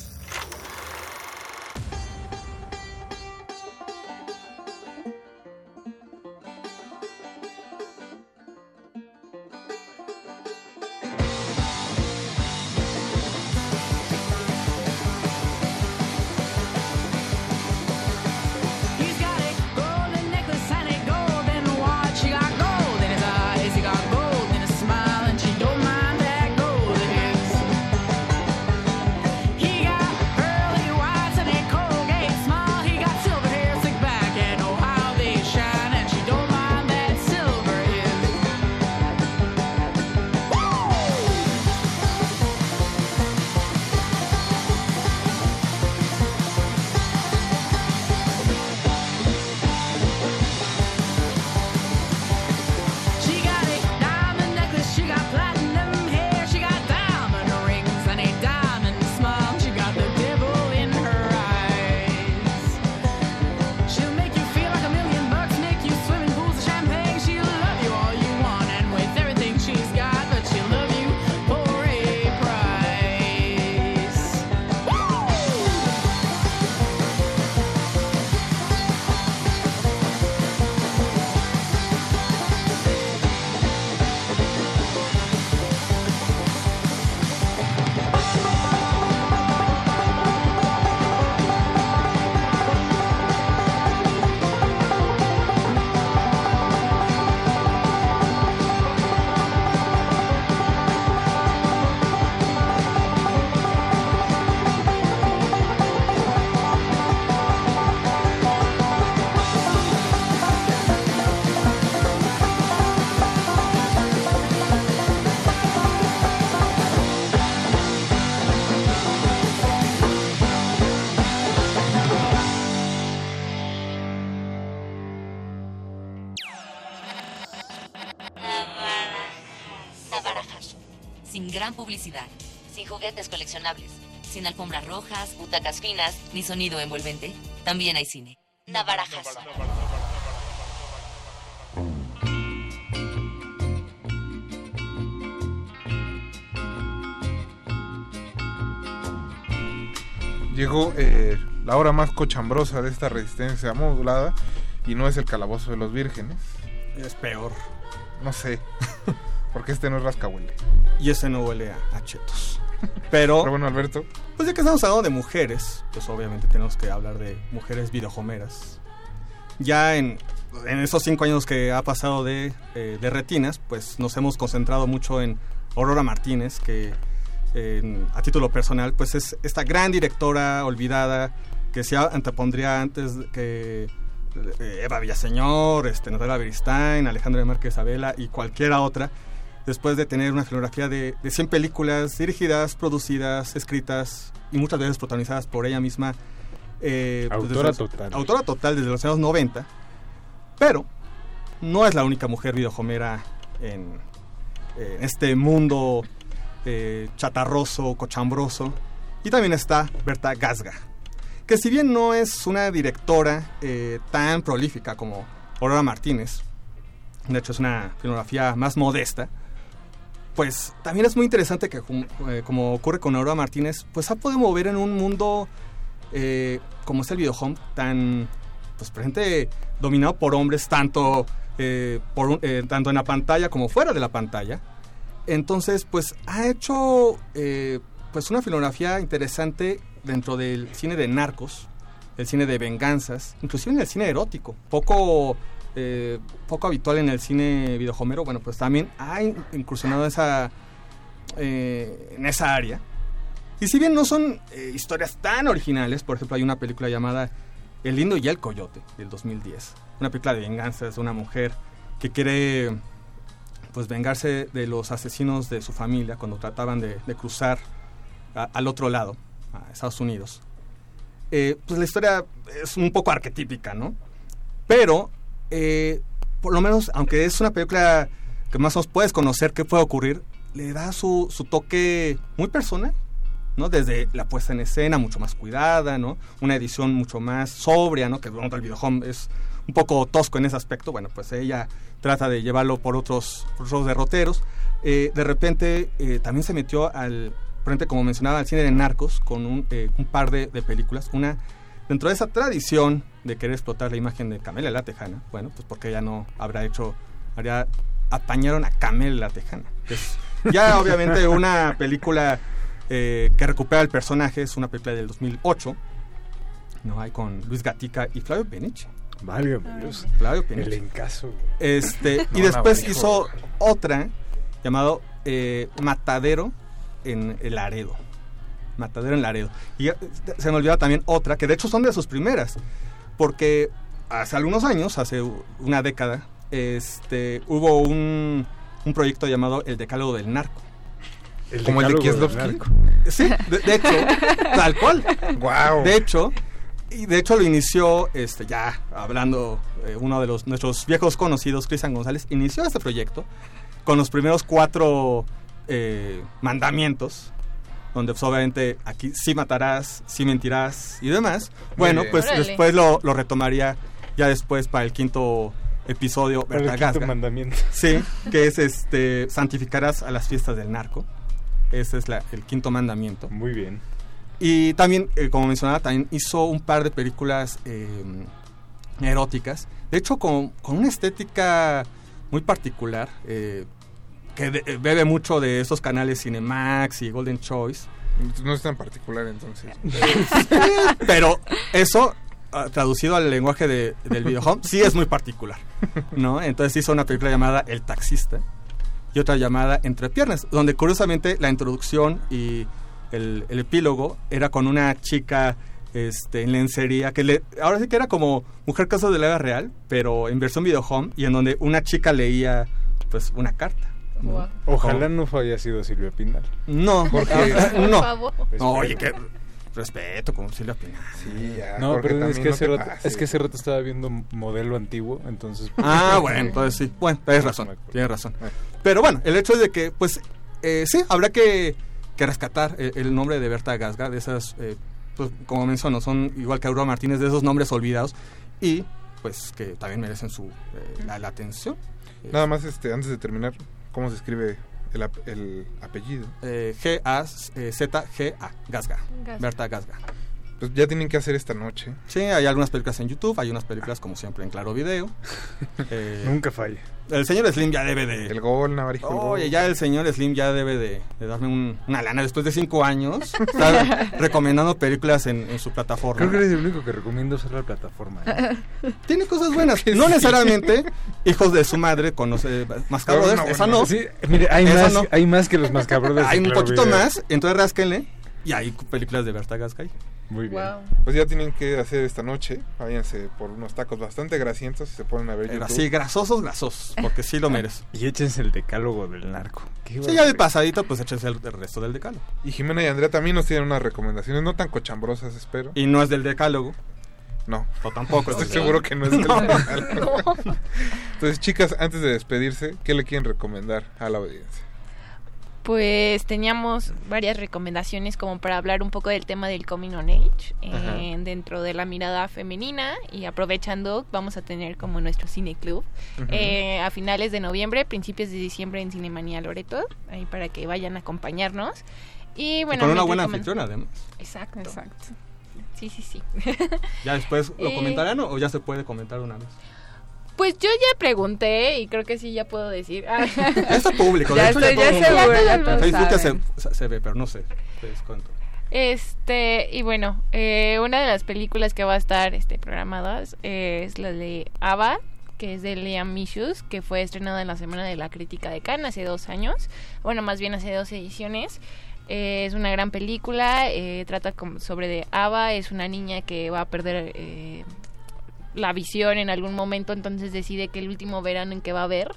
S33: Rojas, butacas finas, ni sonido envolvente, también hay cine. Navarajazo.
S23: Llegó eh, la hora más cochambrosa de esta resistencia modulada y no es el calabozo de los vírgenes.
S25: Es peor.
S23: No sé. Porque este no es rascahuele.
S25: Y ese no huele a, a chetos. Pero,
S23: Pero bueno, Alberto.
S25: Pues ya que estamos hablando de mujeres, pues obviamente tenemos que hablar de mujeres videojomeras. Ya en, en esos cinco años que ha pasado de, eh, de Retinas, pues nos hemos concentrado mucho en Aurora Martínez, que en- a título personal, pues es esta gran directora olvidada que se antepondría antes de que eh, Eva Villaseñor, este, Natalia Beristain, Alejandra Márquez Abela y cualquiera otra, después de tener una filmografía de, de 100 películas dirigidas, producidas, escritas y muchas veces protagonizadas por ella misma. eh, pues,
S24: Autora
S25: los-
S24: total.
S25: Autora total desde los años 90, pero no es la única mujer videojomera en, en este mundo eh, chatarroso, cochambroso. Y también está Berta Gasga, que si bien no es una directora eh, tan prolífica como Aurora Martínez, de hecho es una filmografía más modesta, pues también es muy interesante que como, eh, como ocurre con Aurora Martínez, pues ha podido mover en un mundo eh, como es el videohome tan pues presente dominado por hombres tanto eh, por tanto en la pantalla como fuera de la pantalla. Entonces pues ha hecho pues una filmografía interesante dentro del cine de narcos el cine de venganzas inclusive en el cine erótico. Poco eh, poco habitual en el cine videojomero bueno pues también ha in- incursionado esa eh, en esa área y si bien no son eh, historias tan originales, por ejemplo, hay una película llamada El lindo y el coyote del 2010, una película de venganzas de una mujer que quiere pues vengarse de los asesinos de su familia cuando trataban de, de cruzar a- al otro lado, a Estados Unidos. Eh, pues la historia es un poco arquetípica, ¿no? Pero, eh, por lo menos, aunque es una película que más o menos puedes conocer qué puede ocurrir, le da su, su toque muy personal, ¿no? Desde la puesta en escena mucho más cuidada, ¿no? Una edición mucho más sobria, ¿no? Que bueno, el videohome es un poco tosco en ese aspecto. Bueno, pues ella trata de llevarlo por otros, por otros derroteros. Eh, de repente eh, también se metió al frente, como mencionaba, al cine de narcos con un, eh, un par de, de películas. Una dentro de esa tradición de querer explotar la imagen de Camelia la Tejana. Bueno, pues porque ella no habrá hecho, haría, apañaron a Camelia la Tejana. es ya obviamente una película eh, que recupera el personaje, es una película del 2008, ¿no? Hay con Luis Gatica y Flavio Peniche.
S24: Válgame Dios.
S25: Flavio Peniche.
S24: El encaso.
S25: Este, y después
S24: no,
S25: hizo otra llamado eh, Matadero en el Laredo. Matadero en Laredo. Y eh, se me olvidaba también otra, que de hecho son de sus primeras, porque hace algunos años, hace una década, este, hubo un, un proyecto llamado El Decálogo del Narco.
S24: El
S23: Como el de Kieslowski.
S25: Sí, de, de hecho, tal cual.
S23: Guau.
S25: De hecho, y de hecho lo inició, este, ya hablando, eh, uno de los nuestros viejos conocidos, Cristian González, inició este proyecto con los primeros cuatro eh, mandamientos, donde pues, obviamente aquí sí matarás, sí mentirás y demás. Bueno, pues
S24: Órale.
S25: después lo, lo retomaría ya después para el quinto episodio.
S24: Para el
S25: Berta
S24: quinto
S25: Gasga.
S24: mandamiento.
S25: Sí, que es este santificarás a las fiestas del narco. Ese es la- el quinto mandamiento.
S24: Muy bien.
S25: Y también, eh, como mencionaba, también hizo un par de películas eh, eróticas. De hecho, con, con una estética muy particular, eh, que de- bebe mucho de esos canales Cinemax y Golden Choice.
S23: No es tan particular entonces.
S25: Pero eso, ah, traducido al lenguaje de- del videohome, sí es muy particular. ¿no? Entonces hizo una película llamada El Taxista y otra llamada Entre Piernas, donde curiosamente la introducción y el, el epílogo era con una chica este, en lencería, que le, ahora sí que era como Mujer Caso de la Vida Real, pero en versión videohome y en donde una chica leía pues una carta. ¿No?
S24: Ojalá no haya sido Silvia Pinal.
S25: No, ah, no.
S24: Por favor.
S25: No, Oye, que respeto como Silvia Pinal.
S23: Sí, ya.
S24: No, pero es que,
S23: no
S24: ese rato,
S23: pases.
S24: es que ese rato estaba viendo modelo antiguo, entonces...
S25: Ah, bueno, entonces sí. Bueno, tienes razón, tienes razón. Pero bueno, el hecho es de que, pues, Eh, sí, habrá que, que rescatar el, el nombre de Berta Gasga, de esas, eh, pues, como menciono, son igual que Aurora Martínez, de esos nombres olvidados y pues que también merecen su eh, la, la atención.
S23: Nada más, este, antes de terminar, ¿cómo se escribe el, ap- el apellido?
S25: Eh, G-A-Z-G-A, Gasga,
S27: Gasga.
S25: Berta Gasga.
S23: Pues ya tienen que hacer esta noche.
S25: Sí, hay algunas películas en YouTube, hay unas películas como siempre en Claro Video. Eh,
S24: Nunca falla.
S25: El señor Slim ya debe de...
S23: El gol, Navarijo.
S25: Oye, ya el señor Slim ya debe de, de darme un- una lana después de cinco años. Está recomendando películas en, en su plataforma.
S24: Creo que eres el único que recomiendo usar la plataforma. ¿eh?
S25: Tiene cosas buenas. No necesariamente hijos de su madre conoce Mascabrothers.
S24: No, no,
S25: esa no.
S24: sí, mire, hay
S25: Esa
S24: más-
S25: no.
S24: hay más que los Mascabrothers
S25: Hay un
S24: Claro
S25: poquito
S24: Video.
S25: más. Entonces rásquenle. Y hay películas de Berta Gascay.
S24: Muy
S27: bien.
S23: Pues ya tienen que hacer esta noche. Váyanse por unos tacos bastante grasientos y se ponen a ver
S25: Pero
S23: YouTube.
S25: así, grasosos, grasosos. Porque sí lo merece.
S24: Y échense el decálogo del narco. Qué
S25: Sí, ya de pasadito, pues échense el, el resto del decálogo.
S23: Y Jimena y Andrea también nos tienen unas recomendaciones, no tan cochambrosas, espero.
S25: Y no es del decálogo.
S23: No.
S25: O tampoco.
S23: Estoy
S25: es-
S23: seguro que no es del
S25: No.
S23: decálogo. Entonces, chicas, antes de despedirse, ¿qué le quieren recomendar a la audiencia?
S27: Pues teníamos varias recomendaciones como para hablar un poco del tema del coming on age eh, dentro de la mirada femenina y aprovechando vamos a tener como nuestro cine club eh, a finales de noviembre, principios de diciembre en Cinemanía Loreto, ahí para que vayan a acompañarnos. Y bueno,
S25: con una buena anfitriona, además.
S27: Exacto. Exacto. Sí, sí, sí.
S25: ¿Ya después lo
S27: Eh,
S25: comentarán o ya se puede comentar una vez?
S27: Pues yo ya pregunté y creo que sí ya puedo decir. Ah.
S25: Ya está público. de
S28: Ya
S25: hecho,
S28: estoy-
S25: todo
S28: ya
S25: mundo- Facebook se, ve, pero no sé. Les cuento.
S27: Este, y bueno, eh, una de las películas que va a estar este, programadas es la de Ava, que es de Liam Mishus, que fue estrenada en la Semana de la Crítica de Cannes hace dos años, bueno, más bien hace dos ediciones. Eh, es una gran película, eh, trata como sobre de Ava, es una niña que va a perder eh, la visión en algún momento, entonces decide que el último verano en que va a ver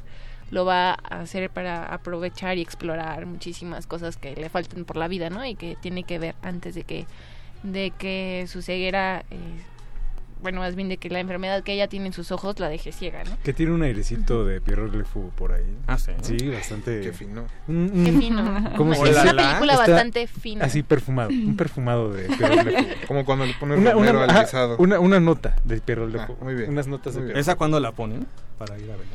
S27: lo va a hacer para aprovechar y explorar muchísimas cosas que le faltan por la vida, ¿no? Y que tiene que ver antes de que de que su ceguera eh, bueno, más bien de que la enfermedad que ella tiene en sus ojos la deje ciega, ¿no?
S24: Que tiene un airecito de Pierrot Le Fou por ahí.
S25: Ah, sí.
S24: Sí, bastante.
S23: Qué fino.
S27: Qué fino.
S24: ¿Cómo se
S27: Es una película
S24: Está
S27: bastante fina.
S24: Así perfumado. Un perfumado de Pierrot Le Fou.
S23: Como cuando le pones
S24: una, una,
S23: al
S24: una, una nota de Pierrot Le
S23: Ah, muy bien.
S24: Unas notas de. Pierrot.
S25: ¿Esa cuándo la ponen? Para ir a ver.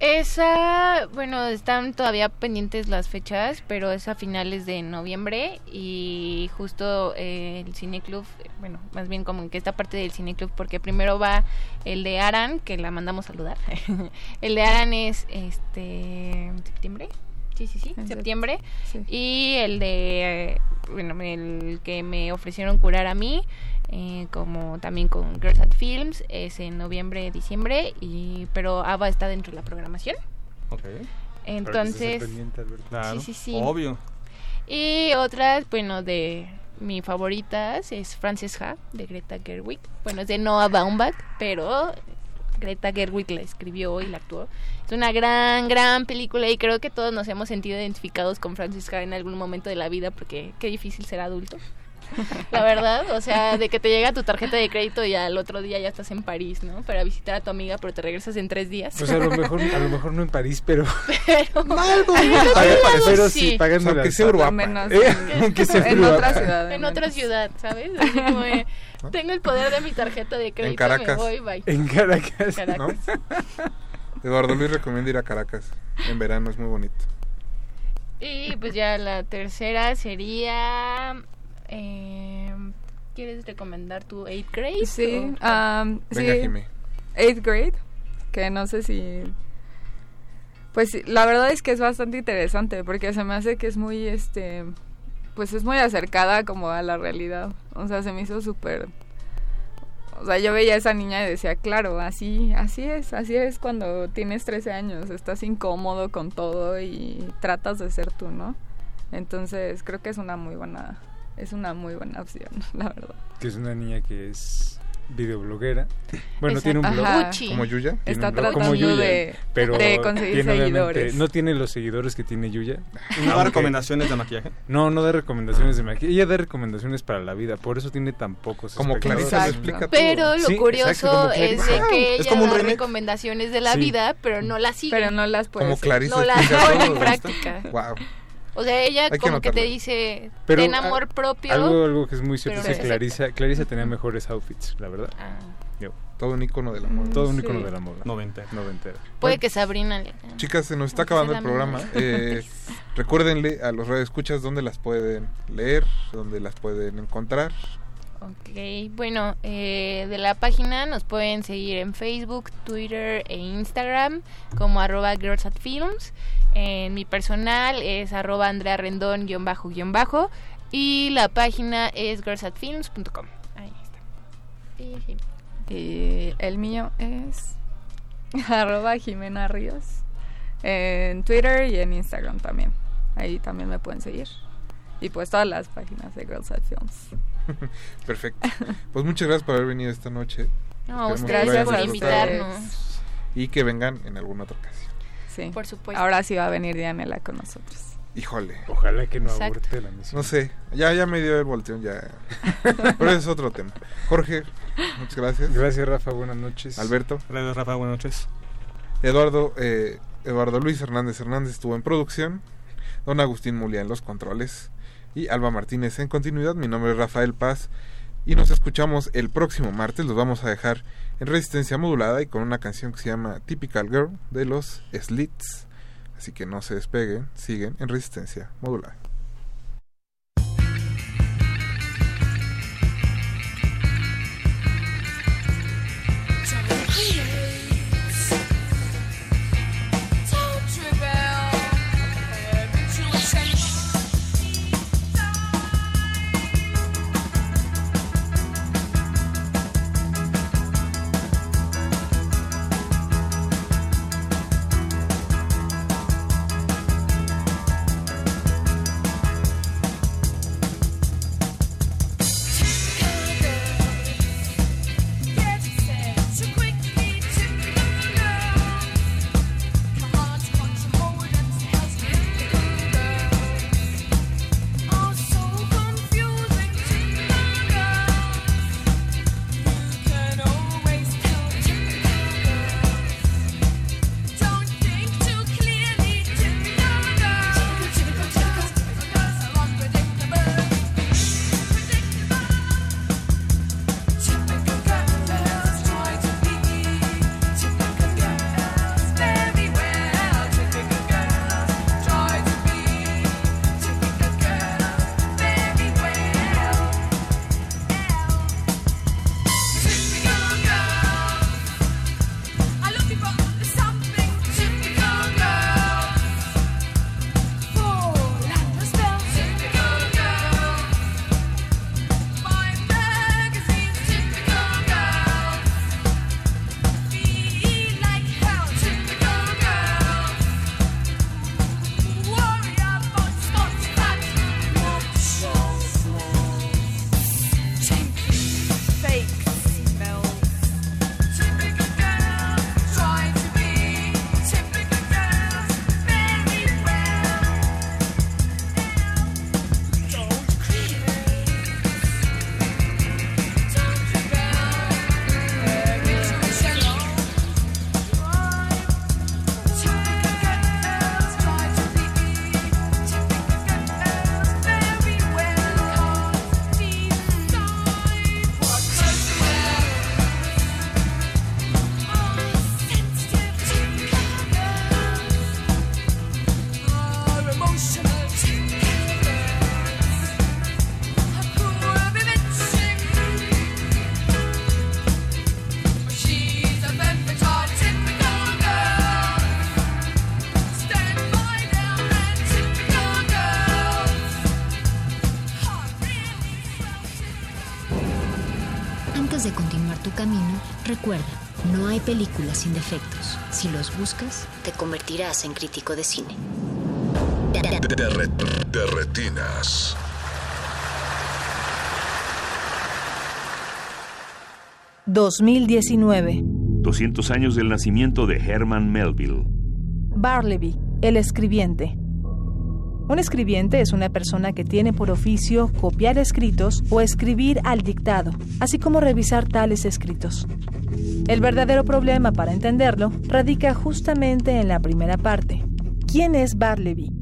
S27: Esa, bueno, están todavía pendientes las fechas, pero es a finales de noviembre y justo eh, el cineclub, bueno, más bien como que esta parte del cineclub, porque primero va el de Aran, que la mandamos saludar. el de Aran es este en septiembre. Sí, sí, sí,
S28: En
S27: septiembre.
S28: sí.
S27: Y el de, eh, bueno, el que me ofrecieron curar a mí, eh, como también con Girls at Films, es en noviembre, diciembre, y pero ABBA está dentro de la programación.
S25: Ok.
S27: Entonces,
S25: Claro.
S27: sí, sí, sí.
S25: Obvio.
S27: Y otras, bueno, de mis favoritas es Frances Ha, de Greta Gerwig. Bueno, es de Noah Baumbach, pero Greta Gerwig la escribió y la actuó. Es una gran, gran película y creo que todos nos hemos sentido identificados con Frances Ha en algún momento de la vida porque qué difícil ser adulto. La verdad, o sea, de que te llega tu tarjeta de crédito y al otro día ya estás en París, ¿no? Para visitar a tu amiga, pero te regresas en tres días.
S24: Pues a lo mejor, a lo mejor no en París, pero.
S27: pero,
S25: algo,
S27: en otros
S24: Paga-
S27: lados
S24: pero
S27: sí.
S24: sí, pagando
S23: Aunque sea Uruapa.
S28: menos
S24: Eh,
S28: en-
S24: aunque sea
S28: en otra ciudad.
S27: en otra ciudad, ¿sabes? Así como de, tengo el poder de mi tarjeta de crédito,
S23: Caracas.
S27: me voy, bye.
S24: En Caracas.
S27: Caracas.
S23: Eduardo Luis recomienda ir a Caracas. En verano es muy bonito.
S27: Y pues ya la tercera sería... eh, ¿Quieres recomendar tu 8 grade?
S28: Sí,
S27: o-
S28: am,
S23: Venga,
S28: sí,
S23: Jimé.
S28: Eighth grade, que no sé si... Pues sí, la verdad es que es bastante interesante porque se me hace que es muy, este, pues es muy acercada como a la realidad. O sea, se me hizo súper... O sea, yo veía a esa niña y decía, claro, así, así es, así es cuando tienes 13 años, estás incómodo con todo y tratas de ser tú, ¿no? Entonces creo que es una muy buena, es una muy buena opción, la verdad.
S24: Que es una niña que es videobloguera. Bueno,
S27: Exacto.
S24: tiene un blog.
S28: Ajá.
S23: Como Yuya.
S24: Tiene
S28: Está
S24: un blog
S28: tratando
S24: como Yuya,
S28: de-
S24: pero
S28: de conseguir
S24: tiene
S28: seguidores.
S24: No tiene los seguidores que tiene Yuya.
S25: ¿No da recomendaciones de maquillaje?
S24: No, no da recomendaciones de maquillaje. Ella da recomendaciones para la vida, por eso tiene tan pocos
S23: Como. Clarisa explica todo.
S27: Pero lo
S24: Sí,
S27: curioso es de que
S25: Es
S27: ella da
S25: remake.
S27: recomendaciones de la
S24: Sí.
S27: vida, pero no las sigue.
S28: Pero no las puedes
S23: Como Clarisa
S27: no las en práctica.
S23: Wow.
S27: O sea, ella
S23: Hay
S27: como que, te dice,
S24: Pero
S27: ten
S24: a-
S27: amor propio.
S24: Algo, algo que es muy cierto es que. Clarisa, Clarisa tenía mejores outfits, la verdad.
S27: Ah.
S24: Yo.
S23: Todo un icono de la moda.
S24: Todo un
S27: Sí.
S24: icono de la moda.
S25: Noventera.
S24: Noventera.
S27: Puede que Sabrina le...
S23: Chicas, se nos está acabando el programa. Eh, recuérdenle a los radioescuchas dónde las pueden leer, dónde las pueden encontrar.
S27: Ok, bueno, eh, de la página nos pueden seguir en Facebook, Twitter e Instagram como arroba Girls at Films. En mi personal es arroba Andrea Rendón guion bajo guion bajo y la página es girlsatfilms.com. Ahí está. Y sí.
S28: Y el mío es arroba Jimena Ríos en Twitter y en Instagram también. Ahí también me pueden seguir. Y pues todas las páginas de Girls at Films.
S23: Perfecto. Pues muchas gracias por haber venido esta noche.
S27: No, gracias por invitarnos.
S23: Y que vengan en alguna otra ocasión.
S28: Sí.
S27: Por supuesto.
S28: Ahora sí va a venir Dianela con nosotros.
S23: Híjole.
S24: Ojalá que no
S27: Exacto.
S24: aborte la misión.
S23: No sé, ya, ya me dio el volteón, ya. Pero ese es otro tema. Jorge, muchas gracias.
S24: Gracias, Rafa. Buenas noches.
S23: Alberto.
S25: Gracias, Rafa. Buenas noches.
S23: Eduardo, eh, Eduardo Luis Hernández Hernández estuvo en producción. Don Agustín Mulia en los controles. Y Alba Martínez en continuidad. Mi nombre es Rafael Paz. Y nos escuchamos el próximo martes. Los vamos a dejar en resistencia modulada y con una canción que se llama Typical Girl de los Slits. Así que no se despeguen, siguen en resistencia modulada.
S22: Películas sin defectos. Si los buscas, te convertirás en crítico de cine.
S1: De, re- de retinas.
S29: ...2019...
S34: 200 años del nacimiento de Herman Melville.
S29: Barleby, el escribiente. Un escribiente es una persona que tiene por oficio copiar escritos o escribir al dictado, así como revisar tales escritos. El verdadero problema para entenderlo radica justamente en la primera parte. ¿Quién es Barleby?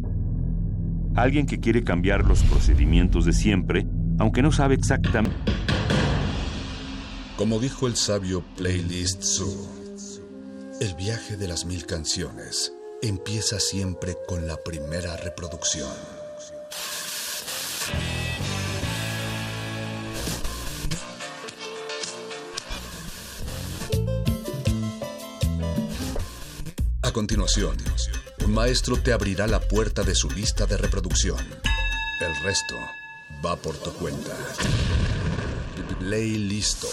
S35: Alguien que quiere cambiar los procedimientos de siempre, aunque no sabe exactamente...
S10: Como dijo el sabio Playlist Zoo, el viaje de las mil canciones empieza siempre con la primera reproducción. continuación. Un maestro te abrirá la puerta de su lista de reproducción. El resto va por tu cuenta. Play listo.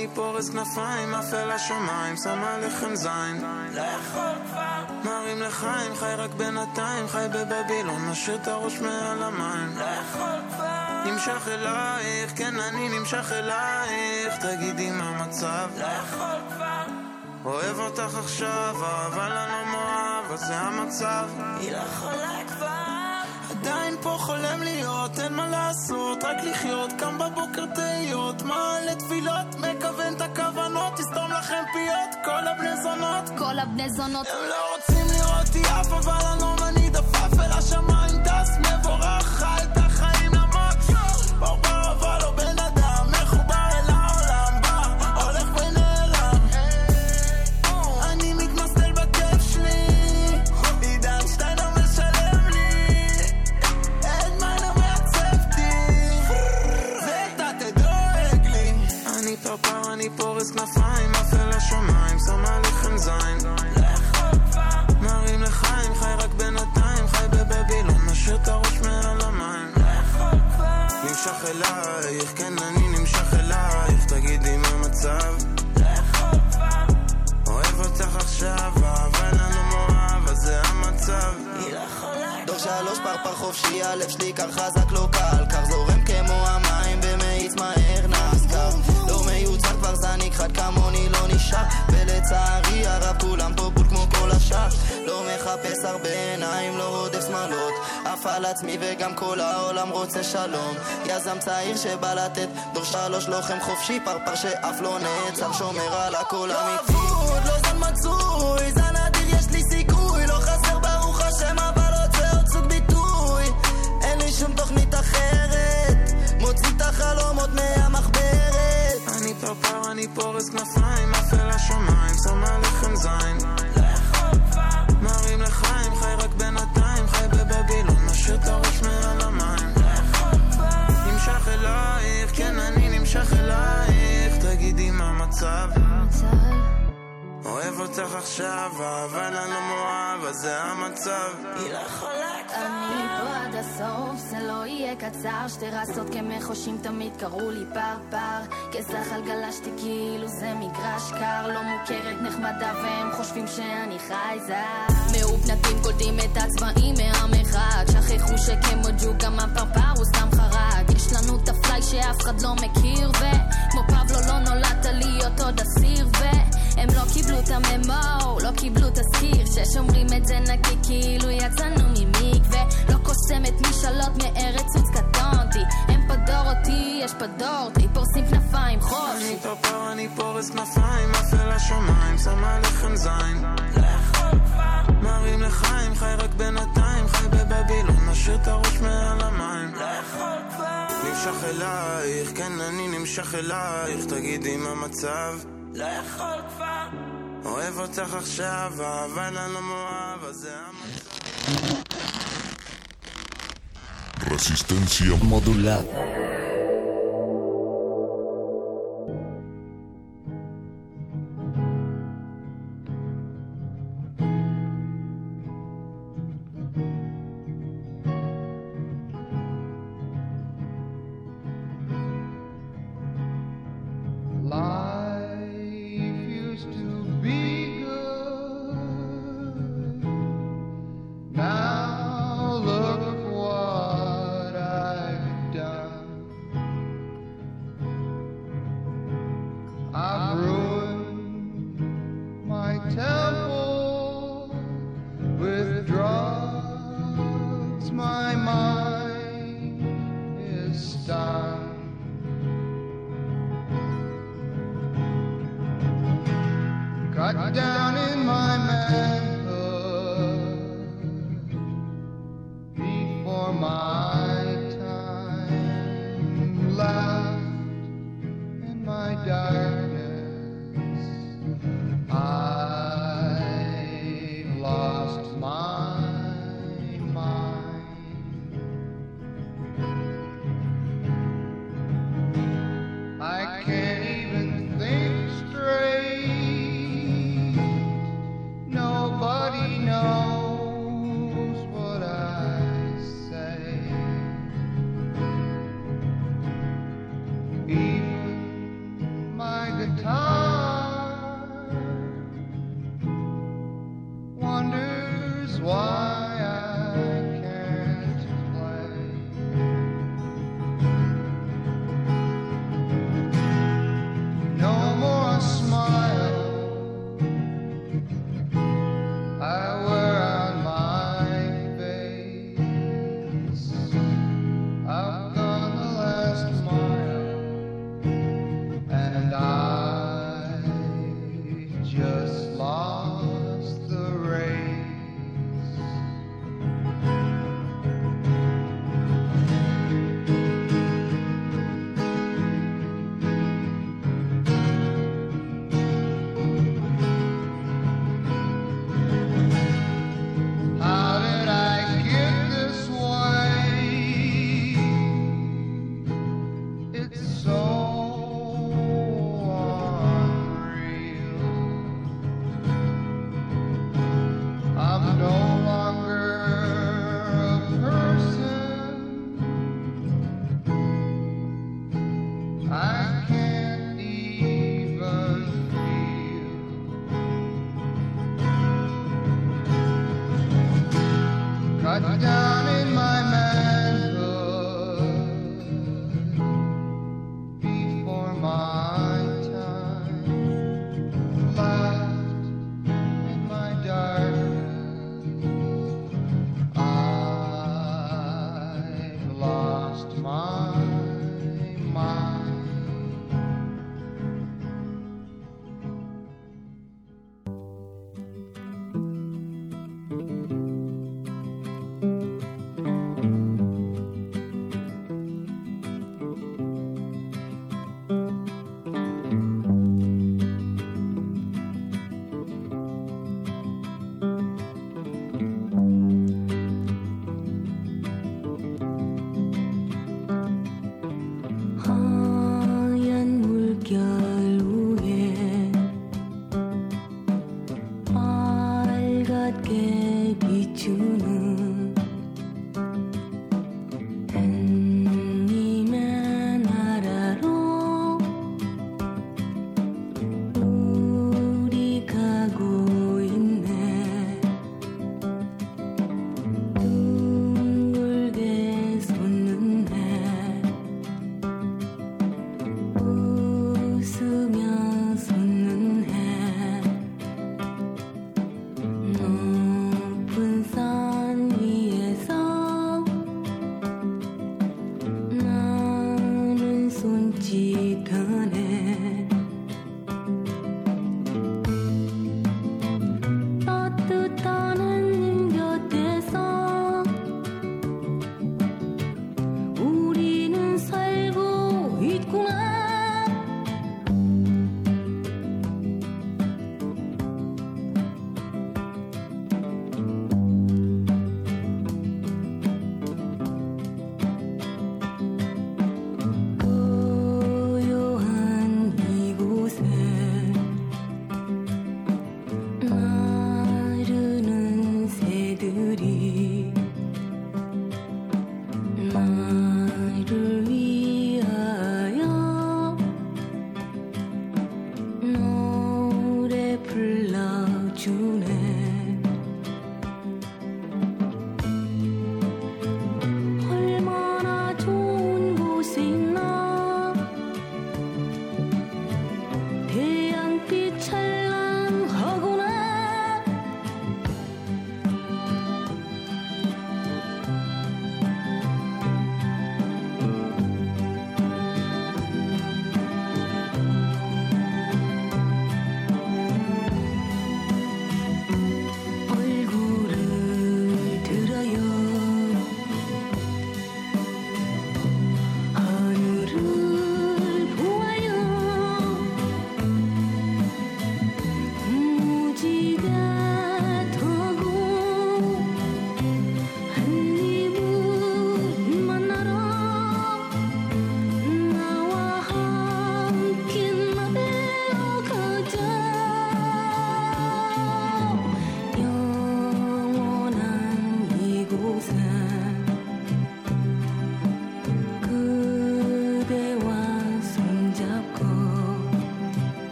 S36: אני
S37: פורס כנפיים, עפה לשמיים, שם עליכם זין. לא יכול כבר. מרים לחיים, חי רק בינתיים, חי בבבילון, משאיר את הראש מעל המים. לא יכול כבר. נמשך אלייך, כן אני נמשך אלייך, תגידי מה המצב. לא יכול כבר. אוהב אותך עכשיו, אבל אני לא מאוהב, אז זה המצב. היא לא יכולה כבר. עדיין פה חולם להיות, אין מה לעשות, רק לחיות, קם בבוקר תהיות, מעלה תפילות, הכוונות, תסתום לכם פיות, כל הבני זונות.
S38: כל הבני זונות.
S37: הם לא רוצים לראותי אף, אבל אני אני צעיר שבא לתת, דור שלוש לוחם חופשי, פרפר שאף לא נעצר, שומר על הכל אמיתי. לא אבוד, לא זן מצוי, זן אדיר יש לי סיכוי, לא חסר ברוך השם אבל רוצה עוד סוג ביטוי. אין לי שום תוכנית אחרת, מוציא את החלומות מהמחברת. אני פרפר, אני פורס כנפיים, זה המצב. היא לא יכולה
S38: אני פה עד הסוף, זה לא יהיה קצר. שתי רסות כמחושים תמיד קראו לי פרפר. כזחל גלשתי כאילו זה מגרש קר. לא מוכרת נחמדה והם חושבים שאני חייזר מאופנתים קולטים את הצבעים מהמרחק שכחו שכמו ג'וק גם הפרפר הוא סתם חרק יש לנו את הפליי שאף אחד לא מכיר וכמו פבלו לא נולדת להיות עוד אסיר והם לא קיבלו את הממו, לא קיבלו תזכיר ששומרים את זה נקי כאילו יצאנו ממקווה לא קוסמת משאלות מארץ עוץ קטונתי הם פה דור אותי, יש פה דור תי פורסים כנפיים חופשי
S37: אני פרפר, אני פורס כנפיים, עף אל השמיים, שם עליכם זין. מרים לחיים, חי רק בינתיים, חי בבבילון, משאיר את הראש מעל המים. נמשך אלייך, כן אני נמשך אלייך, תגידי מה המצב. לא יכול כבר. אוהב אותך עכשיו, אבל אני לא מאוהב, אז זה המצב.
S29: Resistencia modulada.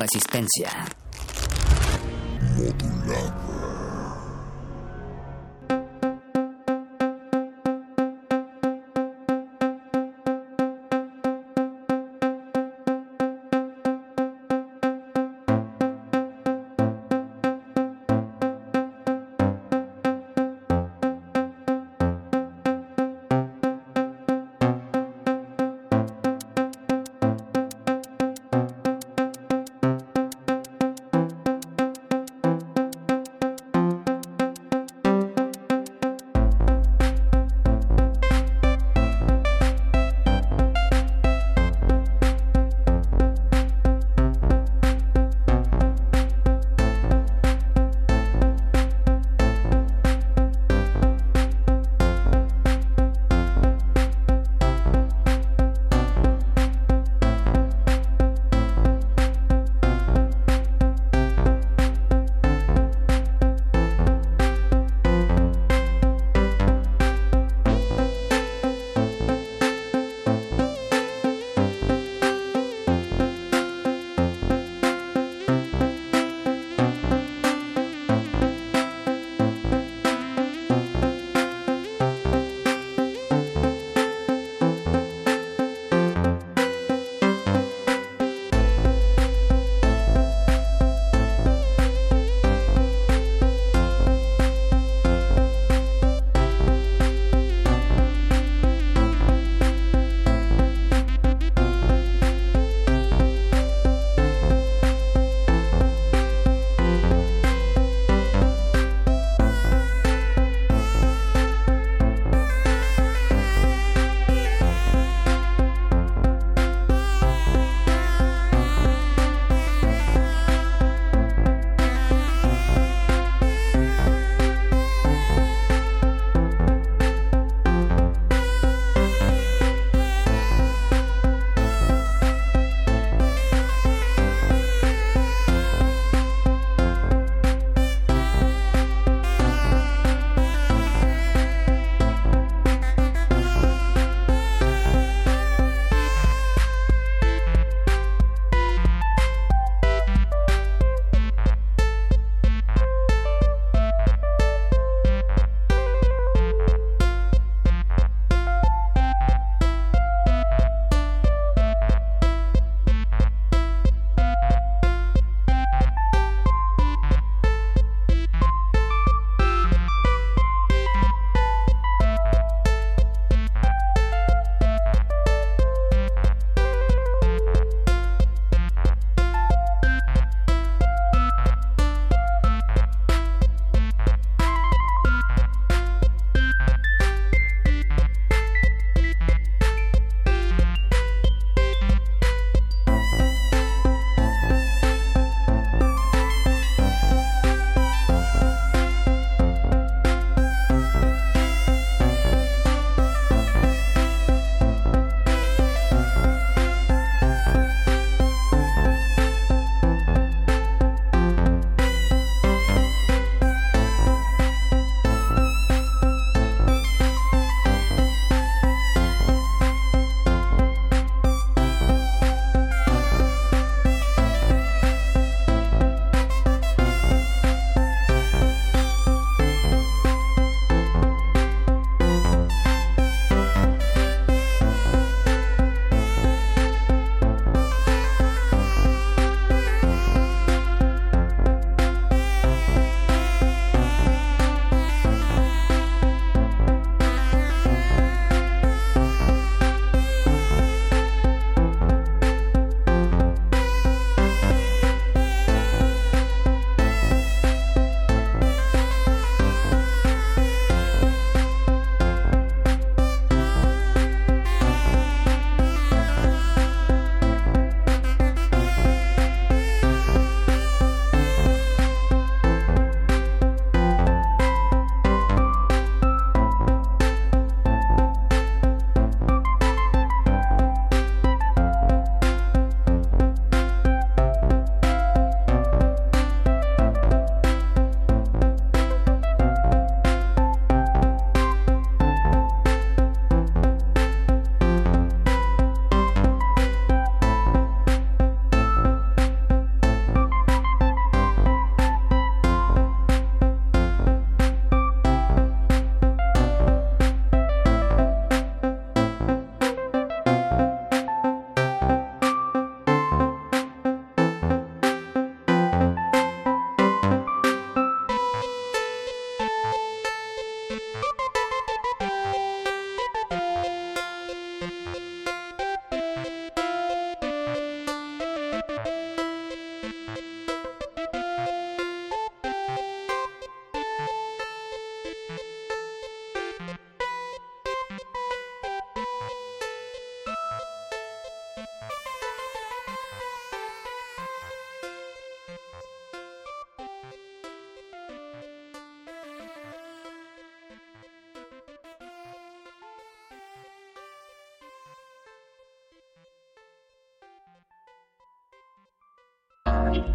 S29: Resistencia.
S39: ustedes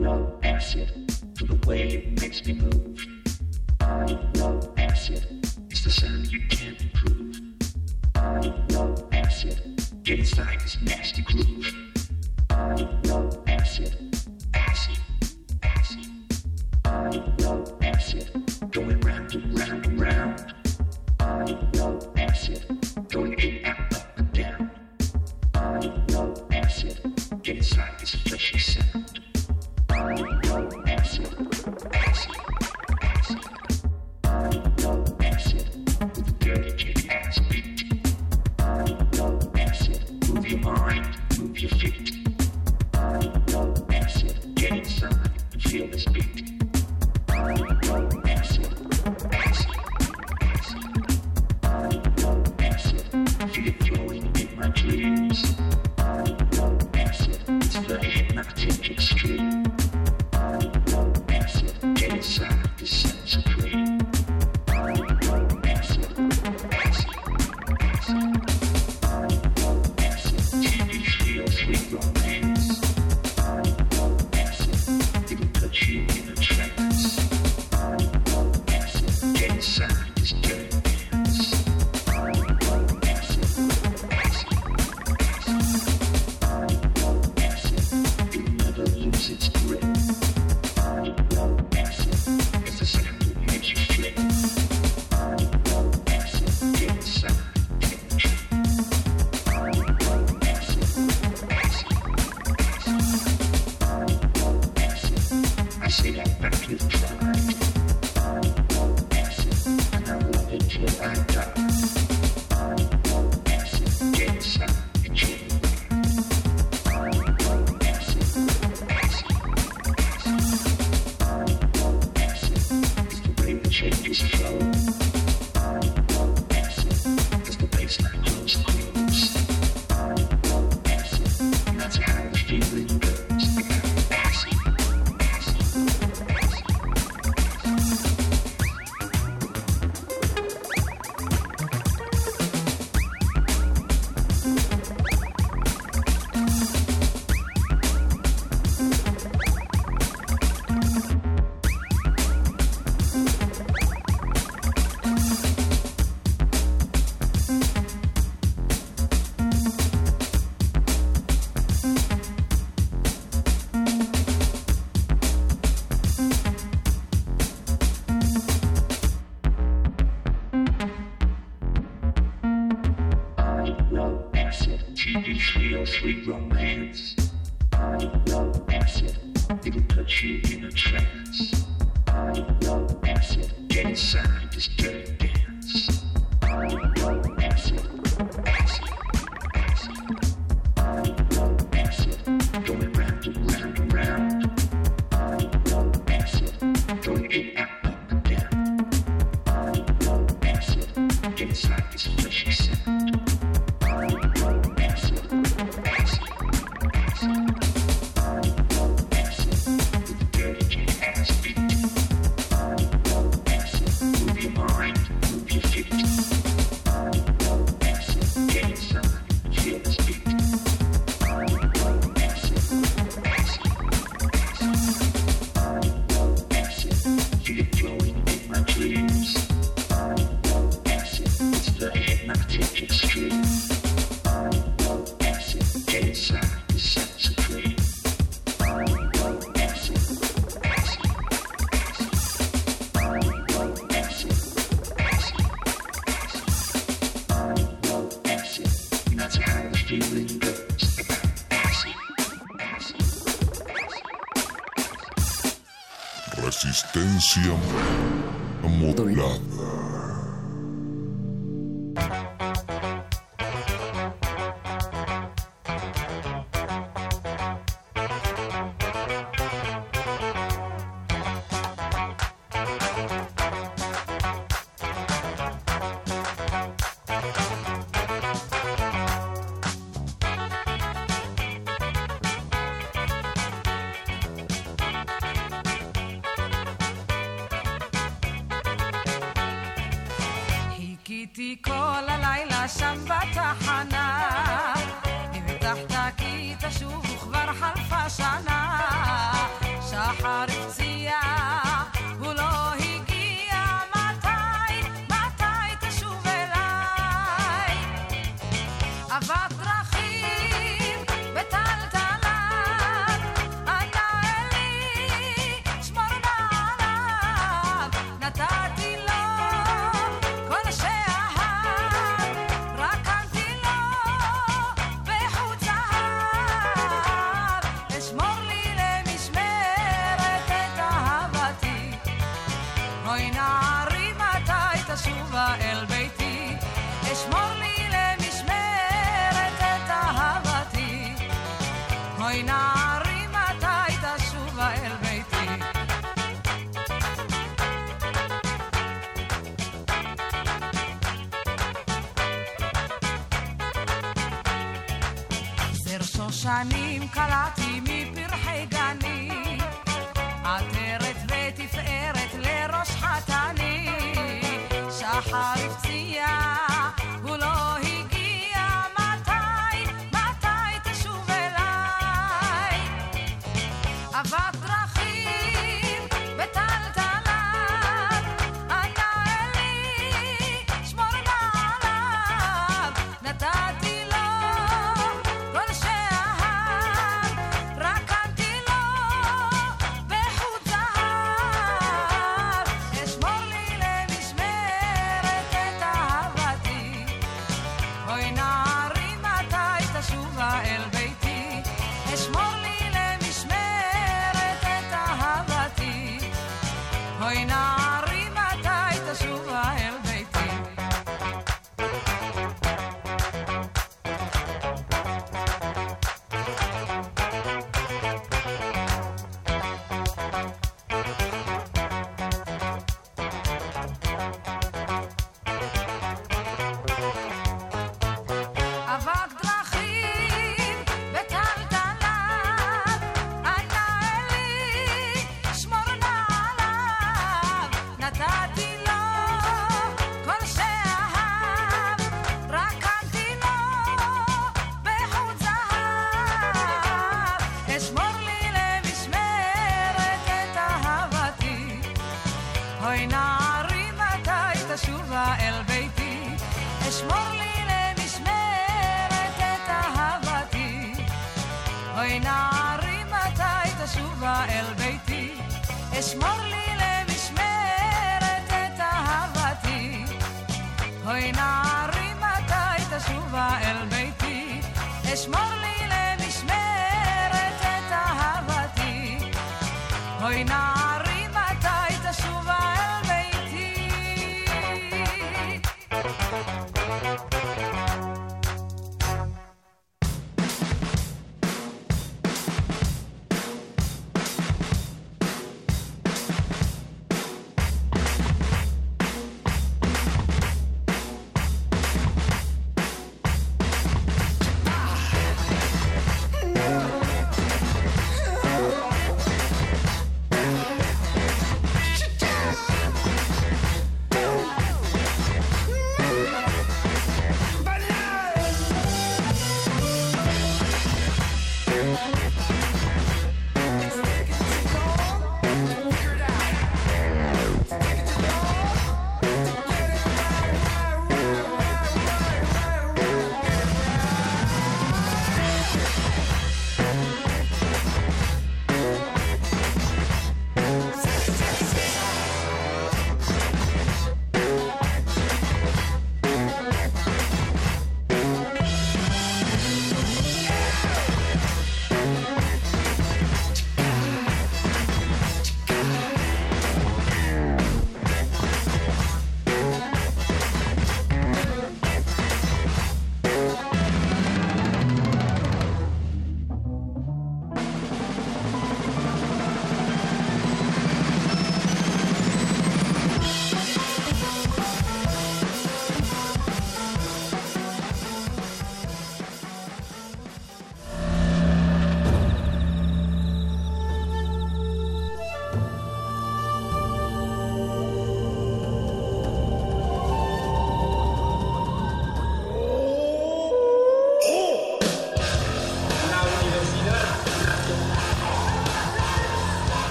S40: love acid. For the way it makes me move. I love acid. It's the sound you can't improve. I love acid. Get inside this nasty groove. I love acid.
S41: siempre modulado.
S26: איתי כל הלילה שם בתחנה אם הבטחת כי תשוב וכבר חלפה שנה. שחר הפציע